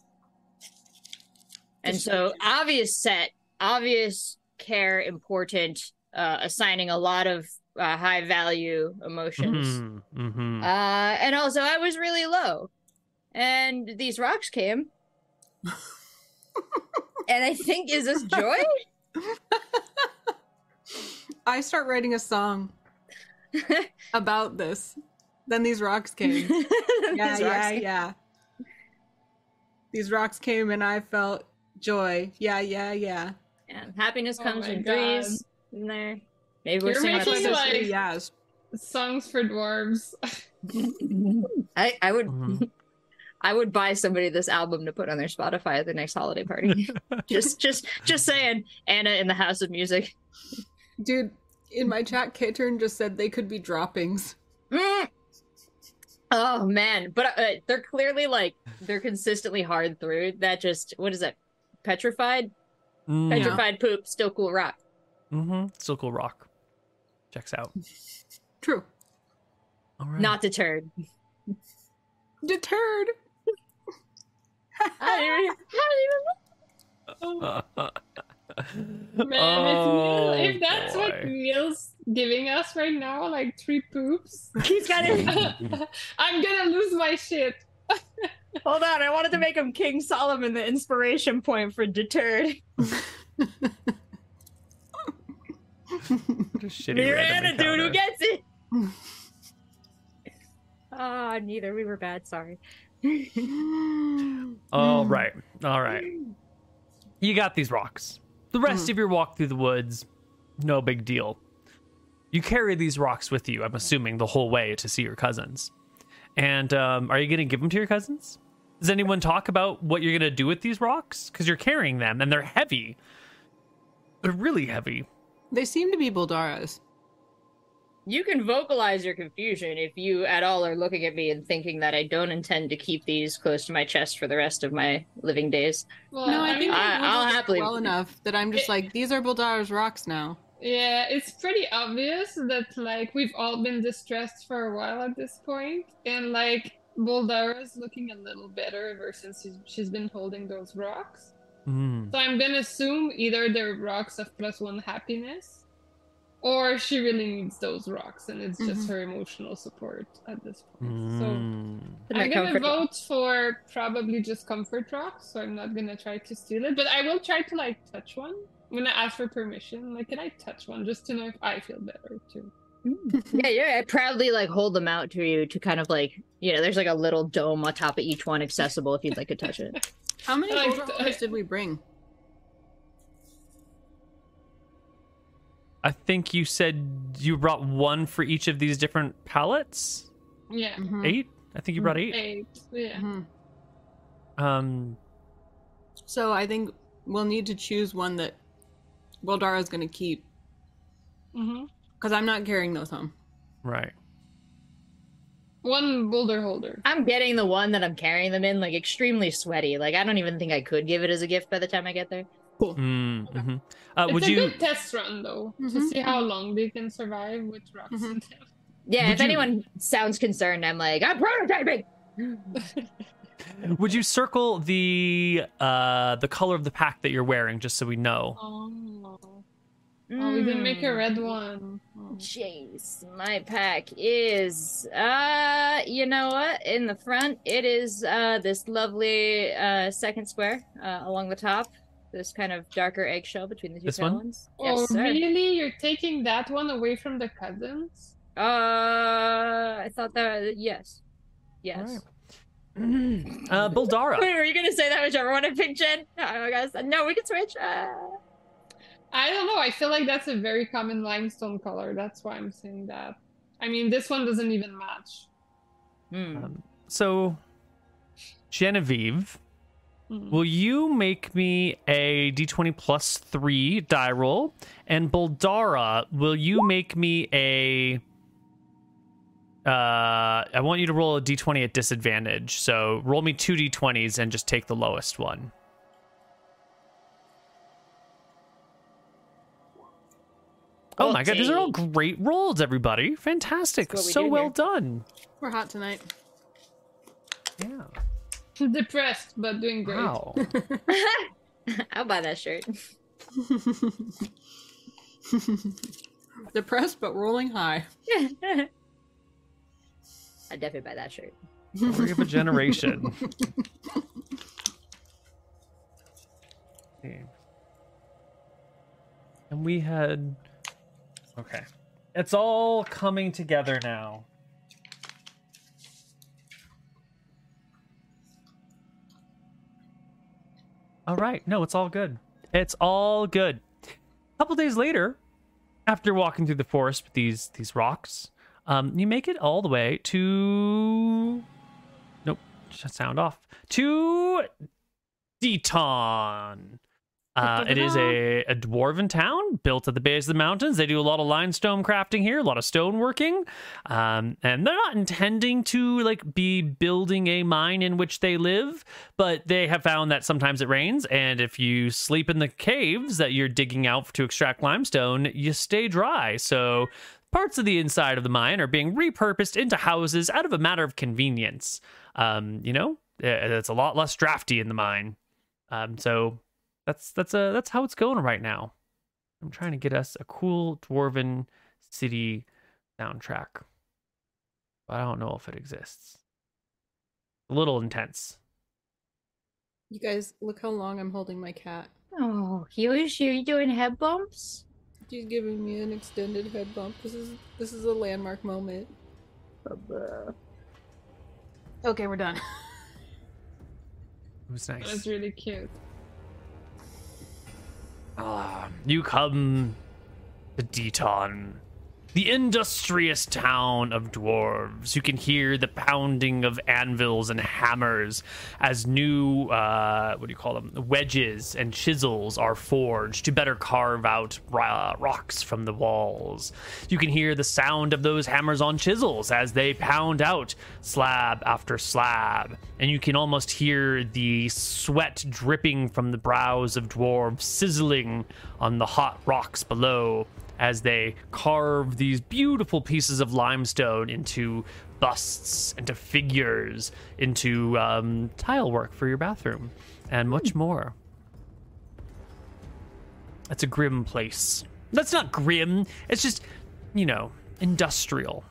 And so, obvious set, obvious care, important, uh, assigning a lot of uh, high value emotions. Mhm, mhm. Uh, and also, I was really low, and these rocks came, and I think is this joy? I start writing a song about this. Then these rocks came. Yeah, These yeah, came. yeah. These rocks came and I felt joy. Yeah, yeah, yeah. Yeah, happiness Oh comes my in God. threes. In there, maybe we're You're making, like- Three yes. Songs for dwarves. I, I would, Mhm. I would buy somebody this album to put on their Spotify at the next holiday party. just, just, just saying. Anna in the House of Music. Dude, in my chat, Kitern just said they could be droppings. Mm. Oh man, but uh, they're clearly like they're consistently hard through. That just what is that? Petrified, Mm, petrified poop, still cool rock. Mm-hmm. Still cool rock. Checks out. True. All right. Not deterred. Deterred. I don't even, I don't Man, if, Neil, Oh, if that's what. Neil's giving us right now, like three poops, even... He's got it. I'm gonna lose my shit. Hold on, I wanted to make him King Solomon the inspiration point for deterred. Shitty You're in Anna, dude, who gets it? Ah, neither. We were bad. Sorry. All right. All right. You got these rocks. The rest of your walk through the woods, no big deal. You carry these rocks with you, I'm assuming, the whole way to see your cousins. And um, are you going to give them to your cousins? Does anyone talk about what you're going to do with these rocks? Because you're carrying them and they're heavy. They're really heavy. They seem to be Boldara's. You can vocalize your confusion if you at all are looking at me and thinking that I don't intend to keep these close to my chest for the rest of my living days. Well, No, I I think mean, I- they I'll happily- well enough that I'm just It- like, these are Boldara's rocks now. yeah, it's pretty obvious that like we've all been distressed for a while at this point, and like Boldara's looking a little better ever since she's, she's been holding those rocks. Mm. So I'm gonna assume either they're rocks of plus one happiness, or she really needs those rocks, and it's just Mhm. her emotional support at this point. So Mm. I'm gonna Comfort- vote for probably just comfort rocks, so I'm not gonna try to steal it, but I will try to like touch one. I'm gonna ask for permission. Like, can I touch one just to know if I feel better too? Yeah, yeah. I proudly like hold them out to you to kind of like you know. There's like a little dome on top of each one, accessible if you'd like to touch it. How many Like, Boulder I- did we bring? I think you said you brought one for each of these different palettes. Yeah, Mhm. Eight? I think you brought eight. eight. Yeah. Mhm. Um, So I think we'll need to choose one that Boldara's going to keep Mm-hmm. because I'm not carrying those home. right. One boulder holder. I'm getting the one that I'm carrying them in, like extremely sweaty. Like I don't even think I could give it as a gift by the time I get there. Mm, mhm. Uh, It's would a you? good test run though, to Mhm. see how long they can survive with rocks Mhm. in. Yeah, Would if you- anyone sounds concerned, I'm like, I'm prototyping. Would you circle the uh the color of the pack that you're wearing just so we know? Oh. oh, we didn't make a Mm. red one. Oh. Jeez, my pack is uh you know what? In the front it is uh this lovely uh second square uh along the top. This kind of darker eggshell between the two This pale one? ones. Oh, Yes, sir. really? You're taking that one away from the cousins? Uh I thought that yes. Yes. Alright. Uh, Boldara. Wait, were you gonna say that whichever one I picked, Jen? Oh my gosh. No, we can switch. Uh... I don't know. I feel like that's a very common limestone color. That's why I'm saying that. I mean, this one doesn't even match. Hmm. Um, so, Genevieve, will you make me a d20 plus three die roll? And Boldara, will you make me a. Uh, I want you to roll a d20 at disadvantage. So roll me two d20s and just take the lowest one. Oh my god, these are all great rolls, everybody. Fantastic. That's what we So well here. done. We're hot tonight. Yeah. Depressed, but doing great. Wow. I'll buy that shirt. Depressed but rolling high. I definitely buy that shirt. Story of a generation. Okay. And we had. Okay. It's all coming together now. All right. No, it's all good. It's all good. A couple days later, after walking through the forest with these these rocks, um, you make it all the way to Nope, shut sound off. To Denton. Uh, it is a, a dwarven town built at the base of the mountains. They do a lot of limestone crafting here, a lot of stone working, um, and they're not intending to like be building a mine in which they live. But they have found that sometimes it rains, and if you sleep in the caves that you're digging out to extract limestone, you stay dry. So parts of the inside of the mine are being repurposed into houses out of a matter of convenience. Um, you know, it's a lot less drafty in the mine. Um, so that's that's uh that's how it's going right now. I'm trying to get us a cool dwarven city soundtrack, but I don't know if it exists. A little intense. You guys, look how long I'm holding my cat. Oh, Helios, are you doing head bumps? She's giving me an extended head bump. This is this is a landmark moment. Okay, we're done. It was nice. That's really cute. Ah, you come to Denton, the industrious town of dwarves. You can hear the pounding of anvils and hammers as new, uh, what do you call them, wedges and chisels are forged to better carve out rocks from the walls. You can hear the sound of those hammers on chisels as they pound out slab after slab. And you can almost hear the sweat dripping from the brows of dwarves sizzling on the hot rocks below as they carve these beautiful pieces of limestone into busts, into figures, into um, tile work for your bathroom, and much more. It's a grim place. That's not grim. It's just, you know, industrial.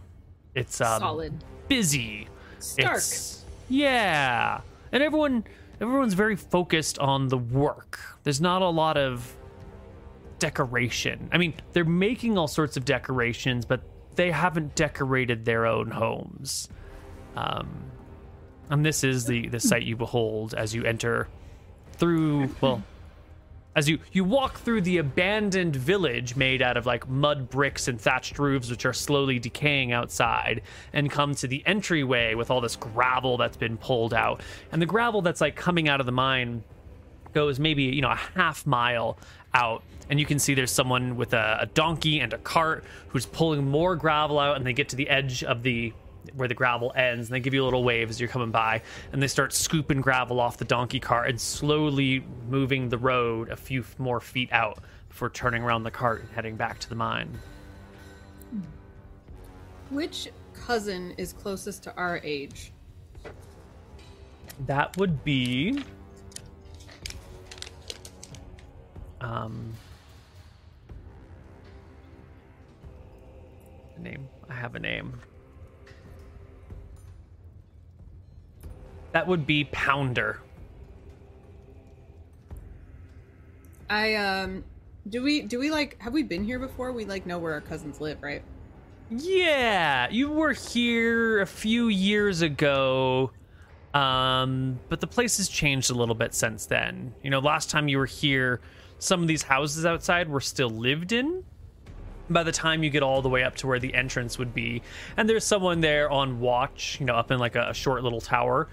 It's um, Solid. busy. Stark. It's, yeah, and everyone everyone's very focused on the work. There's not a lot of decoration. I mean, they're making all sorts of decorations, but they haven't decorated their own homes. Um, and this is the the sight you behold as you enter through. Well, as you you walk through the abandoned village made out of like mud bricks and thatched roofs which are slowly decaying outside and come to the entryway with all this gravel that's been pulled out and the gravel that's like coming out of the mine goes maybe you know a half mile out and you can see there's someone with a, a donkey and a cart who's pulling more gravel out and they get to the edge of the where the gravel ends and they give you a little wave as you're coming by and they start scooping gravel off the donkey cart and slowly moving the road a few more feet out before turning around the cart and heading back to the mine Which cousin is closest to our age? that would be um name i have a name that would be pounder I um do we do we like have we been here before? We like know where our cousins live, right? Yeah, you were here a few years ago. Um, but the place has changed a little bit since then. You know, last time you were here, some of these houses outside were still lived in. By the time you get all the way up to where the entrance would be, and there's someone there on watch, you know, up in like a, short little tower.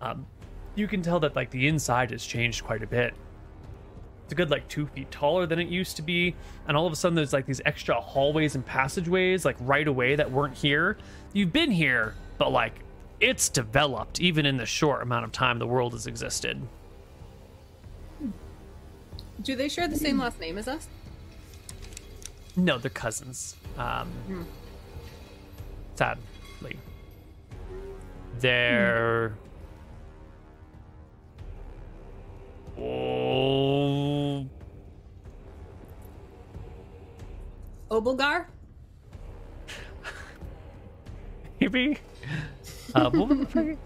Um, you can tell that like the inside has changed quite a bit. It's a good like two feet taller than it used to be, and all of a sudden there's like these extra hallways and passageways like right away that weren't here. You've been here, but like it's developed even in the short amount of time the world has existed. Do they share the same last name as us? No, they're cousins. Um, Sadly, they're. Oh, Obelgar? maybe. Uh, what was the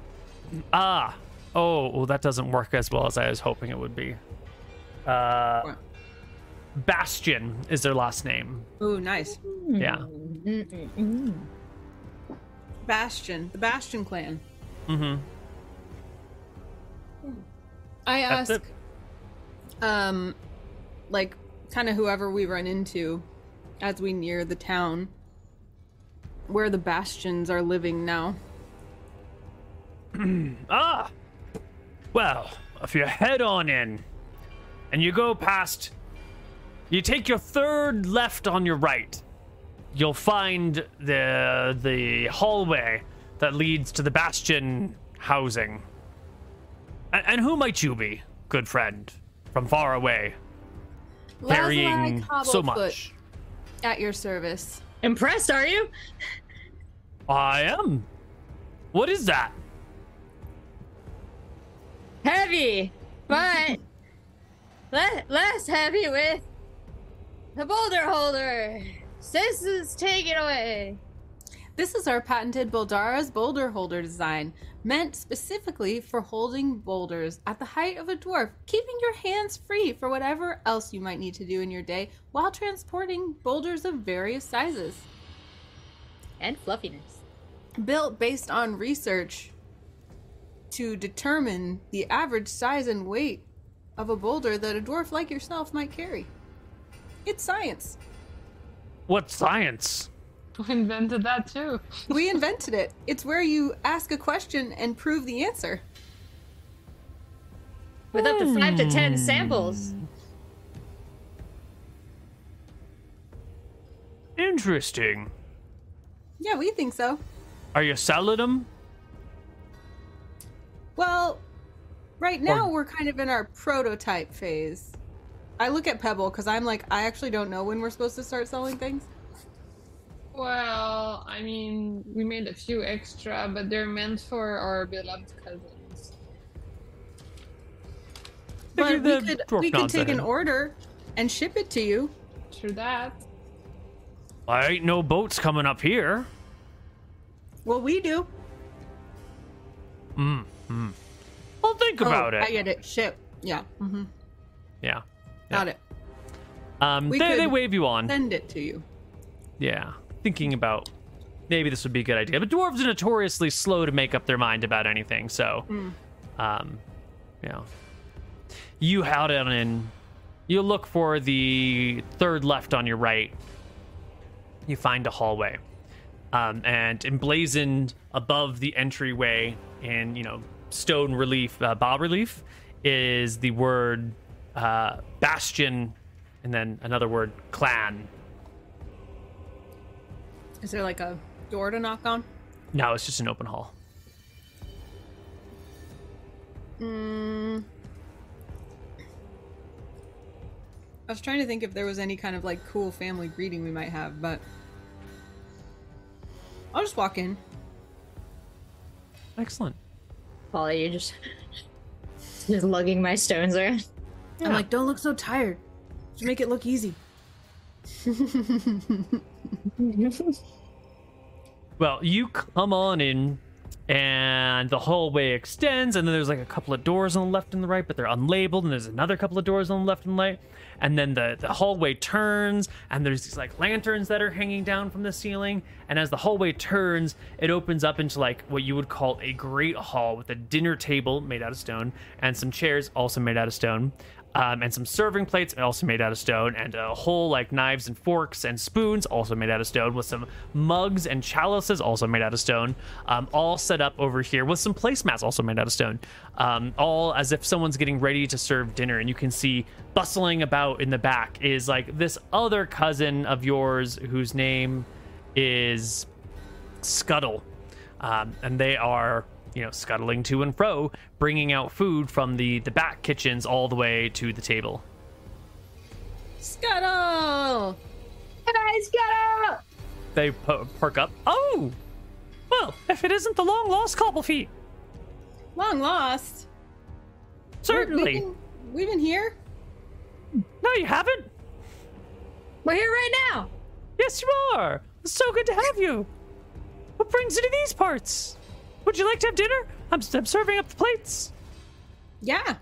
ah, oh, well, that doesn't work as well as I was hoping it would be. Uh, What? Bastion is their last name. Ooh, nice. Yeah. Bastion, the Bastion clan. Mm-hmm. I That's ask, it. um, like, kind of whoever we run into as we near the town, where the Bastions are living now. Ah! Well, if you head on in and you go past, you take your third left on your right, you'll find the the hallway that leads to the bastion housing. And, and who might you be, good friend, from far away, carrying so much? At your service. Impressed, are you? I am. What is that? Heavy, but le- less heavy with the boulder holder. This is taken away. This is our patented Boldara's boulder holder design, meant specifically for holding boulders at the height of a dwarf, keeping your hands free for whatever else you might need to do in your day while transporting boulders of various sizes. And fluffiness. Built based on research to determine the average size and weight of a boulder that a dwarf like yourself might carry. It's science. What science? We invented that too. We invented it. It's where you ask a question and prove the answer. With up to five to ten hmm. samples. Interesting. Yeah, we think so. Are you selling them? Well, right now Or- we're kind of in our prototype phase. I look at Pebble because I'm like, I actually don't know when we're supposed to start selling things. Well, I mean, we made a few extra, but they're meant for our beloved cousins. But we could we could take an order and ship it to you. True that. I ain't no boats coming up here. Well, we do. Mm hmm. Well, think about oh, it. I get it. Ship. Yeah. Mm-hmm. Yeah. Got it. Um, We they, they could wave you on. Send it to you. Yeah. Thinking about maybe this would be a good idea. But dwarves are notoriously slow to make up their mind about anything. So, um, you know, you head on in. You look for the third left on your right. You find a hallway. Um, and emblazoned above the entryway in, you know, stone relief, uh, bas relief, is the word uh, bastion and then another word clan. Is there like a door to knock on? No, it's just an open hall. Mm. I was trying to think if there was any kind of like cool family greeting we might have, but I'll just walk in. Excellent. Polly, you just just lugging my stones around. I'm like, don't look so tired. Just make it look easy. Well, you come on in, and the hallway extends, and then there's like a couple of doors on the left and the right, but they're unlabeled, and there's another couple of doors on the left and right, and then the, the hallway turns, and there's these like lanterns that are hanging down from the ceiling, and as the hallway turns, it opens up into like what you would call a great hall with a dinner table made out of stone, and some chairs also made out of stone. Um, and some serving plates also made out of stone, and a whole like knives and forks and spoons also made out of stone, with some mugs and chalices also made out of stone, um, all set up over here with some placemats also made out of stone, um, all as if someone's getting ready to serve dinner. And you can see bustling about in the back is like this other cousin of yours whose name is Scuttle, um, and they are you know scuttling to and fro, bringing out food from the the back kitchens all the way to the table. Scuttle! Guys, get out! They po- perk up. Oh, well, if it isn't the long lost Cobblefeet, Long lost. certainly. We've been, we've been here. No, you haven't. We're here right now. Yes, you are. It's so good to have you. What brings you to these parts? Would you like to have dinner? I'm, I'm serving up the plates. Yeah.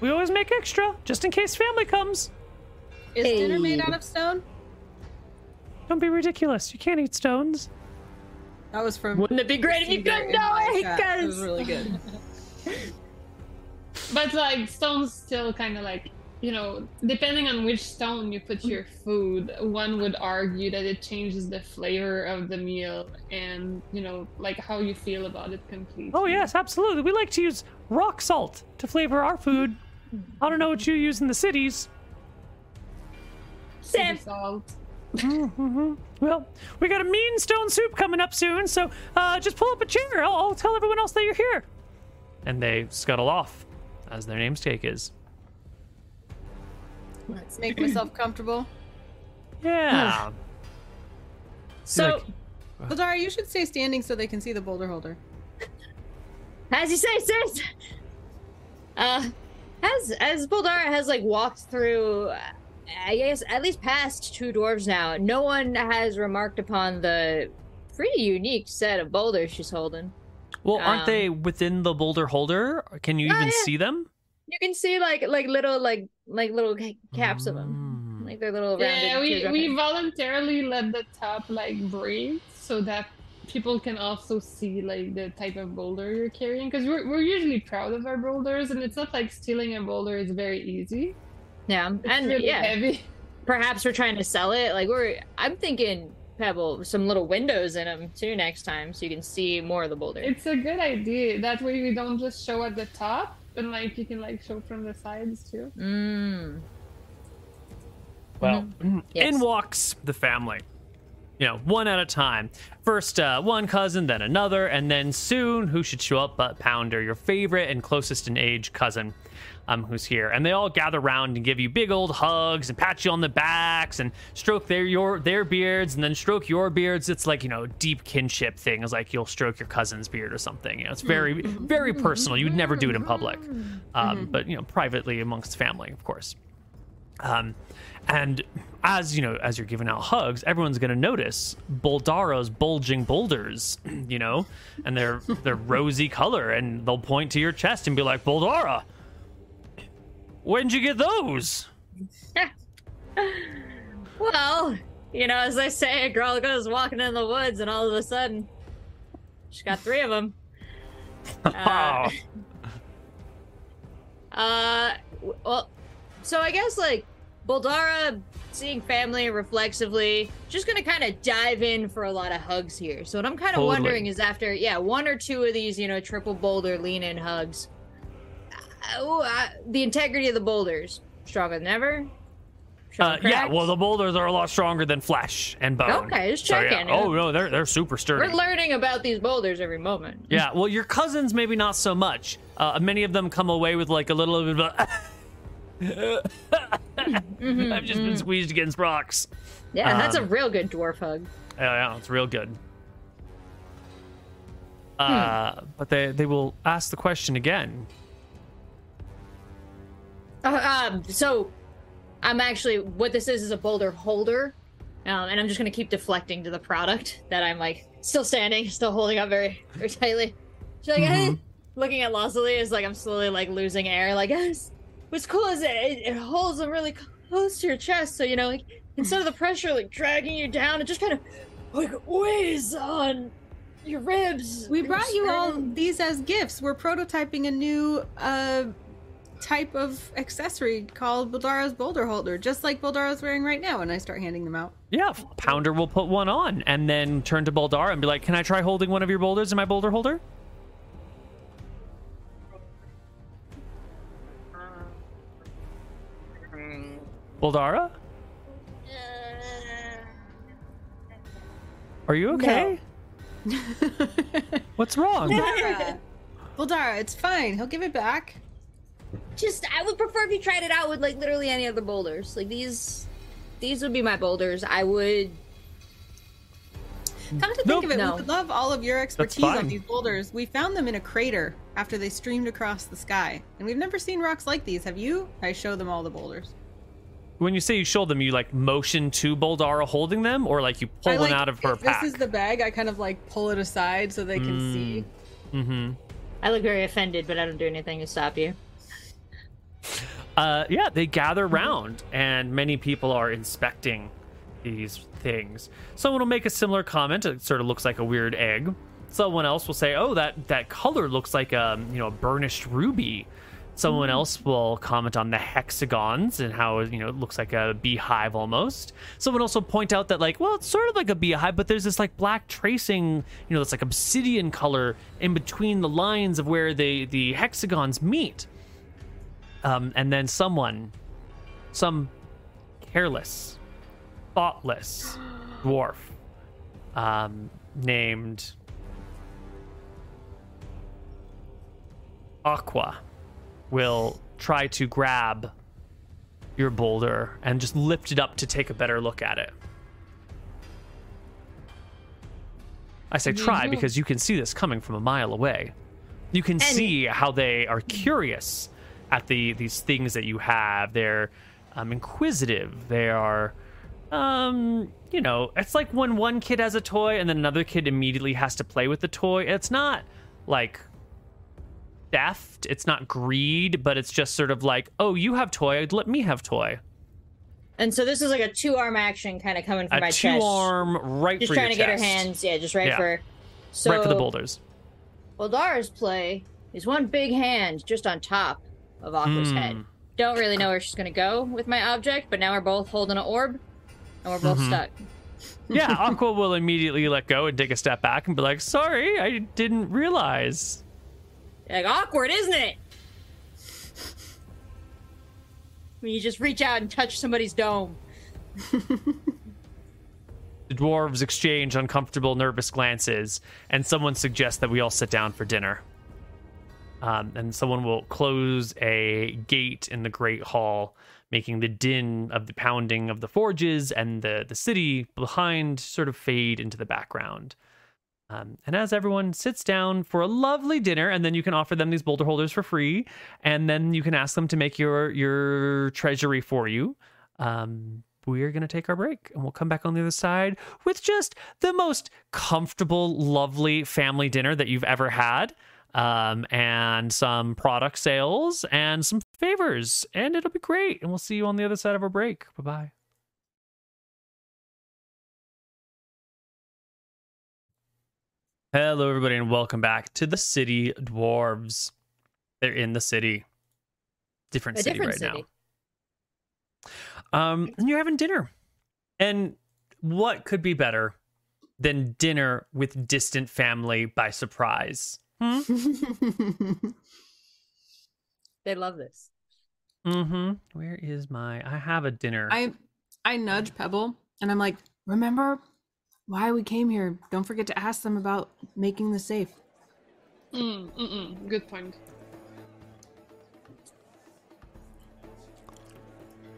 We always make extra, just in case family comes. Is dinner made out of stone? Don't be ridiculous. You can't eat stones. That was from. Wouldn't it be great if you could in know my it, chat. It was really good. But like stones still kind of like you know, depending on which stone you put your food, one would argue that it changes the flavor of the meal and you know, like how you feel about it completely. Oh, yes, absolutely. We like to use rock salt to flavor our food. I don't know what you use in the cities. Sea Sam, salt. hmm Well, we got a mean stone soup coming up soon, so uh, just pull up a chair. I'll, I'll tell everyone else that you're here. And they scuttle off, as their namesake is. Let's make myself comfortable. Yeah. so Ladara, you should stay standing so they can see the boulder holder. as you say, sis. Uh, as as Boldara has like walked through, I guess at least past two dwarves now. No one has remarked upon the pretty unique set of boulders she's holding. well, aren't Um, they within the boulder holder? Can you Oh, even yeah. see them? You can see like like little like like little caps of them, Mm. like they're little rounded. Yeah, we, we voluntarily let the top like breathe so that people can also see like the type of boulder you're carrying because we're, we're usually proud of our boulders and it's not like stealing a boulder is very easy. yeah, It's and really yeah, heavy. perhaps we're trying to sell it. Like we're, I'm thinking pebble some little windows in them too next time, so you can see more of the boulder. It's a good idea. That way we don't just show at the top and like you can like show from the sides too. Mm. Well, Yes. in walks the family. You know, one at a time. First, uh, one cousin, then another, and then soon, who should show up but Pounder, your favorite and closest in age cousin, um, who's here. And they all gather round and give you big old hugs and pat you on the backs and stroke their your their beards and then stroke your beards. It's like you know, deep kinship thing. It's like you'll stroke your cousin's beard or something. You know, it's very very personal. You'd never do it in public, um, but you know, privately amongst family, of course. Um, and as you know, as you're giving out hugs, everyone's gonna notice Boldara's bulging boulders, you know, and their their rosy color, and they'll point to your chest and be like, "Boldara, when'd you get those?" Well, you know, as they say, a girl goes walking in the woods, and all of a sudden, she's got three of them. Uh, uh, well, so I guess like Boldara seeing family reflexively, just gonna kind of dive in for a lot of hugs here. So what I'm kind of Totally. wondering is after, yeah, one or two of these, you know, triple boulder lean in hugs, uh, uh, the integrity of the boulders stronger than ever. Uh, yeah, well, the boulders are a lot stronger than flesh and bone. Okay, just So, yeah. Oh no, they're they're super sturdy. We're learning about these boulders every moment. Yeah, well, your cousins maybe not so much. Uh, many of them come away with like a little bit of a. Mm-hmm, I've just been squeezed against rocks. Yeah, that's a Um, real good dwarf hug. Yeah, yeah, it's real good. Uh, but they they will ask the question again. Uh, um, so, I'm actually what this is is a boulder holder, um, and I'm just gonna keep deflecting to the product that I'm like still standing, still holding up very very tightly. She's like, Mm-hmm. hey, looking at Losely is like I'm slowly like losing air. Like, yes, what's cool is it, it it holds them really close to your chest, so you know like instead of the pressure like dragging you down, it just kind of like weighs on your ribs. We brought you all these as gifts. We're prototyping a new uh type of accessory called Boldara's boulder holder, just like Boldara's wearing right now. And I start handing them out. Yeah, Pounder will put one on and then turn to Boldara and be like, "Can I try holding one of your boulders in my boulder holder?" Boldara, are you okay? What's wrong? Bildara, Bildara, it's fine. He'll give it back. Just, I would prefer if you tried it out with like literally any other boulders. Like these, these would be my boulders. I would. Come to think Nope. of it, No. we would love all of your expertise on these boulders. We found them in a crater after they streamed across the sky, and we've never seen rocks like these. Have you? I show them all the boulders. When you say you show them, you like motion to Boldara holding them, or like you pull I, one like, out of her if pack. This is the bag. I kind of like pull it aside so they can see. Mm-hmm. I look very offended, but I don't do anything to stop you. Uh, yeah, they gather round, and many people are inspecting these things. Someone will make a similar comment. It sort of looks like a weird egg. Someone else will say, "Oh, that that color looks like a you know a burnished ruby." Someone else will comment on the hexagons and how you know it looks like a beehive almost. Someone else will point out that like, well, it's sort of like a beehive, but there's this like black tracing, you know, it's like obsidian color in between the lines of where the the hexagons meet. Um, and then someone, some careless, thoughtless dwarf, um, named Aqua, will try to grab your boulder and just lift it up to take a better look at it. I say try because you can see this coming from a mile away. You can see how they are curious at the these things that you have. They're um, inquisitive. They are, um, you know, it's like when one kid has a toy and then another kid immediately has to play with the toy. It's not like theft. It's not greed, but it's just sort of like, oh, you have toy, let me have toy. And so this is like a two arm action kind of coming from A my two chest. arm right Just trying to get her hands, yeah, just right Yeah. for. So right for the boulders. Boldara's play is one big hand just on top of Aqua's Hmm. head. Don't really know where she's gonna go with my object, but now we're both holding an orb, and we're both Mhm. stuck. Yeah, Aqua will immediately let go and take a step back and be like, sorry, I didn't realize. Like awkward, isn't it? When you just reach out and touch somebody's dome. The dwarves exchange uncomfortable, nervous glances, and someone suggests that we all sit down for dinner. Um, and someone will close a gate in the great hall, making the din of the pounding of the forges and the, the city behind sort of fade into the background. Um, and as everyone sits down for a lovely dinner, and then you can offer them these boulder holders for free, and then you can ask them to make your your treasury for you. Um, we are going to take our break, and we'll come back on the other side with just the most comfortable, lovely family dinner that you've ever had, um, and some product sales and some favors, and it'll be great. And we'll see you on the other side of our break. Bye bye. Hello, everybody, and welcome back to the City Dwarves. They're in the city, different A city different right city. now. Um, and you're having dinner, and what could be better than dinner with distant family by surprise? Hmm? They love this. Mm-hmm. Where is my? I have a dinner. I I nudge Pebble and I'm like, remember why we came here? Don't forget to ask them about making the safe. Mm, mm-mm, good point.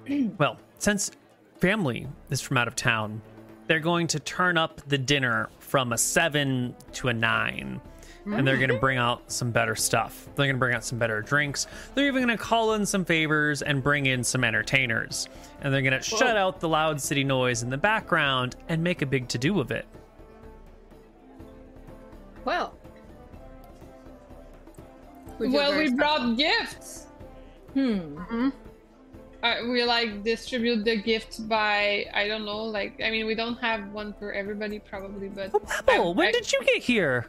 Well, since family is from out of town, they're going to turn up the dinner from a seven to a nine. And they're going to bring out some better stuff. They're going to bring out some better drinks. They're even going to call in some favors and bring in some entertainers. And they're going to shut out the loud city noise in the background and make a big to do of it. Well, We well, we special. brought gifts. hmm. Uh, we like distribute the gifts by I don't know, like I mean we don't have one for everybody probably, but Oh, Pebble, I- when I- did you get here?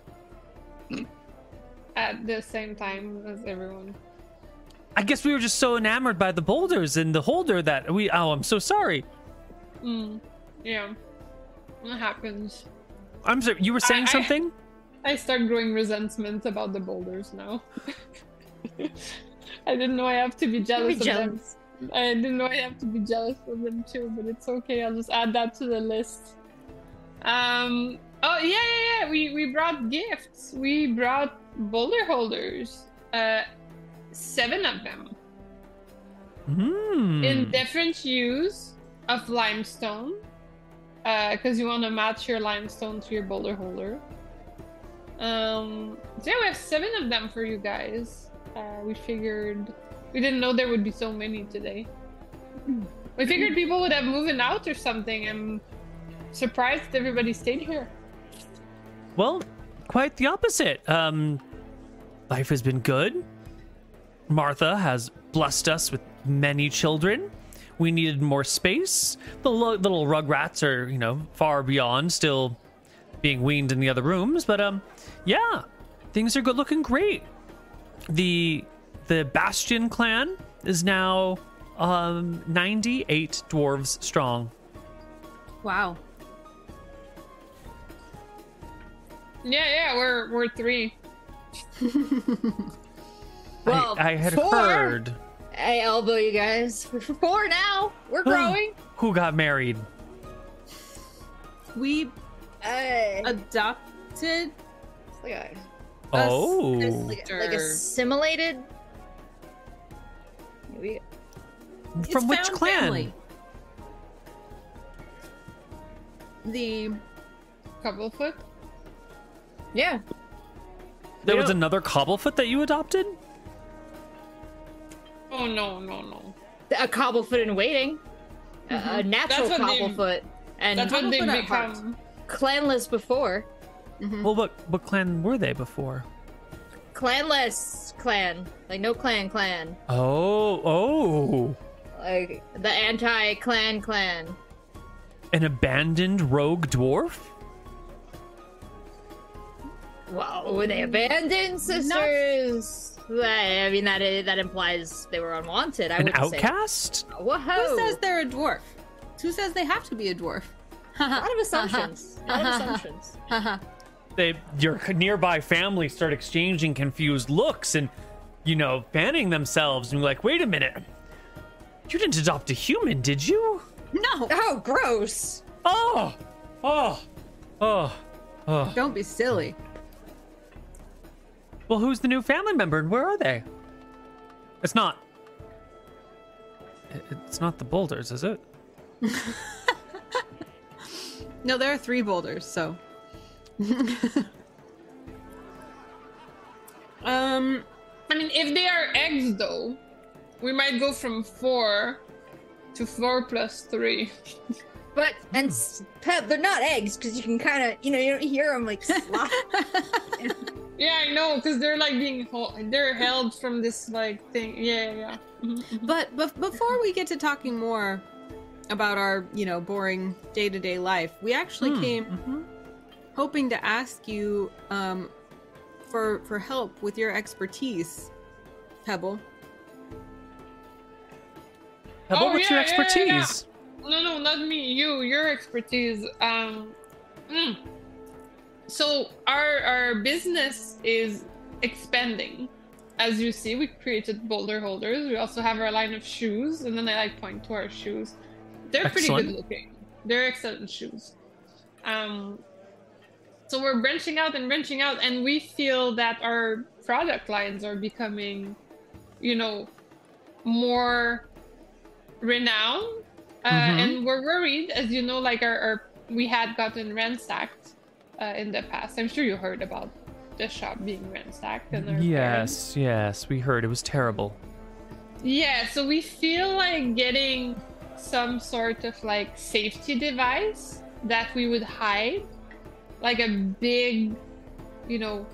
At the same time as everyone. I guess we were just so enamored by the boulders and the holder that we. Oh, I'm so sorry. Mm, yeah, it happens. I'm sorry. You were saying I- something? I start growing resentment about the boulders now. I didn't know I have to be jealous Be of them. I didn't know I have to be jealous of them too, but it's okay. I'll just add that to the list. Um. Oh yeah, yeah, yeah. We we brought gifts. We brought boulder holders. Uh, seven of them Hmm. in different hues of limestone. Uh, because you want to match your limestone to your boulder holder. Um. So yeah, we have seven of them for you guys. Uh, we figured we didn't know there would be so many today. We figured people would have moving out or something. I'm surprised everybody stayed here. Well, quite the opposite. Um, life has been good. Martha has blessed us with many children. We needed more space. The lo- little rugrats are, you know, far beyond, still being weaned in the other rooms. But um, yeah, things are good, looking great. The the Bastion clan is now um 98 dwarves strong. Wow. Yeah, yeah, we're we're three. Well, I, I had four. heard I elbow you guys. We're four now. We're growing. who got married. We Uh, adopted. like a, Oh. like, like assimilated. We, From which clan? family. The Cobblefoot. Yeah. There We was another Cobblefoot that you adopted? Oh no, no, no. A cobblefoot in waiting. A- A mm-hmm. natural That's what they- cobblefoot. And That's what they've Cobblefoot at heart. become. clanless before. Mm-hmm. Well, what what clan were they before? Clanless clan. Like no clan clan. Oh, oh. Like the anti clan clan. An abandoned rogue dwarf? Wow, were they abandoned sisters? I mean, that that implies they were unwanted. I An would outcast? say. Whoa! who says they're a dwarf? Who says they have to be a dwarf? A lot of assumptions. A lot of assumptions. Uh-huh. Uh-huh. They your nearby family start exchanging confused looks and you know, fanning themselves and be like, "Wait a minute. You didn't adopt a human, did you?" no, Oh, gross! Oh. Oh. Oh. Oh. don't be silly. Well, who's the new family member and where are they? It's not. It's not the boulders, is it? No, there are three boulders, so. um, I mean, if they are eggs, though, we might go from four to four plus three. But and s- Pep, they're not eggs because you can kind of, you know, you don't hear them like slop. Yeah, I know, because they're like being held, they're held from this like thing. Yeah, yeah, yeah. Mhm, mhm. but before we get to talking more about our, you know, boring day to day life, we actually Hmm, came mhm. hoping to ask you um, for for help with your expertise, Pebble. Pebble, Oh, what's your yeah, yeah, yeah, yeah. expertise? No, no, not me. You, your expertise. Um, mm. So our our business is expanding. As you see, we created boulder holders. We also have our line of shoes, and then I like point to our shoes. They're pretty good looking. They're excellent shoes. Um, so we're branching out and branching out, and we feel that our product lines are becoming, you know, more renowned uh, Mhm. and we're worried, as you know, like our, our we had gotten ransacked uh, in the past. I'm sure you heard about the shop being ransacked and parents. Yes, yes, we heard it was terrible. Yeah, so we feel like getting some sort of like safety device that we would hide, like a big, you know,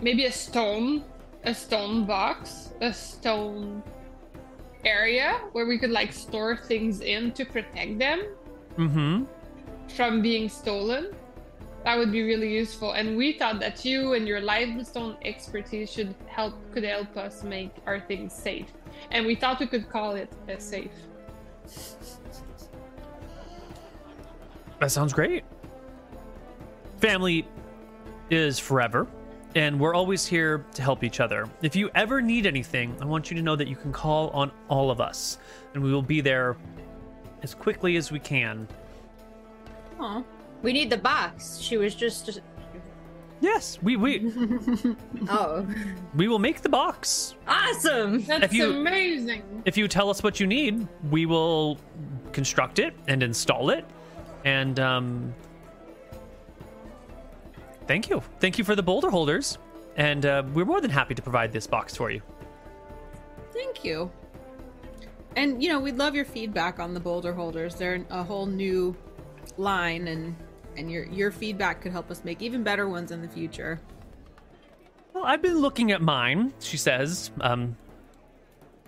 maybe a stone, a stone box, a stone area where we could like store things in to protect them Mm-hmm. from being stolen. That would be really useful. And we thought that you and your limestone expertise should help could help us make our things safe. And we thought we could call it a safe. That sounds great. Family is forever, and we're always here to help each other. If you ever need anything, I want you to know that you can call on all of us, and we will be there as quickly as we can. Aw. We need the box. She was just. Yes, we we Oh, we will make the box. awesome! That's If you- amazing. If you tell us what you need, we will construct it and install it. And um Thank you. Thank you for the boulder holders. And uh, we're more than happy to provide this box for you. Thank you. And you know, we'd love your feedback on the boulder holders. They're a whole new line and and your your feedback could help us make even better ones in the future. Well, I've been looking at mine, she says, um,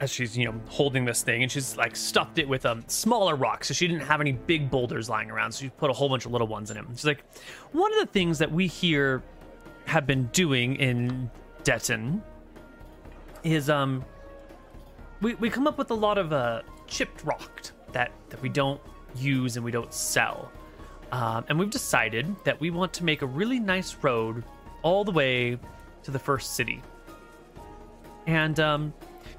as she's, you know, holding this thing, and she's like stuffed it with um, smaller rocks, so she didn't have any big boulders lying around, so she put a whole bunch of little ones in it. She's like, one of the things that we here have been doing in Denton is, um, we, we come up with a lot of uh, chipped rock that, that we don't use and we don't sell. Um, and we've decided that we want to make a really nice road all the way to the first city. And um,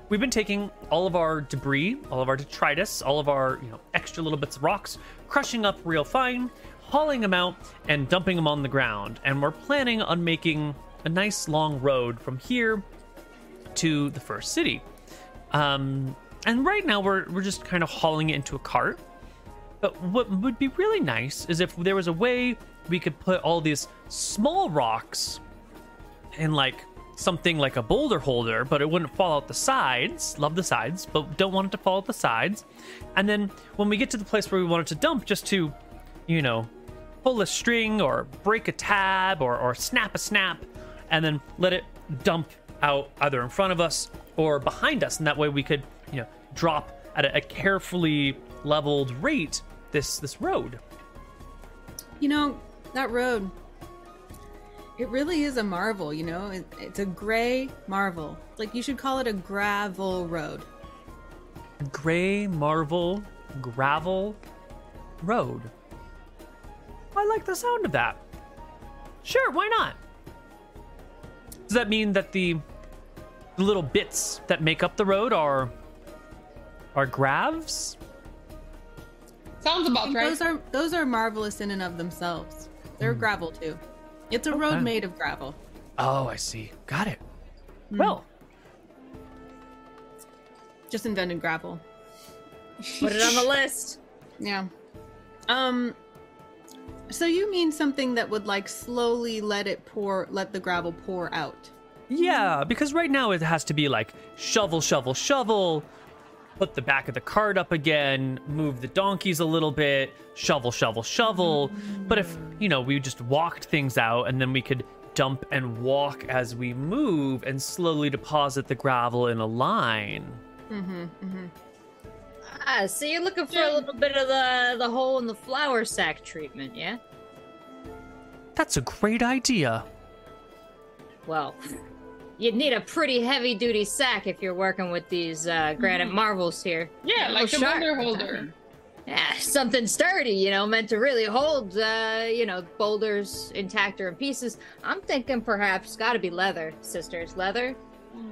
we've been taking all of our debris, all of our detritus, all of our you know extra little bits of rocks, crushing up real fine, hauling them out, and dumping them on the ground. And we're planning on making a nice long road from here to the first city. Um, and right now we're we're just kind of hauling it into a cart. But what would be really nice is if there was a way we could put all these small rocks in like something like a boulder holder, but it wouldn't fall out the sides. Love the sides, but don't want it to fall out the sides. And then when we get to the place where we want it to dump, just to, you know, pull a string or break a tab or, or snap a snap, and then let it dump out either in front of us or behind us. And that way we could, you know, drop at a, a carefully leveled rate this this road. You know, that road it really is a marvel, you know? It, it's a gray marvel. Like you should call it a gravel road. Gray marvel gravel road. I like the sound of that. Sure, why not? Does that mean that the, the little bits that make up the road are are gravs? Sounds about right. Those are those are marvelous in and of themselves. They're gravel too. It's a Okay. road made of gravel. Oh, I see. Got it. Well, Just invented gravel. Put it on the list. Yeah. Um so you mean something that would like slowly let it pour let the gravel pour out. yeah, because right now it has to be like shovel, shovel, shovel, put the back of the cart up again, move the donkeys a little bit, shovel, shovel, shovel. But if, you know, we just walked things out and then we could dump and walk as we move and slowly deposit the gravel in a line. Mm-hmm. Ah, so you're looking for a little bit of the the hole in the flour sack treatment, yeah? That's a great idea. Well, you'd need a pretty heavy duty sack if you're working with these uh, granite marvels here. Yeah, like a boulder holder. Yeah, something sturdy, you know, meant to really hold, uh, you know, boulders intact or in pieces. I'm thinking perhaps got to be leather, sisters. Leather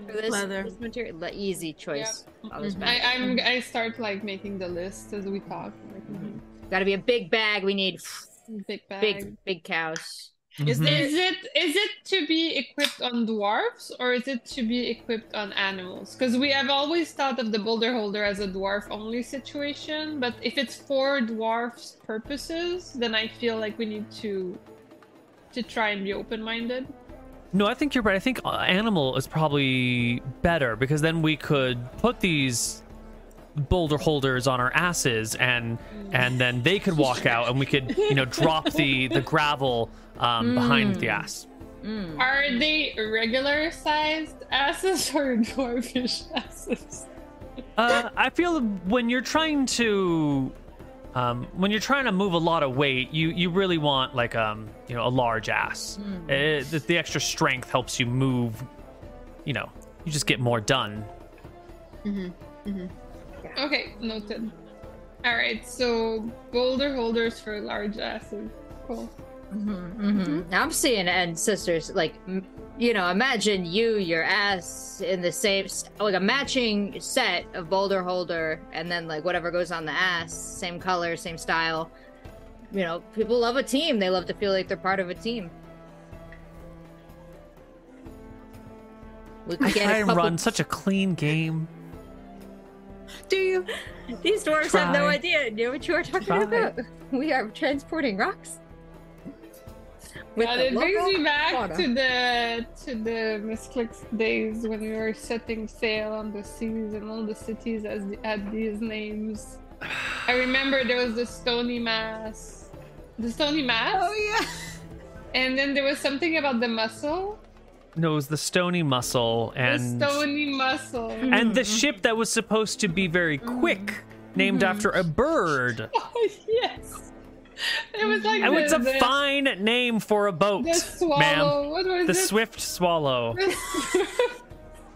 for this, Leather. this material. Le- easy choice. Always Mhm. I, I'm I start like making the list as we talk. Like, Got to be a big bag. We need Big bag. big, big cows. Is Mhm. there Is it is it to be equipped on dwarfs or is it to be equipped on animals? Because we have always thought of the boulder holder as a dwarf only situation, but if it's for dwarfs purposes, then I feel like we need to to try and be open minded. No, I think you're right. I think animal is probably better because then we could put these boulder holders on our asses and and then they could walk out and we could you know drop the the gravel um, behind the ass. Mm. Are they regular sized asses or dwarfish asses? Uh, I feel when you're trying to Um, when you're trying to move a lot of weight, you you really want like um you know a large ass. Uh, the, the extra strength helps you move. You know, you just get more done. Okay, noted. All right, so boulder holders for large asses. Cool. Hmm I'm seeing and sisters. Like m- you know imagine you your ass in the same like a matching set of boulder holder and then like whatever goes on the ass same color same style. You know people love a team. They love to feel like they're part of a team. We could I get try a and couple- run such a clean game. Do you? these dwarves have no idea. You know what you are talking Try. about? We are transporting rocks With Yeah, the it brings me back fauna. to the to the Misclicks days when we were setting sail on the seas and all the cities as had these names. I remember there was the Stony Mass, the Stony Mass, Oh yeah. and then there was something about the mussel, No, it was the stony muscle and the Stony Mussel. and the ship that was supposed to be very quick, named mm-hmm. after a bird. Oh yes, it was like And the, it's a the, fine name for a boat, the swallow. ma'am. What was The it? Swift Swallow.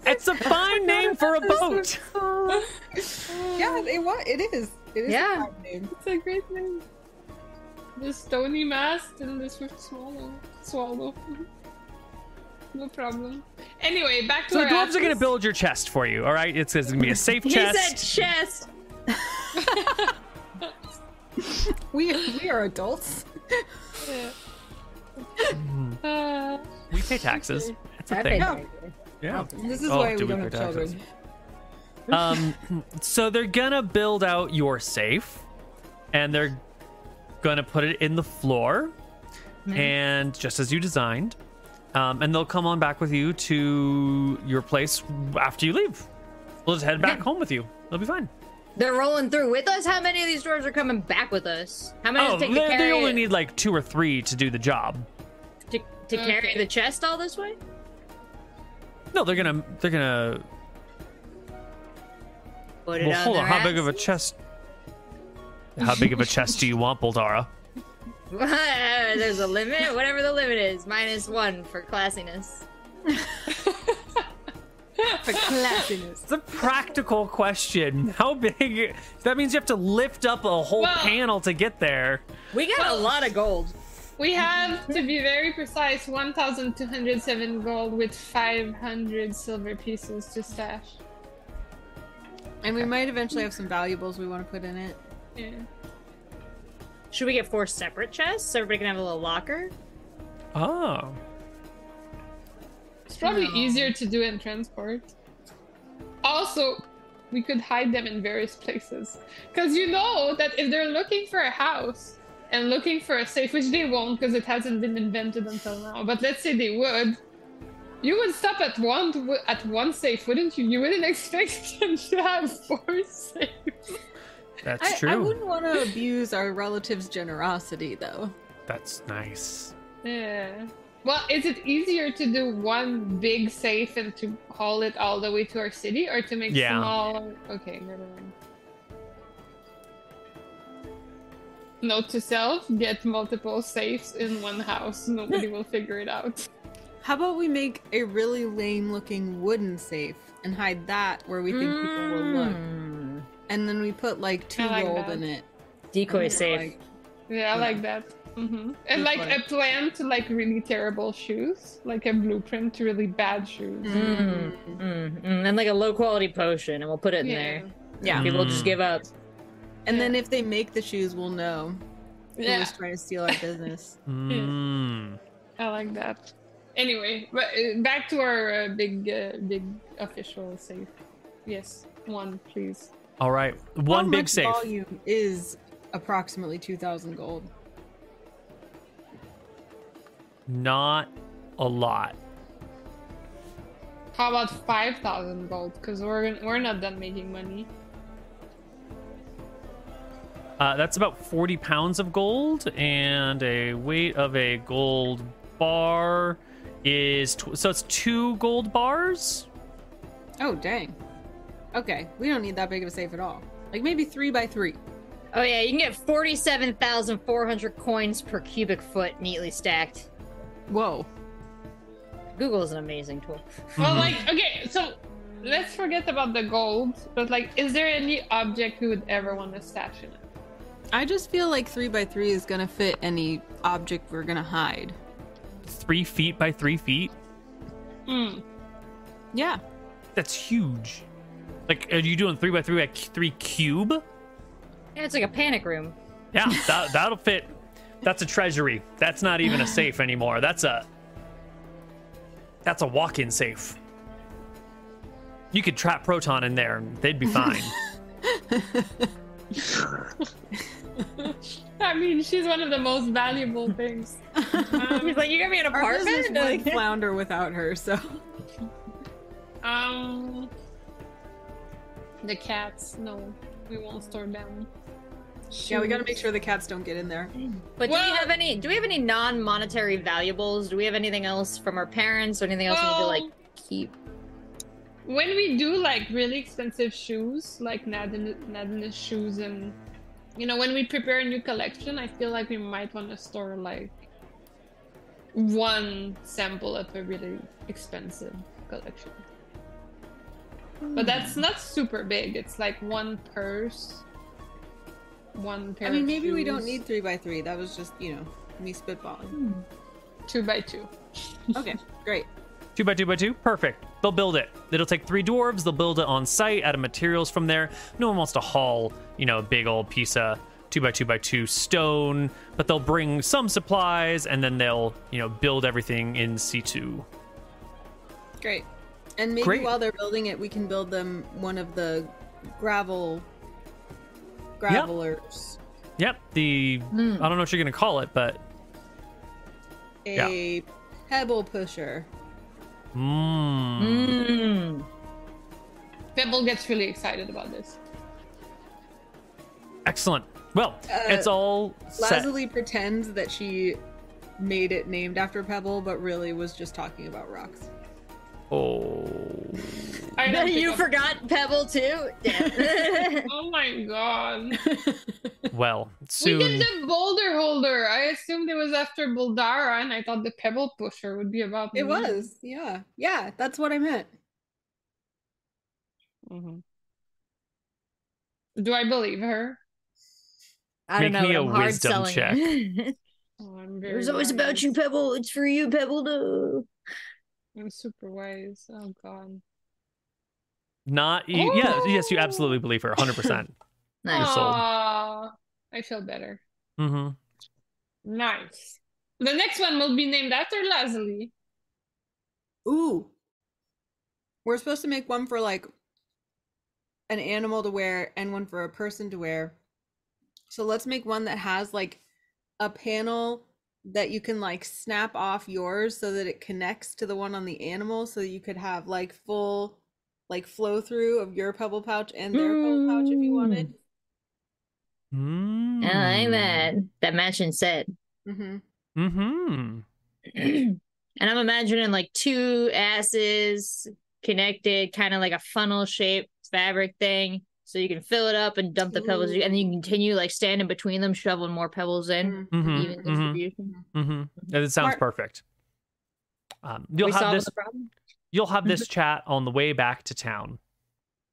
It's a fine name for a boat. Yeah, it was. It is. It is. Yeah. A fine name. It's a great name. The stony mast and the swift swallow. Swallow. no problem. Anyway, back to So the our dwarves are gonna build your chest for you. All right, it's, it's gonna be a safe chest. he said chest. Chest We we are adults. Uh, We pay taxes. It's a I thing. paid Yeah. This is Oh, why do we we don't have taxes? children. Um, so they're gonna build out your safe, and they're gonna put it in the floor, and just as you designed, um, and they'll come on back with you to your place after you leave. We'll just head back home with you. They'll be fine. They're rolling through with us. How many of these dwarves are coming back with us? How many Oh, does it they, take to they only it- need like two or three to do the job. to, to carry the chest all this way? No, they're gonna they're gonna. Put it Well, on hold on. their How big of a chest? How big of a chest do you want, Boldara? There's a limit. Whatever the limit is, minus one for classiness. For classiness. It's a practical question. How big? That means you have to lift up a whole Well- panel to get there. We got a lot of gold. we have to be very precise 1,207 gold with 500 silver pieces to stash. And we might eventually have some valuables we want to put in it. Yeah. Should we get four separate chests so everybody can have a little locker? Oh. It's probably No. easier to do in transport. Also, we could hide them in various places. Because you know that if they're looking for a house and looking for a safe, which they won't because it hasn't been invented until now, but let's say they would, you would stop at one at one safe, wouldn't you? You wouldn't expect them to have four safes. That's I, true. I wouldn't want to abuse our relatives' generosity, though. That's nice. Yeah. Well, is it easier to do one big safe and to haul it all the way to our city, or to make Yeah. small? Okay, never mind. Note to self: get multiple safes in one house. Nobody will figure it out. How about we make a really lame-looking wooden safe and hide that where we think people will look, Mm. and then we put like two like gold that. in it. Decoy safe. like- Yeah, I like that. Hmm And Good like point. a plan to like really terrible shoes, like a blueprint to really bad shoes. Mm, mm, mm. And like a low quality potion, and we'll put it in Yeah. there. Yeah, People Mm. just give up. and then if they make the shoes, we'll know who Yeah, was trying to steal our business. Mm. I like that. Anyway, but uh, back to our uh, big, uh, big official safe. Yes, one, please. All right. One How big much safe. volume is approximately two thousand gold. Not a lot. How about five thousand gold? Because we're we're not done making money. Uh, that's about 40 pounds of gold, and a weight of a gold bar is tw- so it's two gold bars. Oh dang. Okay, we don't need that big of a safe at all. Like maybe three by three. Oh yeah, you can get forty-seven thousand four hundred coins per cubic foot, neatly stacked. Whoa. Google is an amazing tool. Well, like, okay, so let's forget about the gold, but like, is there any object we would ever want to stash in it? I just feel like three by three is gonna fit any object we're gonna hide. Three feet by three feet. Hmm. Yeah. That's huge. Like, are you doing three by three by three cube? Yeah, it's like a panic room. Yeah, that, that'll fit. That's a treasury. That's not even a safe anymore. That's a. That's a walk-in safe. You could trap Protoni in there, and they'd be fine. I mean, she's one of the most valuable things. Um, He's like, you got me an Our business apartment? would Like- flounder without her, so Um, the cats. No, we won't store them. Yeah, we gotta make sure the cats don't get in there. But do we have any? Do we have any non-monetary valuables? Do we have anything else from our parents or anything else we need to like keep? When we do like really expensive shoes, like Nadine, Nadine's shoes, and you know, when we prepare a new collection, I feel like we might want to store like one sample of a really expensive collection. But that's not super big. It's like one purse, one pair. I mean, of maybe we don't need three by three. That was just, you know, me spitballing. Hmm. two by two. Okay, great. two by two by two, perfect. They'll build it. It'll take three dwarves. They'll build it on site, out of materials from there. No one wants to haul, you know, a big old piece of two by two by two stone, but they'll bring some supplies and then they'll, you know, build everything in situ. Great. And maybe Great. while they're building it, we can build them one of the gravel gravelers. Yep, the Hmm. I don't know what you're gonna call it, but A pebble pusher. mm, Mm. Pebble gets really excited about this. excellent. Well, Uh, it's all set. Lazuli pretends that she made it named after Pebble, but really was just talking about rocks. Oh, I don't you think- forgot Pebble too. Damn. Oh my god. well, We soon. did the boulder holder. I assumed it was after Boldara, and I thought the pebble pusher would be about. It me. was, yeah. Yeah, that's what I meant. Mhm. Do I believe her? I don't Make know. me but a I'm hard wisdom selling check. it. Oh, I'm it was always about you, Pebble. It's for you, Pebble. No. I'm super wise. Oh god. Not e- yeah, yes, you Oh. absolutely believe her, hundred percent. Nice. sold. I feel better. Mm-hmm. Nice. The next one will be named after Lazuli. Ooh. We're supposed to make one for like an animal to wear and one for a person to wear. So let's make one that has like a panel that you can like snap off yours so that it connects to the one on the animal so that you could have like full like flow through of your pebble pouch and their pebble pouch if you wanted. Mm. I like that. That matching set. Mm-hmm. Mm-hmm. and I'm imagining like two asses connected, kind of like a funnel shaped fabric thing. So you can fill it up and dump the pebbles, Ooh. and then you continue like standing between them, shoveling more pebbles in. Mm-hmm. Even mm-hmm. distribution. Mm-hmm. That sounds Smart. perfect. Um, you'll we have this. You'll have this chat on the way back to town.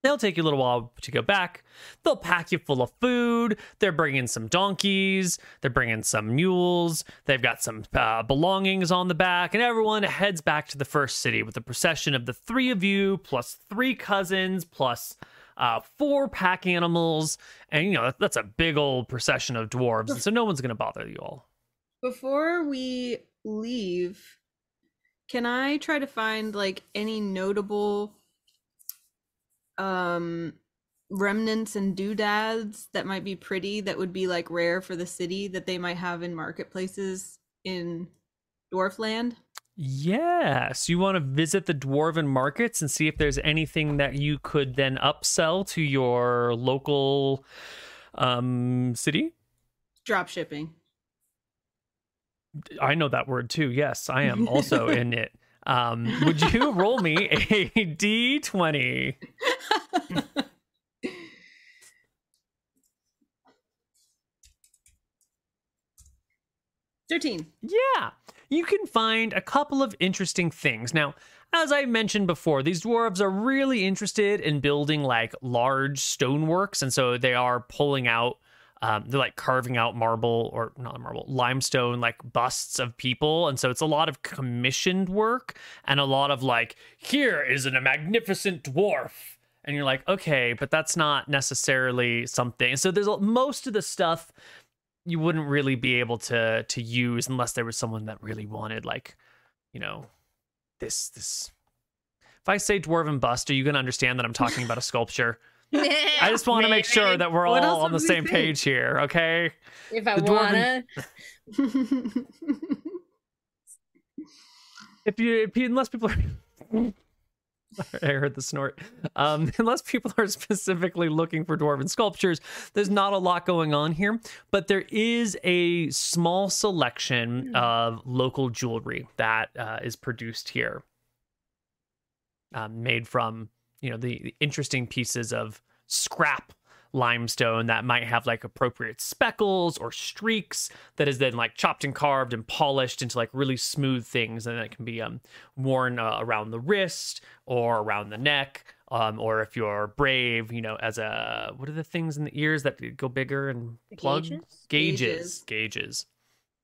They'll take you a little while to go back. They'll pack you full of food. They're bringing some donkeys. They're bringing some mules. They've got some uh, belongings on the back, and everyone heads back to the first city with a procession of the three of you plus three cousins plus uh, four pack animals, and you know that's a big old procession of dwarves, and so no one's gonna bother you all. Before we leave, can I try to find like any notable um remnants and doodads that might be pretty that would be like rare for the city that they might have in marketplaces in Dwarfland? Yes, you want to visit the dwarven markets and see if there's anything that you could then upsell to your local um, city. Drop shipping. I know that word too. Yes, I am also in it. Um, would you roll me a d20? Thirteen. Yeah you can find a couple of interesting things. Now, as I mentioned before, these dwarves are really interested in building like large stoneworks, and so they are pulling out. Um, they're like carving out marble or not marble, limestone, like busts of people. And so it's a lot of commissioned work and a lot of like, here is a magnificent dwarf. And you're like, okay, but that's not necessarily something. So there's most of the stuff you wouldn't really be able to to use unless there was someone that really wanted like you know this this if i say dwarven bust are you going to understand that i'm talking about a sculpture i just want to make sure that we're What all on the same think? page here okay if I dwarven- wanna. if you, if you unless people are I heard the snort. Um, unless people are specifically looking for dwarven sculptures, there's not a lot going on here, but there is a small selection of local jewelry that uh, is produced here, um, made from you know the, the interesting pieces of scrap limestone that might have like appropriate speckles or streaks that is then like chopped and carved and polished into like really smooth things and it can be um worn uh, around the wrist or around the neck um or if you're brave you know as a what are the things in the ears that go bigger and plug? Gauges? gauges. Gauges.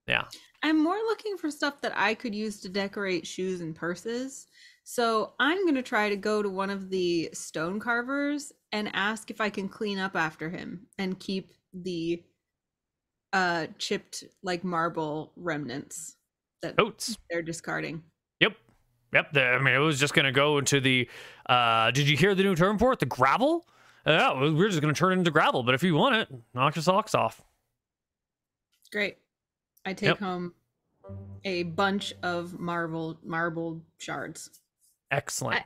Yeah. I'm more looking for stuff that I could use to decorate shoes and purses. So I'm going to try to go to one of the stone carvers and ask if I can clean up after him and keep the uh chipped like marble remnants that oats they're discarding. Yep. Yep. The, I mean, it was just going to go into the. Uh, did you hear the new term for it? The gravel? Uh, Yeah, well, we're just going to turn it into gravel. But if you want it, knock your socks off. Great. I take Yep. home a bunch of marble marble shards. Excellent. I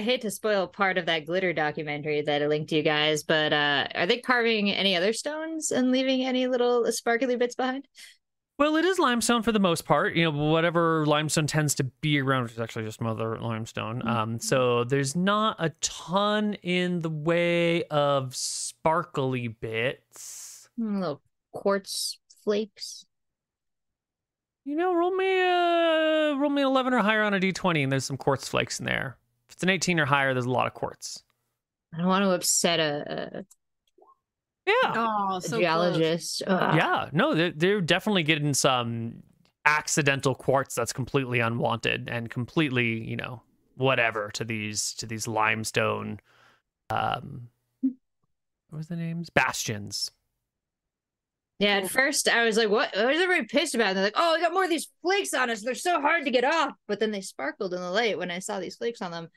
hate to spoil part of that glitter documentary that I linked to you guys, but uh, are they carving any other stones and leaving any little sparkly bits behind? Well, it is limestone for the most part. You know, whatever limestone tends to be around, which is actually just mother limestone. Um, so there's not a ton in the way of sparkly bits. Hmm, little quartz flakes. You know, roll me a roll me eleven or higher on a d20, and there's some quartz flakes in there. If it's an 18 or higher, there's a lot of quartz. I don't want to upset a, Yeah. Oh, a, a so geologist. Ugh. Yeah, no, they're, they're definitely getting some accidental quartz that's completely unwanted and completely, you know, whatever to these to these limestone. Um, what was the names? Bastions. Yeah, at first I was like, what? What is everybody pissed about? And they're like, oh, we got more of these flakes on us. They're so hard to get off. But then they sparkled in the light when I saw these flakes on them.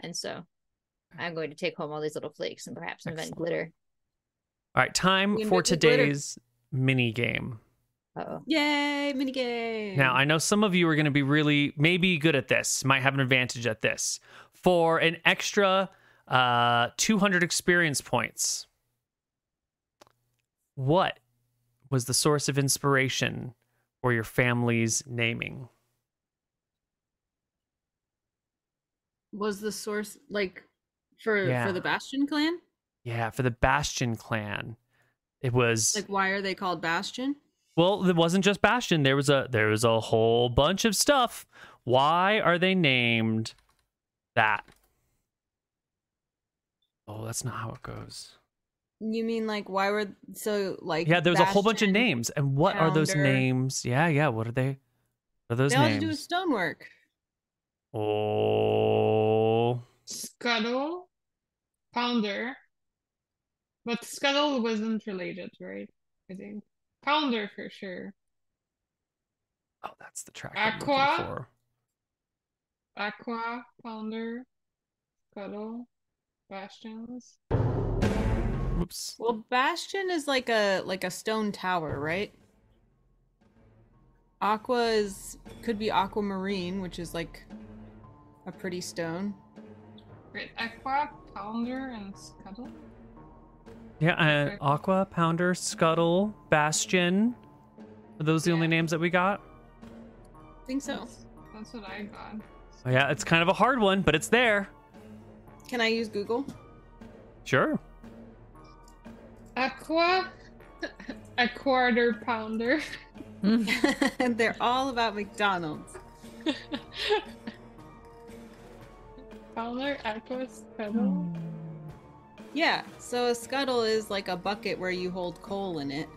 And so I'm going to take home all these little flakes and perhaps invent Excellent. glitter. All right, time for make the glitter. today's mini game. Oh. Yay, mini game. Now, I know some of you are going to be really maybe good at this, might have an advantage at this. For an extra uh, 200 experience points, what was the source of inspiration for your family's naming? was the source like for Yeah. for the Bastion clan? Yeah, for the Bastion clan, it was Like why are they called Bastion? well. It wasn't just Bastion. There was a there was a whole bunch of stuff. Why are they named that? Oh, that's not how it goes. You mean like why were so like Yeah, there was a whole bunch of names. And what are those names? Yeah, yeah. What are they? What are those names? They all had to do with stonework. Oh, Scuttle, Pounder. But Scuttle wasn't related, right? I think. Pounder for sure. oh, that's the track. I'm Aqua? for. Aqua, Pounder, Scuttle, Bastions. Whoops. Well, Bastion is like a like a stone tower, right? Aqua is could be aquamarine, which is like a pretty stone. Right, Aqua, Pounder, and Scuttle. Yeah, uh, Aqua, Pounder, Scuttle, Bastion. Are those the only names that we got? I think so. That's, that's what I got. Oh, yeah, it's kind of a hard one, but it's there. Can I use Google? Sure. Aqua, a quarter pounder. and they're all about McDonald's. Fowler, Aqua, Scuttle. Hmm. Yeah, so a scuttle is like a bucket where you hold coal in it.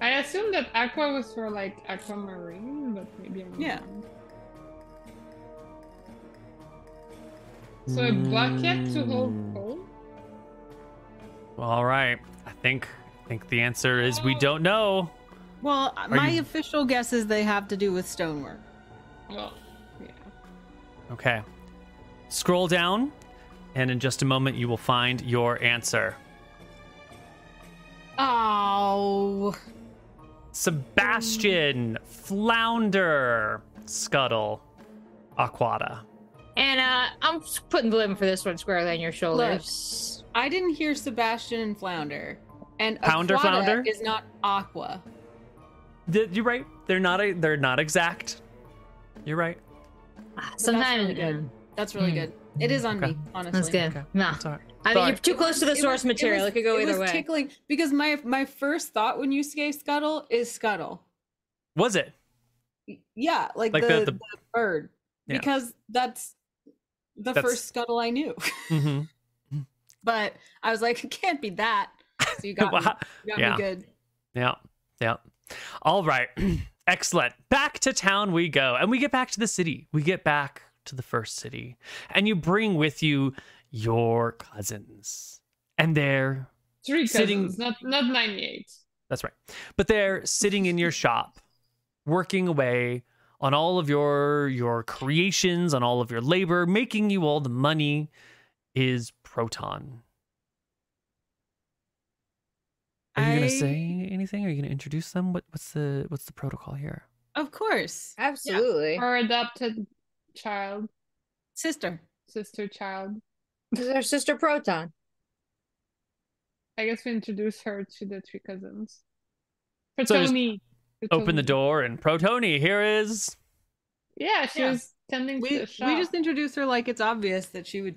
I assume that Aqua was for like aquamarine, but maybe I'm Yeah. wrong. So a bucket to hold hmm. coal? All right. I think I think the answer is we oh. don't know. Well, my you- official guess is they have to do with stonework. Well, yeah. Okay. Scroll down, and in just a moment you will find your answer. Oh, Sebastian, Flounder, Scuttle, Aquata. And uh, I'm putting the blame for this one squarely on your shoulders. I didn't hear Sebastian and Flounder, and Pounder Aquata Flounder? is not Aqua. Th- You're right. They're not. A, they're not exact. You're right. Ah, Sometimes really good. mm, That's really Hmm. good. It is on Okay. me, honestly. that's good. Okay. No, It's all right. I mean Sorry. you're too close to the It was- source material. It, was- could go either was way. Tickling because my my first thought when you say scuttle is scuttle. Was it? Yeah, like, Like the, the- the, the- bird, Yeah. because that's the That's- first scuttle I knew. hmm but I was like, it can't be that. So you got, me, you got Yeah. me good. Yeah. Yeah. All right. Excellent. Back to town we go. And we get back to the city. We get back to the first city. And you bring with you your cousins. And they're Three Sitting- cousins, not not ninety-eight. That's right. But they're sitting in your shop, working away on all of your your creations, on all of your labor, making you all the money is Proton. Are you I- gonna say anything? Are you gonna introduce them? What what's the what's the protocol here? Of course, Absolutely. Or adopted child, sister. sister child. This is our sister Proton. I guess we introduce her to the three cousins. So Protoni. Open the door and Protoni, here is Yeah, she Yeah. was tending to We the shop. we just introduce her like it's obvious that she would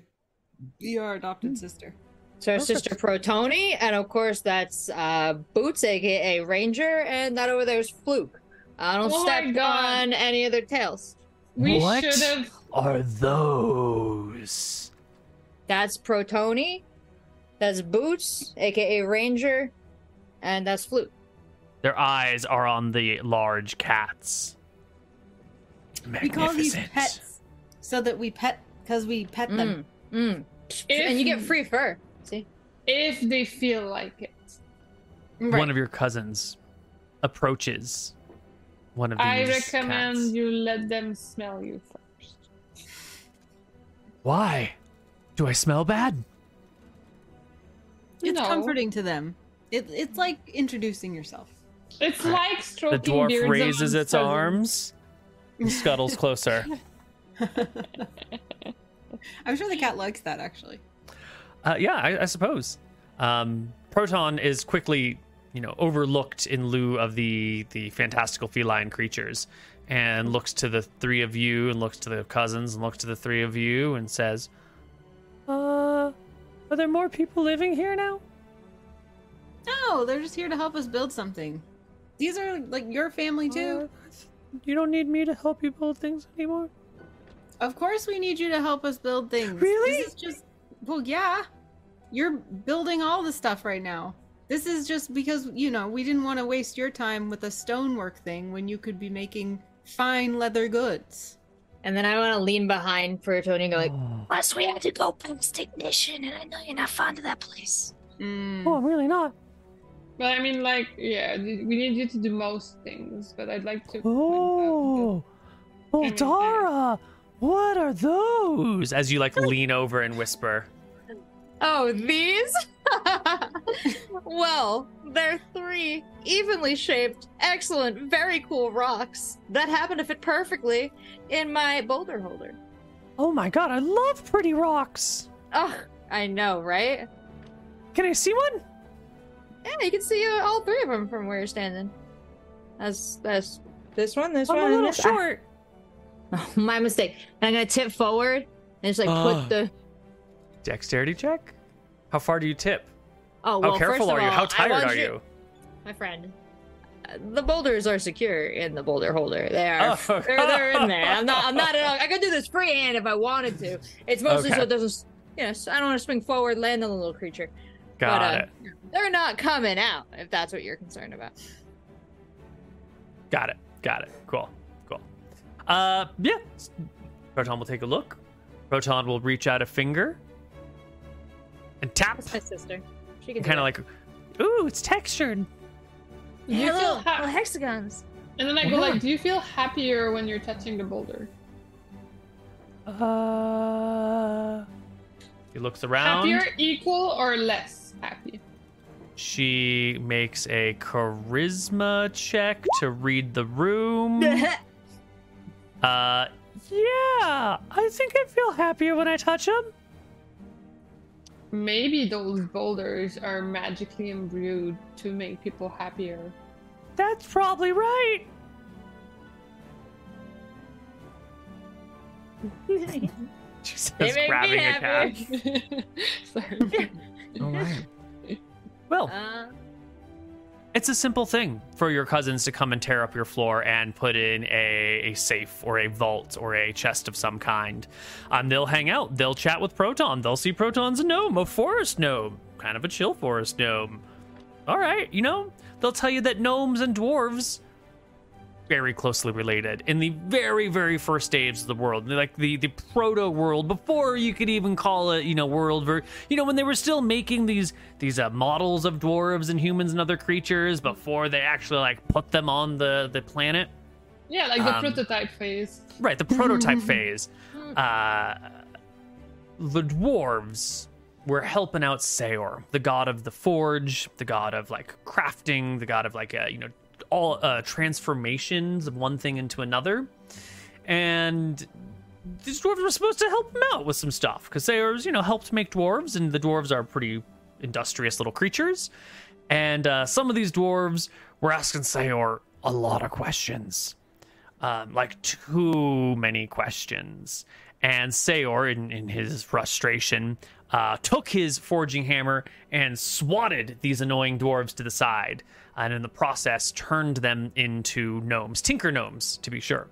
be our adopted sister. So our Perfect. sister Protoni, and of course that's uh, Boots, aka Ranger, and that over there is Fluke. I don't Oh step on any of their tails. We What? should have. are those? That's Protoni, that's Boots, aka Ranger, and that's Fluke. Their eyes are on the large cats. We call these Magnificent. pets so that we pet because we pet them. Mm, mm. And you get free fur. See? If they feel like it. Right. One of your cousins approaches one of these I recommend cats. you let them smell you first. Why? Do I smell bad? it's No. comforting to them. It, it's like introducing yourself. It's Right. like The stroking dwarf beards raises its cousins. arms and scuttles closer. I'm sure the cat likes that actually. Uh, yeah, I, I suppose. Um, Proton is quickly, you know, overlooked in lieu of the the fantastical feline creatures, and looks to the three of you, and looks to the cousins, and looks to the three of you, and says, "Uh, are there more people living here now?" No, they're just here to help us build something. These are like your family too. Uh, you don't need me to help you build things anymore. Of course, we need you to help us build things. Really? This is just well, yeah. You're building all the stuff right now. This is just because you know we didn't want to waste your time with a stonework thing when you could be making fine leather goods. And then I want to lean behind Protoni and go like, oh, Plus, we had to go past ignition, and I know you're not fond of that place. Mm. oh, I'm really not. But I mean, like, yeah, we need you to do most things, but I'd like to. point out Oh, mean, Boldara, what are those? As you like lean over and whisper. Oh, these? well, they're three evenly shaped, excellent, very cool rocks that happen to fit perfectly in my boulder holder. Oh my god, I love pretty rocks. Oh, I know, right? Can I see one? Yeah, you can see uh, all three of them from where you're standing. That's that's this one, this I'm one, a little this. short. Oh, my mistake. I'm gonna tip forward And just like Ah. put the. Dexterity check. How far do you tip? Oh How well. careful first of are you? all, How tired are you? my friend? uh, The boulders are secure in the boulder holder. They are. Oh. They're, they're in there. I'm not. I'm not. At all, I could do this freehand if I wanted to. It's mostly Okay. so it doesn't. Yes, I don't want to swing forward, land on the little creature. Got but, uh, it. They're not coming out. If that's what you're concerned about. Got it. Got it. Cool. Cool. Uh, yeah. Proton will take a look. Proton will reach out a finger and tap. That's my sister. She can. Kind of like, ooh, it's textured. Do you feel Hello, ha- little hexagons. and then I go Yeah. like, do you feel happier when you're touching the boulder? Uh, he looks around. Happier, equal, or less happy? She makes a charisma check to read the room. Uh, yeah, I think I feel happier when I touch him. Maybe those boulders are magically imbued to make people happier. That's probably right. She says, They make me grabbing a cat. Sorry. All right. Well, uh, it's a simple thing for your cousins to come and tear up your floor and put in a, a safe or a vault or a chest of some kind. Um, they'll hang out. They'll chat with Proton. They'll see Proton's a gnome, a forest gnome, kind of a chill forest gnome. All right, you know, they'll tell you that gnomes and dwarves very closely related in the very very first stage of the world. Like the the proto world before you could even call it you know world ver- you know when they were still making these these uh, models of dwarves and humans and other creatures before they actually like put them on the the planet. Yeah, like the Um, prototype phase. right the prototype phase. Uh the dwarves were helping out Seor, the god of the forge, the god of like crafting, the god of like uh, you know all uh, transformations of one thing into another, and these dwarves were supposed to help him out with some stuff because Saor's you know helped make dwarves, and the dwarves are pretty industrious little creatures, and uh, some of these dwarves were asking Saor a lot of questions. Um, like too many questions. And Sayor, in, in his frustration, uh, took his forging hammer and swatted these annoying dwarves to the side, and in the process turned them into gnomes, tinker gnomes, to be sure.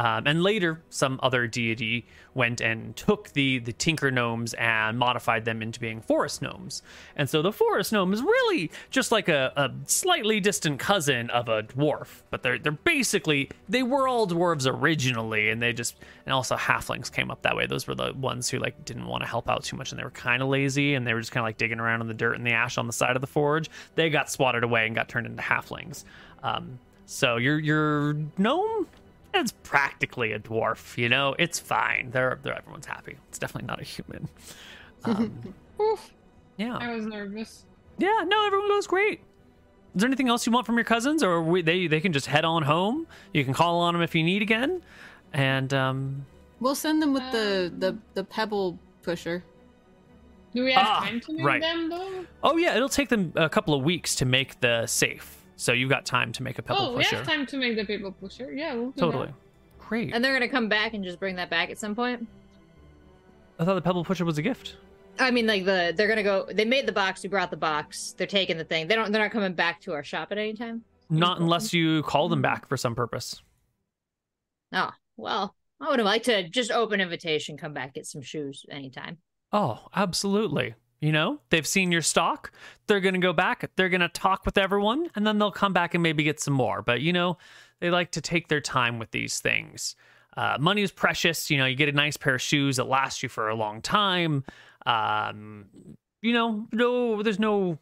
Um, and later, some other deity went and took the the tinker gnomes and modified them into being forest gnomes. And so the forest gnome is really just like a, a slightly distant cousin of a dwarf, but they're they're basically they were all dwarves originally, and they just and also halflings came up that way. Those were the ones who like didn't want to help out too much, and they were kind of lazy, and they were just kind of like digging around in the dirt and the ash on the side of the forge. They got swatted away and got turned into halflings. Um, so your your gnome it's practically a dwarf, you know. It's fine. They're, they're everyone's happy. It's definitely not a human. Um, yeah, I was nervous. yeah. No, everyone goes great. Is there anything else you want from your cousins, or we, they they can just head on home? You can call on them if you need again, and um, We'll send them with the the the pebble pusher. Do we have Ah, time to make right. them though? oh yeah, it'll take them a couple of weeks to make the safe. So you've got time to make a pebble Pusher. oh, we have time to make the pebble pusher. Yeah, we'll do Totally, that. great. and they're gonna come back and just bring that back at some point. I thought the pebble pusher was a gift. I mean, like the they're gonna go. They made the box. We brought the box. They're taking the thing. They don't. They're not coming back to our shop at any time. Not unless you call them hmm. back for some purpose. Oh well, I would have liked to just open invitation. Come back, get some shoes anytime. Oh, absolutely. You know, they've seen your stock. They're going to go back. They're going to talk with everyone, and then they'll come back and maybe get some more. But, you know, they like to take their time with these things. Uh, money is precious. You know, you get a nice pair of shoes that last you for a long time. Um, you know, no, there's no.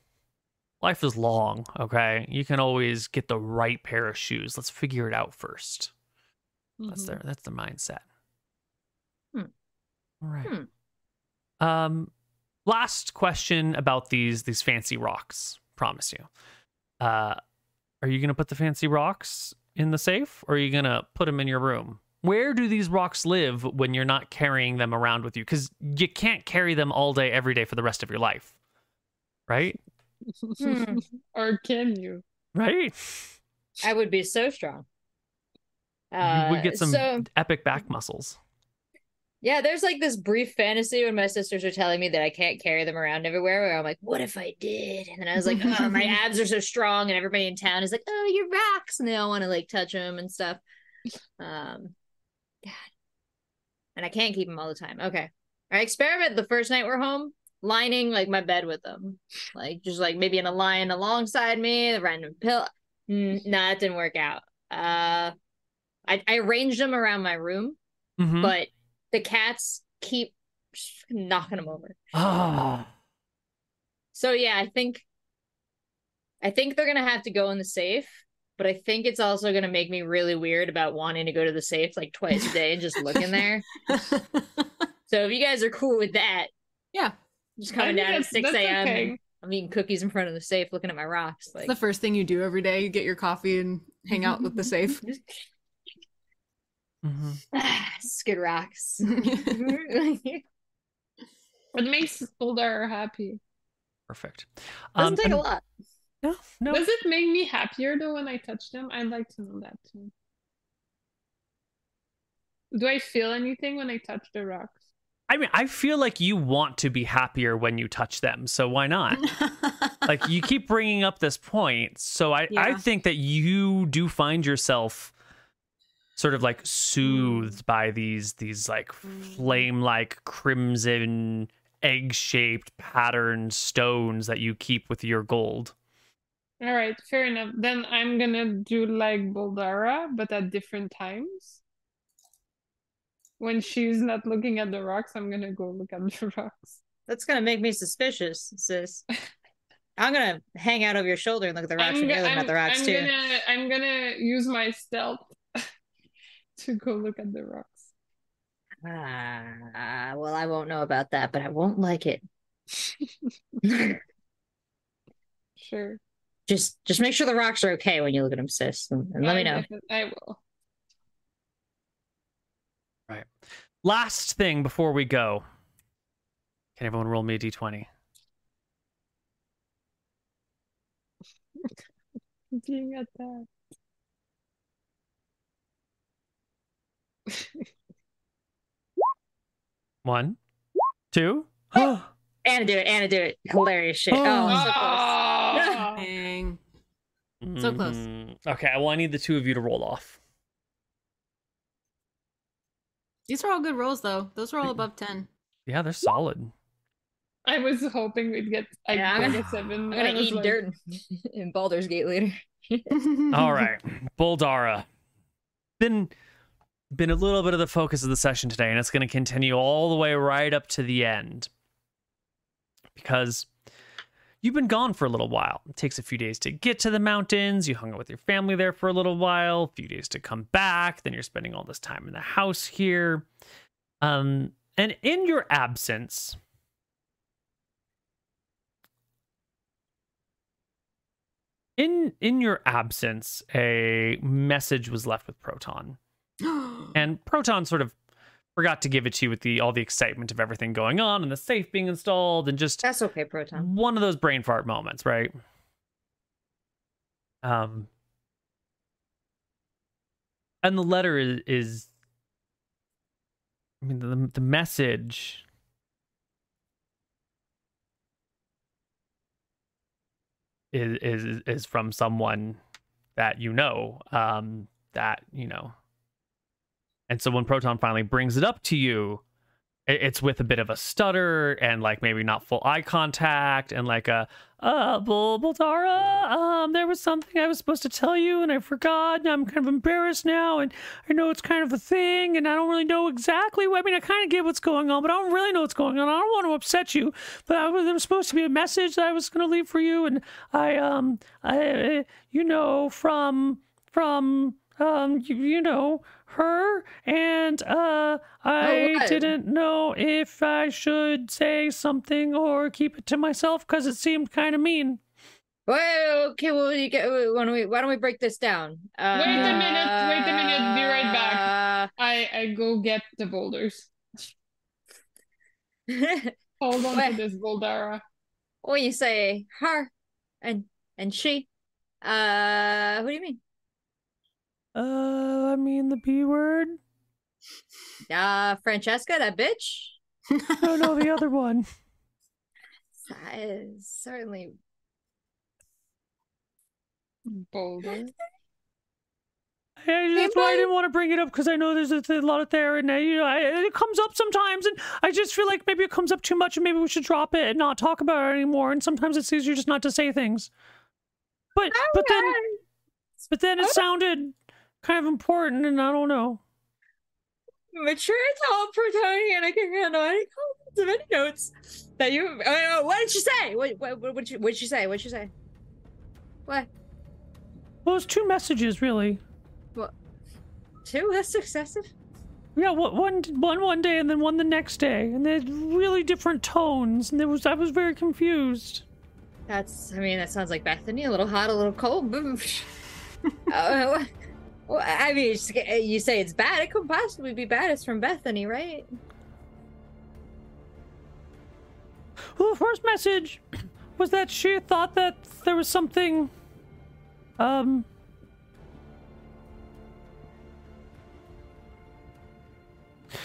Life is long, okay? You can always get the right pair of shoes. Let's figure it out first. That's Mhm. their that's the mindset. Hmm. All right. Hmm. Um, last question about these these fancy rocks. Promise you. Uh, are you gonna put the fancy rocks in the safe, or are you gonna put them in your room? Where do these rocks live when you're not carrying them around with you? Because you can't carry them all day, every day for the rest of your life, right? Hmm. or can you? Right. I would be so strong. you would get Uh, some So epic back muscles. Yeah, there's like this brief fantasy when my sisters are telling me that I can't carry them around everywhere. Where I'm like, what if I did? And then I was like, oh, my abs are so strong, and everybody in town is like, oh, you're rocks, and they all want to like touch them and stuff. Um, God, and I can't keep them all the time. Okay, I experiment the first night we're home, lining like my bed with them, like just like maybe in a line alongside me, the random pill. Mm, no, that didn't work out. Uh, I I arranged them around my room, Mhm. but the cats keep knocking them over. Ah. So yeah, I think I think they're gonna have to go in the safe, but I think it's also gonna make me really weird about wanting to go to the safe like twice a day and just look in there. So if you guys are cool with that, yeah. just coming down at six a.m. okay. I'm eating cookies in front of the safe, looking at my rocks. Like It's the first thing you do every day. You get your coffee and hang out with the safe. Mhm. ah, skid rocks. It makes Boulder happy. Perfect. Doesn't take a lot. No, no. Does it make me happier though when I touch them? I'd like to know that too. Do I feel anything when I touch the rocks? I mean, I feel like you want to be happier when you touch them, so why not? like you keep bringing up this point, so I I think that you do find yourself sort of like soothed mm. by these these like flame like mm. crimson egg shaped patterned stones that you keep with your gold. All right, fair enough. Then I'm gonna do like Boldara, but at different times. When she's not looking at the rocks, I'm gonna go look at the rocks. That's gonna make me suspicious, sis. I'm gonna hang out over your shoulder and look at the rocks, I'm, and go- you're looking I'm, at the rocks I'm too. gonna I'm gonna use my stealth to go look at the rocks. Ah, well, I won't know about that, but I won't like it. Sure. just, just make sure the rocks are okay when you look at them, sis, and, and let me know. I will. Right. Last thing before we go. Can everyone roll me a d20? Looking at that. One, two. Anna do it, Anna do it. Hilarious shit. Oh, Oh. so close. Ah! Dang. So close. Mhm. Okay, well, I need the two of you to roll off. These are all good rolls, though. Those are all above 10. Yeah, they're solid. I was hoping we'd get I Yeah, I'm gonna- get seven. I'm gonna eat like, dirt in Baldur's Gate later. All right, Boldara. Been been a little bit of the focus of the session today, and it's going to continue all the way right up to the end because you've been gone for a little while. It takes a few days to get to the mountains. You hung out with your family there for a little while. A few days to come back. Then you're spending all this time in the house here. Um, and in your absence. In in your absence, a message was left with Proton and Proton sort of forgot to give it to you with the all the excitement of everything going on and the safe being installed and just That's okay, Proton. one of those brain fart moments, right? Um, and the letter is, is I mean, the the message is is is from someone that you know, um, that you know. And so when Proton finally brings it up to you, it's with a bit of a stutter and like maybe not full eye contact and like a uh Bul- Boldara, um there was something I was supposed to tell you and I forgot and I'm kind of embarrassed now and I know it's kind of a thing and I don't really know exactly what I mean I kind of get what's going on but I don't really know what's going on. I don't want to upset you but I was, there was supposed to be a message that I was going to leave for you and I um I you know from from um you, you know her and uh I what? didn't know if I should say something or keep it to myself because it seemed kind of mean. Well, okay, well, you get, why don't we, why don't we break this down? Uh, Wait a minute, wait a minute, be right back. Uh, I I go get the boulders. Hold on Wait. to this Boldara. when you say her and and she, uh, what do you mean? Uh, I mean the B word. Uh, Francesca, that bitch. No, no, the other one. That is certainly Boulder. Hey, that's why I didn't want to bring it up because I know there's a, a lot of there, and you know, I, it comes up sometimes, and I just feel like maybe it comes up too much, and maybe we should drop it and not talk about it anymore. And sometimes it's easier just not to say things. But but then but then it sounded kind of important, and I don't know. mature adult I can handle any comments of any notes that you. Uh, what did she say? What what what did she, what did she say? What did she say? What Well, it's two messages really. What? two? That's successive? Yeah, one one one one day, and then one the next day, and they're really different tones, and there was I was very confused. That's. I mean, that sounds like Bethany. A little hot, a little cold. uh, well, I mean, it's- you say it's bad. It couldn't possibly be bad. It's from Bethany, right? Well, the first message was that she thought that there was something, um,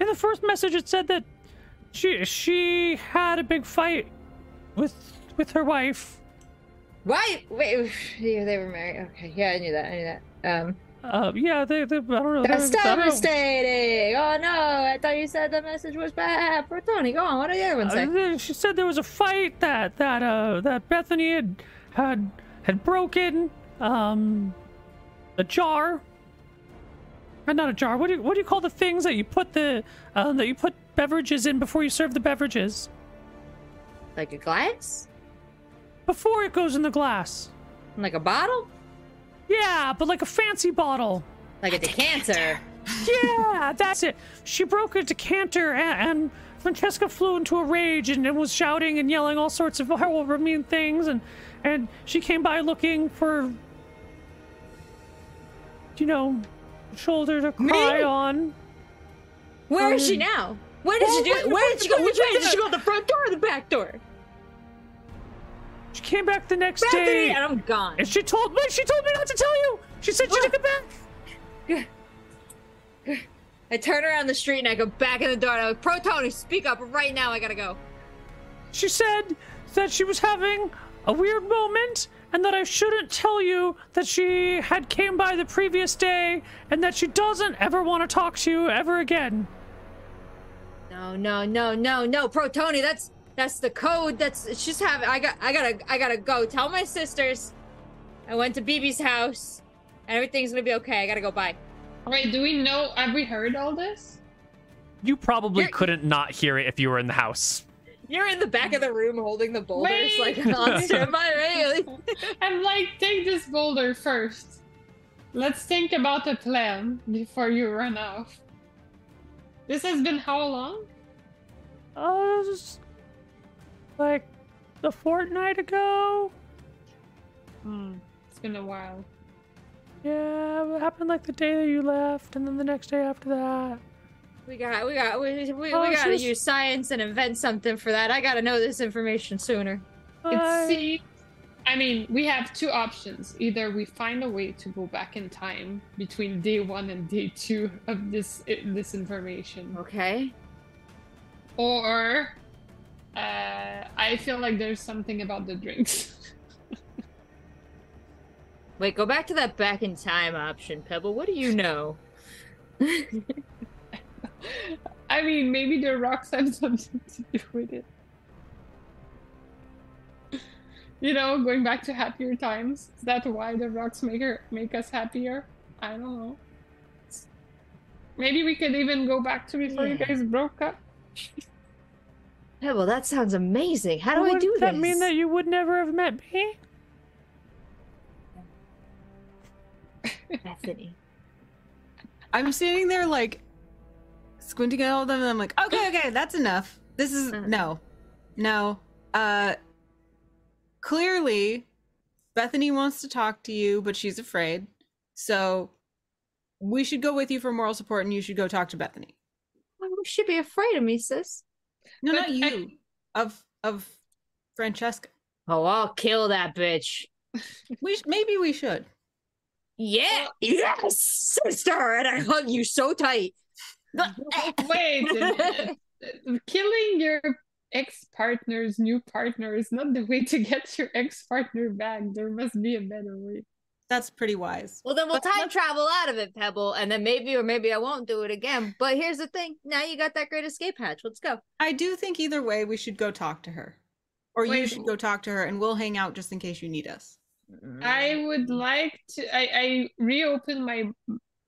in the first message it said that she she had a big fight with with her wife. Why? Wait, yeah, they were married. Okay, yeah, I knew that. I knew that. Um, Uh, yeah, they, they I don't know. that's they- I don't know. devastating. Oh no, I thought you said the message was bad. Protoni, go on. What did the other one say? Uh, she said there was a fight that that uh that Bethany had had had broken um a jar. Uh, not a jar. What do you what do you call the things that you put the uh, that you put beverages in before you serve the beverages Like a glass? Before it goes in the glass? Like a bottle? Yeah, but like a fancy bottle. Like a decanter? Yeah, that's it. She broke a decanter, and, and Francesca flew into a rage and, and was shouting and yelling all sorts of horrible, mean things. And and she came by looking for, you know, shoulder to cry Me? on. Where is she Um, now? Where did she do? wait, Where did she go? Which way did she go? The front door or the back door? She came back the next Bethany, day, and I'm gone. and she told me she told me not to tell you. She said she took it back. I turn around the street and I go back in the door and I go, Protoni, speak up right now. I gotta go. She said that she was having a weird moment and that I shouldn't tell you that she had came by the previous day and that she doesn't ever want to talk to you ever again. No, no, no, no, no, Protoni. That's that's the code. That's it's just have. I got. I gotta. I gotta go. Tell my sisters. I went to BB's house, and everything's gonna be okay. I gotta go. Bye. Wait, do we know? Have we heard all this? You probably You're- couldn't not hear it if you were in the house. You're in the back of the room holding the boulders, Wait. like on standby. Right? I'm like, take this boulder first. Let's think about a plan before you run off. This has been how long? Uh, this is like a fortnight ago. Hmm, it's been a while. Yeah, it happened like the day that you left, and then the next day after that. We got. We got. We, we, Oh, we gotta she's- use science and invent something for that. I gotta know this information sooner. It I- seems. I mean, we have two options. Either we find a way to go back in time between day one and day two of this this information, Okay. or uh, I feel like there's something about the drinks. Wait. Go back to that back in time option, Pebble. What do you know? I mean, maybe the rocks have something to do with it. You know, going back to happier times. Is that why the rocks make her, make us happier? I don't know. Maybe we could even go back to before you guys broke up. Pebble, that sounds amazing. How do I Would do that this? mean that you would never have met me? Bethany. I'm standing there like squinting at all of them and I'm like, okay, okay, that's enough. This is Uh. no. No. Uh clearly Bethany wants to talk to you, but she's afraid. So we should go with you for moral support and you should go talk to Bethany. Why would she be afraid of me, sis? No, But not I- you. Of of Francesca. Oh, I'll kill that bitch. We sh- maybe we should. Yeah, yes, sister, and I hug you so tight. Eh, wait. Killing your ex partner's new partner is not the way to get your ex partner back. There must be a better way. That's pretty wise. Well, then we'll But time travel out of it, Pebble, and then maybe or maybe I won't do it again. But here's the thing: now you got that great escape hatch. Let's go. I do think either way we should go talk to her. Or you should go talk to her and we'll hang out just in case you need us. I would like to. I, I reopened my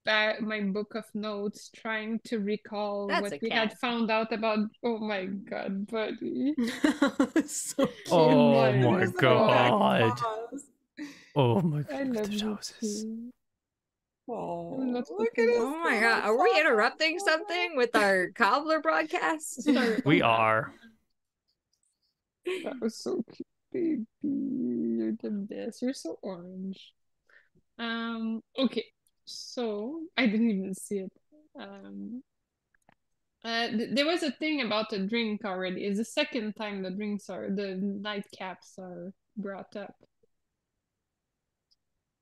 ba- my book of notes, trying to recall That's what a we had found out about. Oh my god, buddy! Oh so cute. Oh my Look my at god. Paws. Oh my god, love the you noses. Oh, look at his Oh my god, are we interrupting something with our cobbler broadcast? We are. that. That was so cute, baby. You're the best. You're so orange. Um. Okay. So I didn't even see it. Um. Uh, th- there was a thing about the drink already. It's the second time the drinks are the nightcaps are brought up.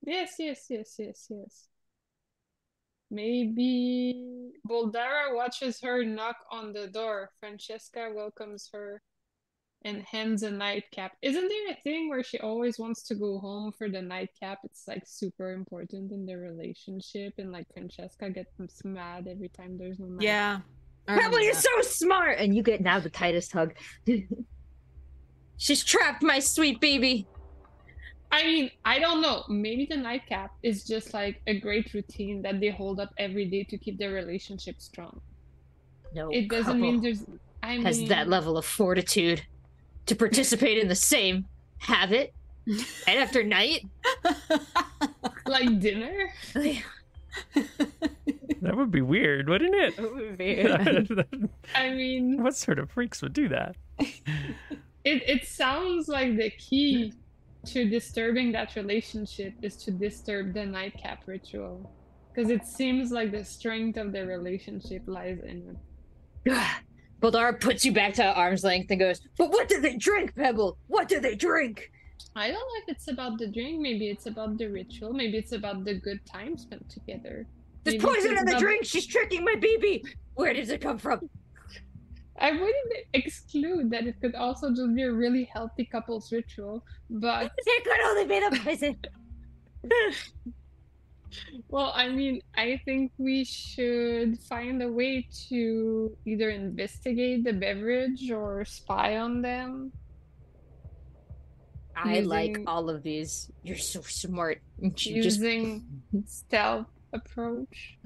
Yes, yes, yes, yes, yes. Maybe Boldara watches her knock on the door. Francesca welcomes her and hands a nightcap. Isn't there a thing where she always wants to go home for the nightcap? It's like super important in their relationship, and like Francesca gets mad every time there's no nightcap. Yeah. I Pebble, you're so smart, and you get now the tightest hug. She's trapped, my sweet baby. I mean, I don't know. Maybe the nightcap is just like a great routine that they hold up every day to keep their relationship strong. No, It doesn't couple mean there's. I mean, has that level of fortitude to participate in the same habit night after night. like dinner. That would be weird, wouldn't it? I mean, what sort of freaks would do that? it it sounds like the key to disturbing that relationship is to disturb the nightcap ritual because it seems like the strength of the relationship lies in it Boldara puts you back to arm's length and goes, But what do they drink, Pebble? What do they drink? i don't know if it's about the drink maybe it's about the ritual maybe it's about the good time spent together There's Maybe poison in the about- drink. She's tricking my baby. Where does it come from? I wouldn't exclude that it could also just be a really healthy couples ritual but It could only be the poison. Well, I mean, I think we should find a way to either investigate the beverage or spy on them. I like all of these. You're so smart. And she just using stealth approach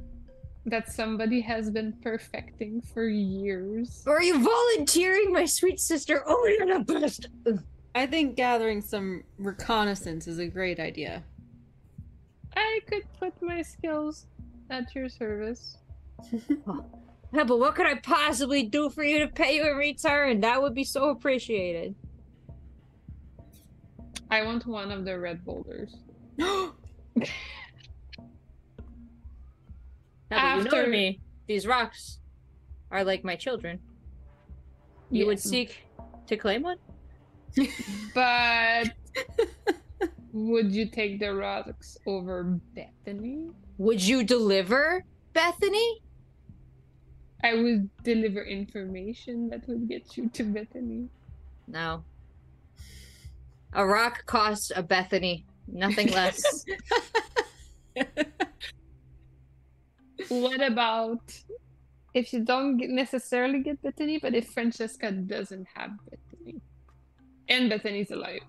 that somebody has been perfecting for years. Are you volunteering, my sweet sister? Oh, you're the best. I think gathering some reconnaissance is a great idea. I could put my skills at your service. Pebble, what could I possibly do for you to pay you in return? That would be so appreciated. I want one of the red boulders. Pebble, you know After- me. These rocks are like my children. You would seek to claim one? But would you take the rocks over Bethany? Would you deliver, Bethany? I would deliver information that would get you to Bethany. No. A rock costs a Bethany, nothing less. What about if you don't necessarily get Bethany, but if Francesca doesn't have Bethany and Bethany's alive?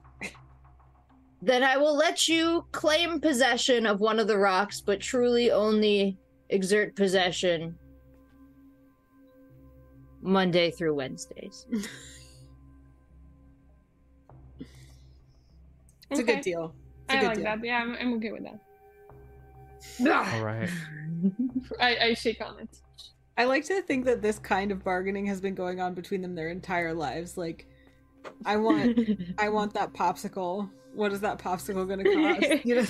then I will let you claim possession of one of the rocks, but truly only exert possession Monday through Wednesdays. It's a good deal. It's a I good like deal. that. Yeah, I'm, I'm okay with that. All right. I, I shake on it. I like to think that this kind of bargaining has been going on between them their entire lives. Like, I want, I want that popsicle. What is that popsicle going to cost? You know,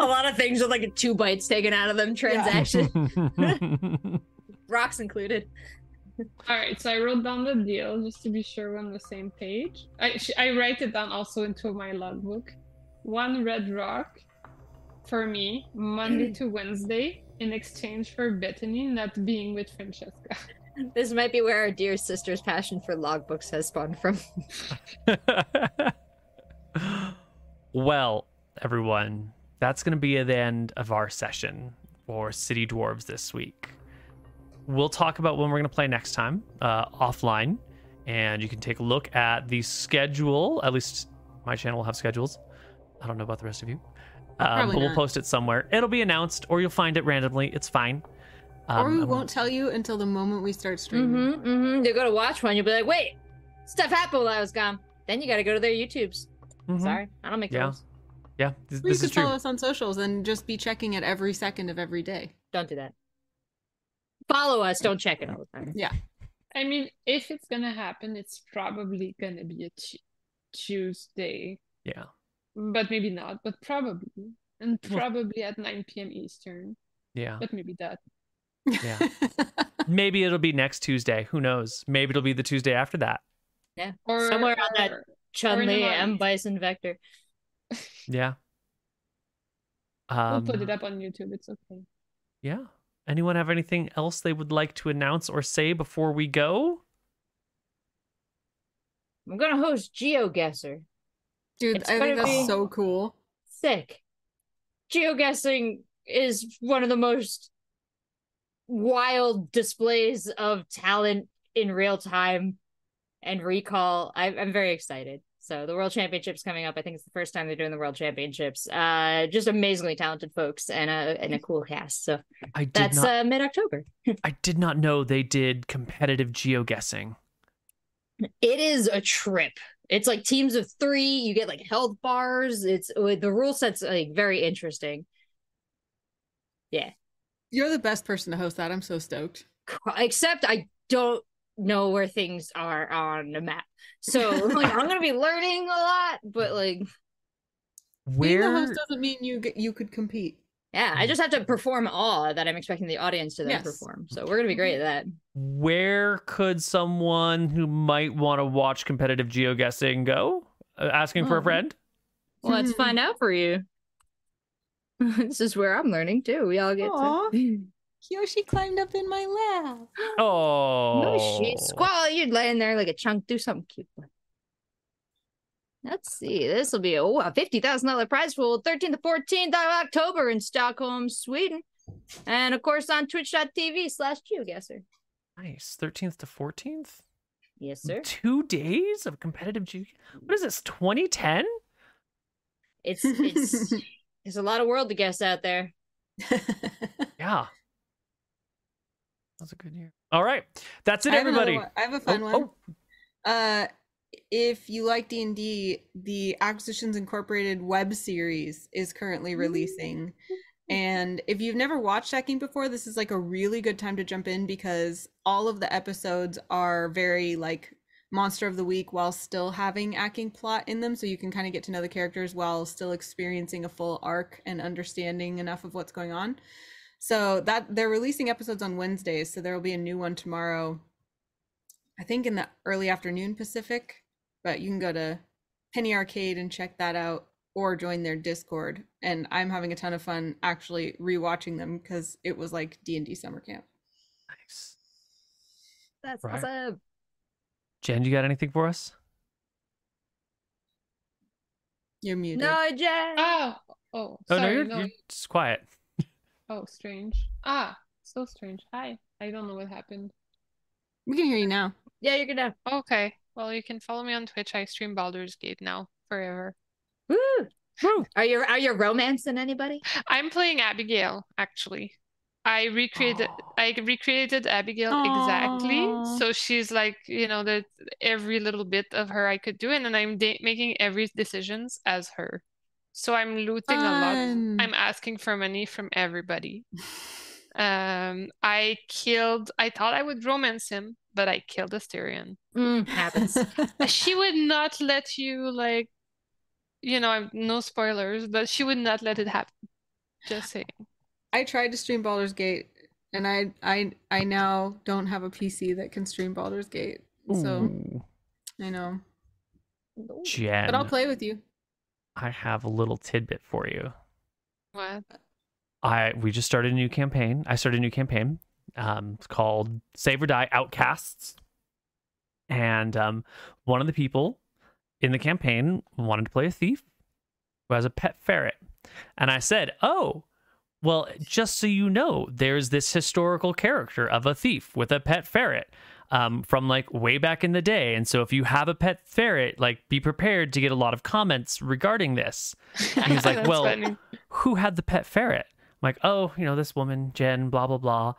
a lot of things with like two bites taken out of them transaction, rocks included. All right, so I wrote down the deal just to be sure we're on the same page. I I write it down also into my logbook. One red rock for me Monday to Wednesday in exchange for Bethany not being with Francesca. This might be where our dear sister's passion for logbooks has spawned from. well, everyone, that's going to be the end of our session for City Dwarves this week. We'll talk about when we're going to play next time uh, offline, and you can take a look at the schedule. At least my channel will have schedules. I don't know about the rest of you, um, Probably but we'll not. post it somewhere. It'll be announced, or you'll find it randomly. It's fine. or Um, we and won't tell you until the moment we start streaming. Mm-hmm, mm-hmm. You go to watch one, you'll be like, wait, stuff happened while I was gone. Then you got to go to their YouTubes. mhm. Sorry, I don't make Yeah. rules. Yeah, this, Or you this could is true. follow us on socials and just be checking it every second of every day. Don't do that. Follow us. Don't check it all the time. Yeah. I mean, if it's gonna happen, it's probably gonna be a Tuesday, Yeah. But maybe not. But probably, and Well- probably at 9 p.m. Eastern. Yeah. But maybe that. Yeah. Maybe it'll be next Tuesday. Who knows? Maybe it'll be the Tuesday after that. Yeah. Or Somewhere on that or- Chun Or in Li. M Bison Vector. Yeah. we'll Um, put it up on YouTube. It's okay. Yeah. Anyone have anything else they would like to announce or say before we go? I'm gonna host GeoGuessr. Dude, It's I think that's so cool. Sick. GeoGuessing is one of the most wild displays of talent in real time and recall. I, I'm very excited. So the World Championships coming up. I think it's the first time they're doing the World Championships. Uh, just amazingly talented folks and a and a cool cast. So I did that's not uh, mid October. I did not know they did competitive geoguessing. It is a trip. It's like teams of three. You get like health bars. It's uh, the rule set's like very interesting. Yeah. You're the best person to host that. I'm so stoked. Except I don't know where things are on the map. So like I'm gonna be learning a lot, but like Being the host doesn't mean you get, you could compete. Yeah, I mm. just have to perform all that I'm expecting the audience to then Yes. perform. So we're gonna be great at that. where could someone who might want to watch competitive geoguessing go? Uh, asking for a Oh. friend? Well, let's find hmm. out for you. this is where I'm learning too. We all get Aw. to Yoshi climbed up in my lap. Oh. No she Squall, you're laying there like a chunk. Do something cute. Boy. Let's see. This will be a, oh, a $50,000 prize pool 13th to 14th of October in Stockholm, Sweden. And of course on twitch.tv slash geoguessr. Nice. 13th to 14th? Yes, sir. Two days of competitive geo. What is this? 2010? It's it's there's a lot of world to guess out there. Yeah. That was a good year. All right. That's it, I everybody. I have a fun Oh, one. oh. Uh, if you like D and D, the Acquisitions Incorporated web series is currently mm. releasing. And if you've never watched game before, this is like a really good time to jump in because all of the episodes are very like monster of the week while still having acting plot in them so you can kind of get to know the characters while still experiencing a full arc and understanding enough of what's going on. So that they're releasing episodes on Wednesdays, so there will be a new one tomorrow. I think in the early afternoon Pacific, but you can go to Penny Arcade and check that out or join their Discord. And I'm having a ton of fun actually rewatching them because it was like D&D summer camp. Nice. That's Right. awesome. Jen, you got anything for us? You're muted. No, Jen. Oh, oh, Oh, sorry. no, you're, no. you're just quiet. Oh, strange. Ah, so strange. Hi. I don't know what happened. we can hear you now. Yeah, you're gonna. Okay. Well, you can follow me on Twitch. I stream Baldur's Gate now forever. Woo. Woo. Are you are you romancing anybody? I'm playing Abigail, actually. I recreated I recreated Abigail exactly. So she's like, you know, the every little bit of her I could do, and then I'm da- making every decisions as her. So I'm looting a lot. I'm asking for money from everybody. Um, I killed. I thought I would romance him, but I killed Astarion. Mm, happens. She would not let you like, you know, I'm- no spoilers, but she would not let it happen. Just saying. I tried to stream Baldur's Gate and I I I now don't have a PC that can stream Baldur's Gate. So Ooh. I know. Jen, But I'll play with you. I have a little tidbit for you. What? I we just started a new campaign. I started a new campaign. Um, it's called Save or Die Outcasts, and um, one of the people in the campaign wanted to play a thief who has a pet ferret, and I said, "Oh, well, just so you know, there's this historical character of a thief with a pet ferret." Um, from like way back in the day. And so if you have a pet ferret, like be prepared to get a lot of comments regarding this. And he's like, well, funny. who had the pet ferret? I'm like, oh, you know, this woman, Jen, blah, blah, blah.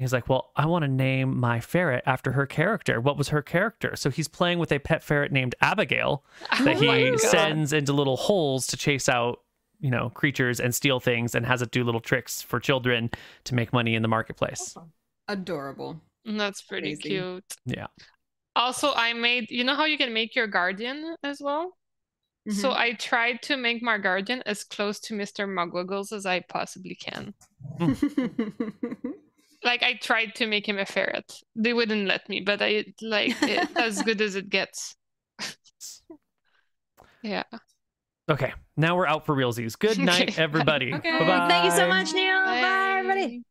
And he's like, well, I want to name my ferret after her character. What was her character? So he's playing with a pet ferret named Abigail that Oh he sends into little holes to chase out, you know, creatures and steal things and has it do little tricks for children to make money in the marketplace. Adorable. That's pretty Crazy. cute. Yeah. Also, I made, you know how you can make your guardian as well? So Mhm. I tried to make my guardian as close to Mr. Mugwiggles as I possibly can. Like I tried to make him a ferret. They wouldn't let me, but I like it as good as it gets. yeah. Okay. Now we're out for realsies. Good night, everybody. Okay. Bye-bye. Thank you so much, Neil. Bye, everybody. Bye.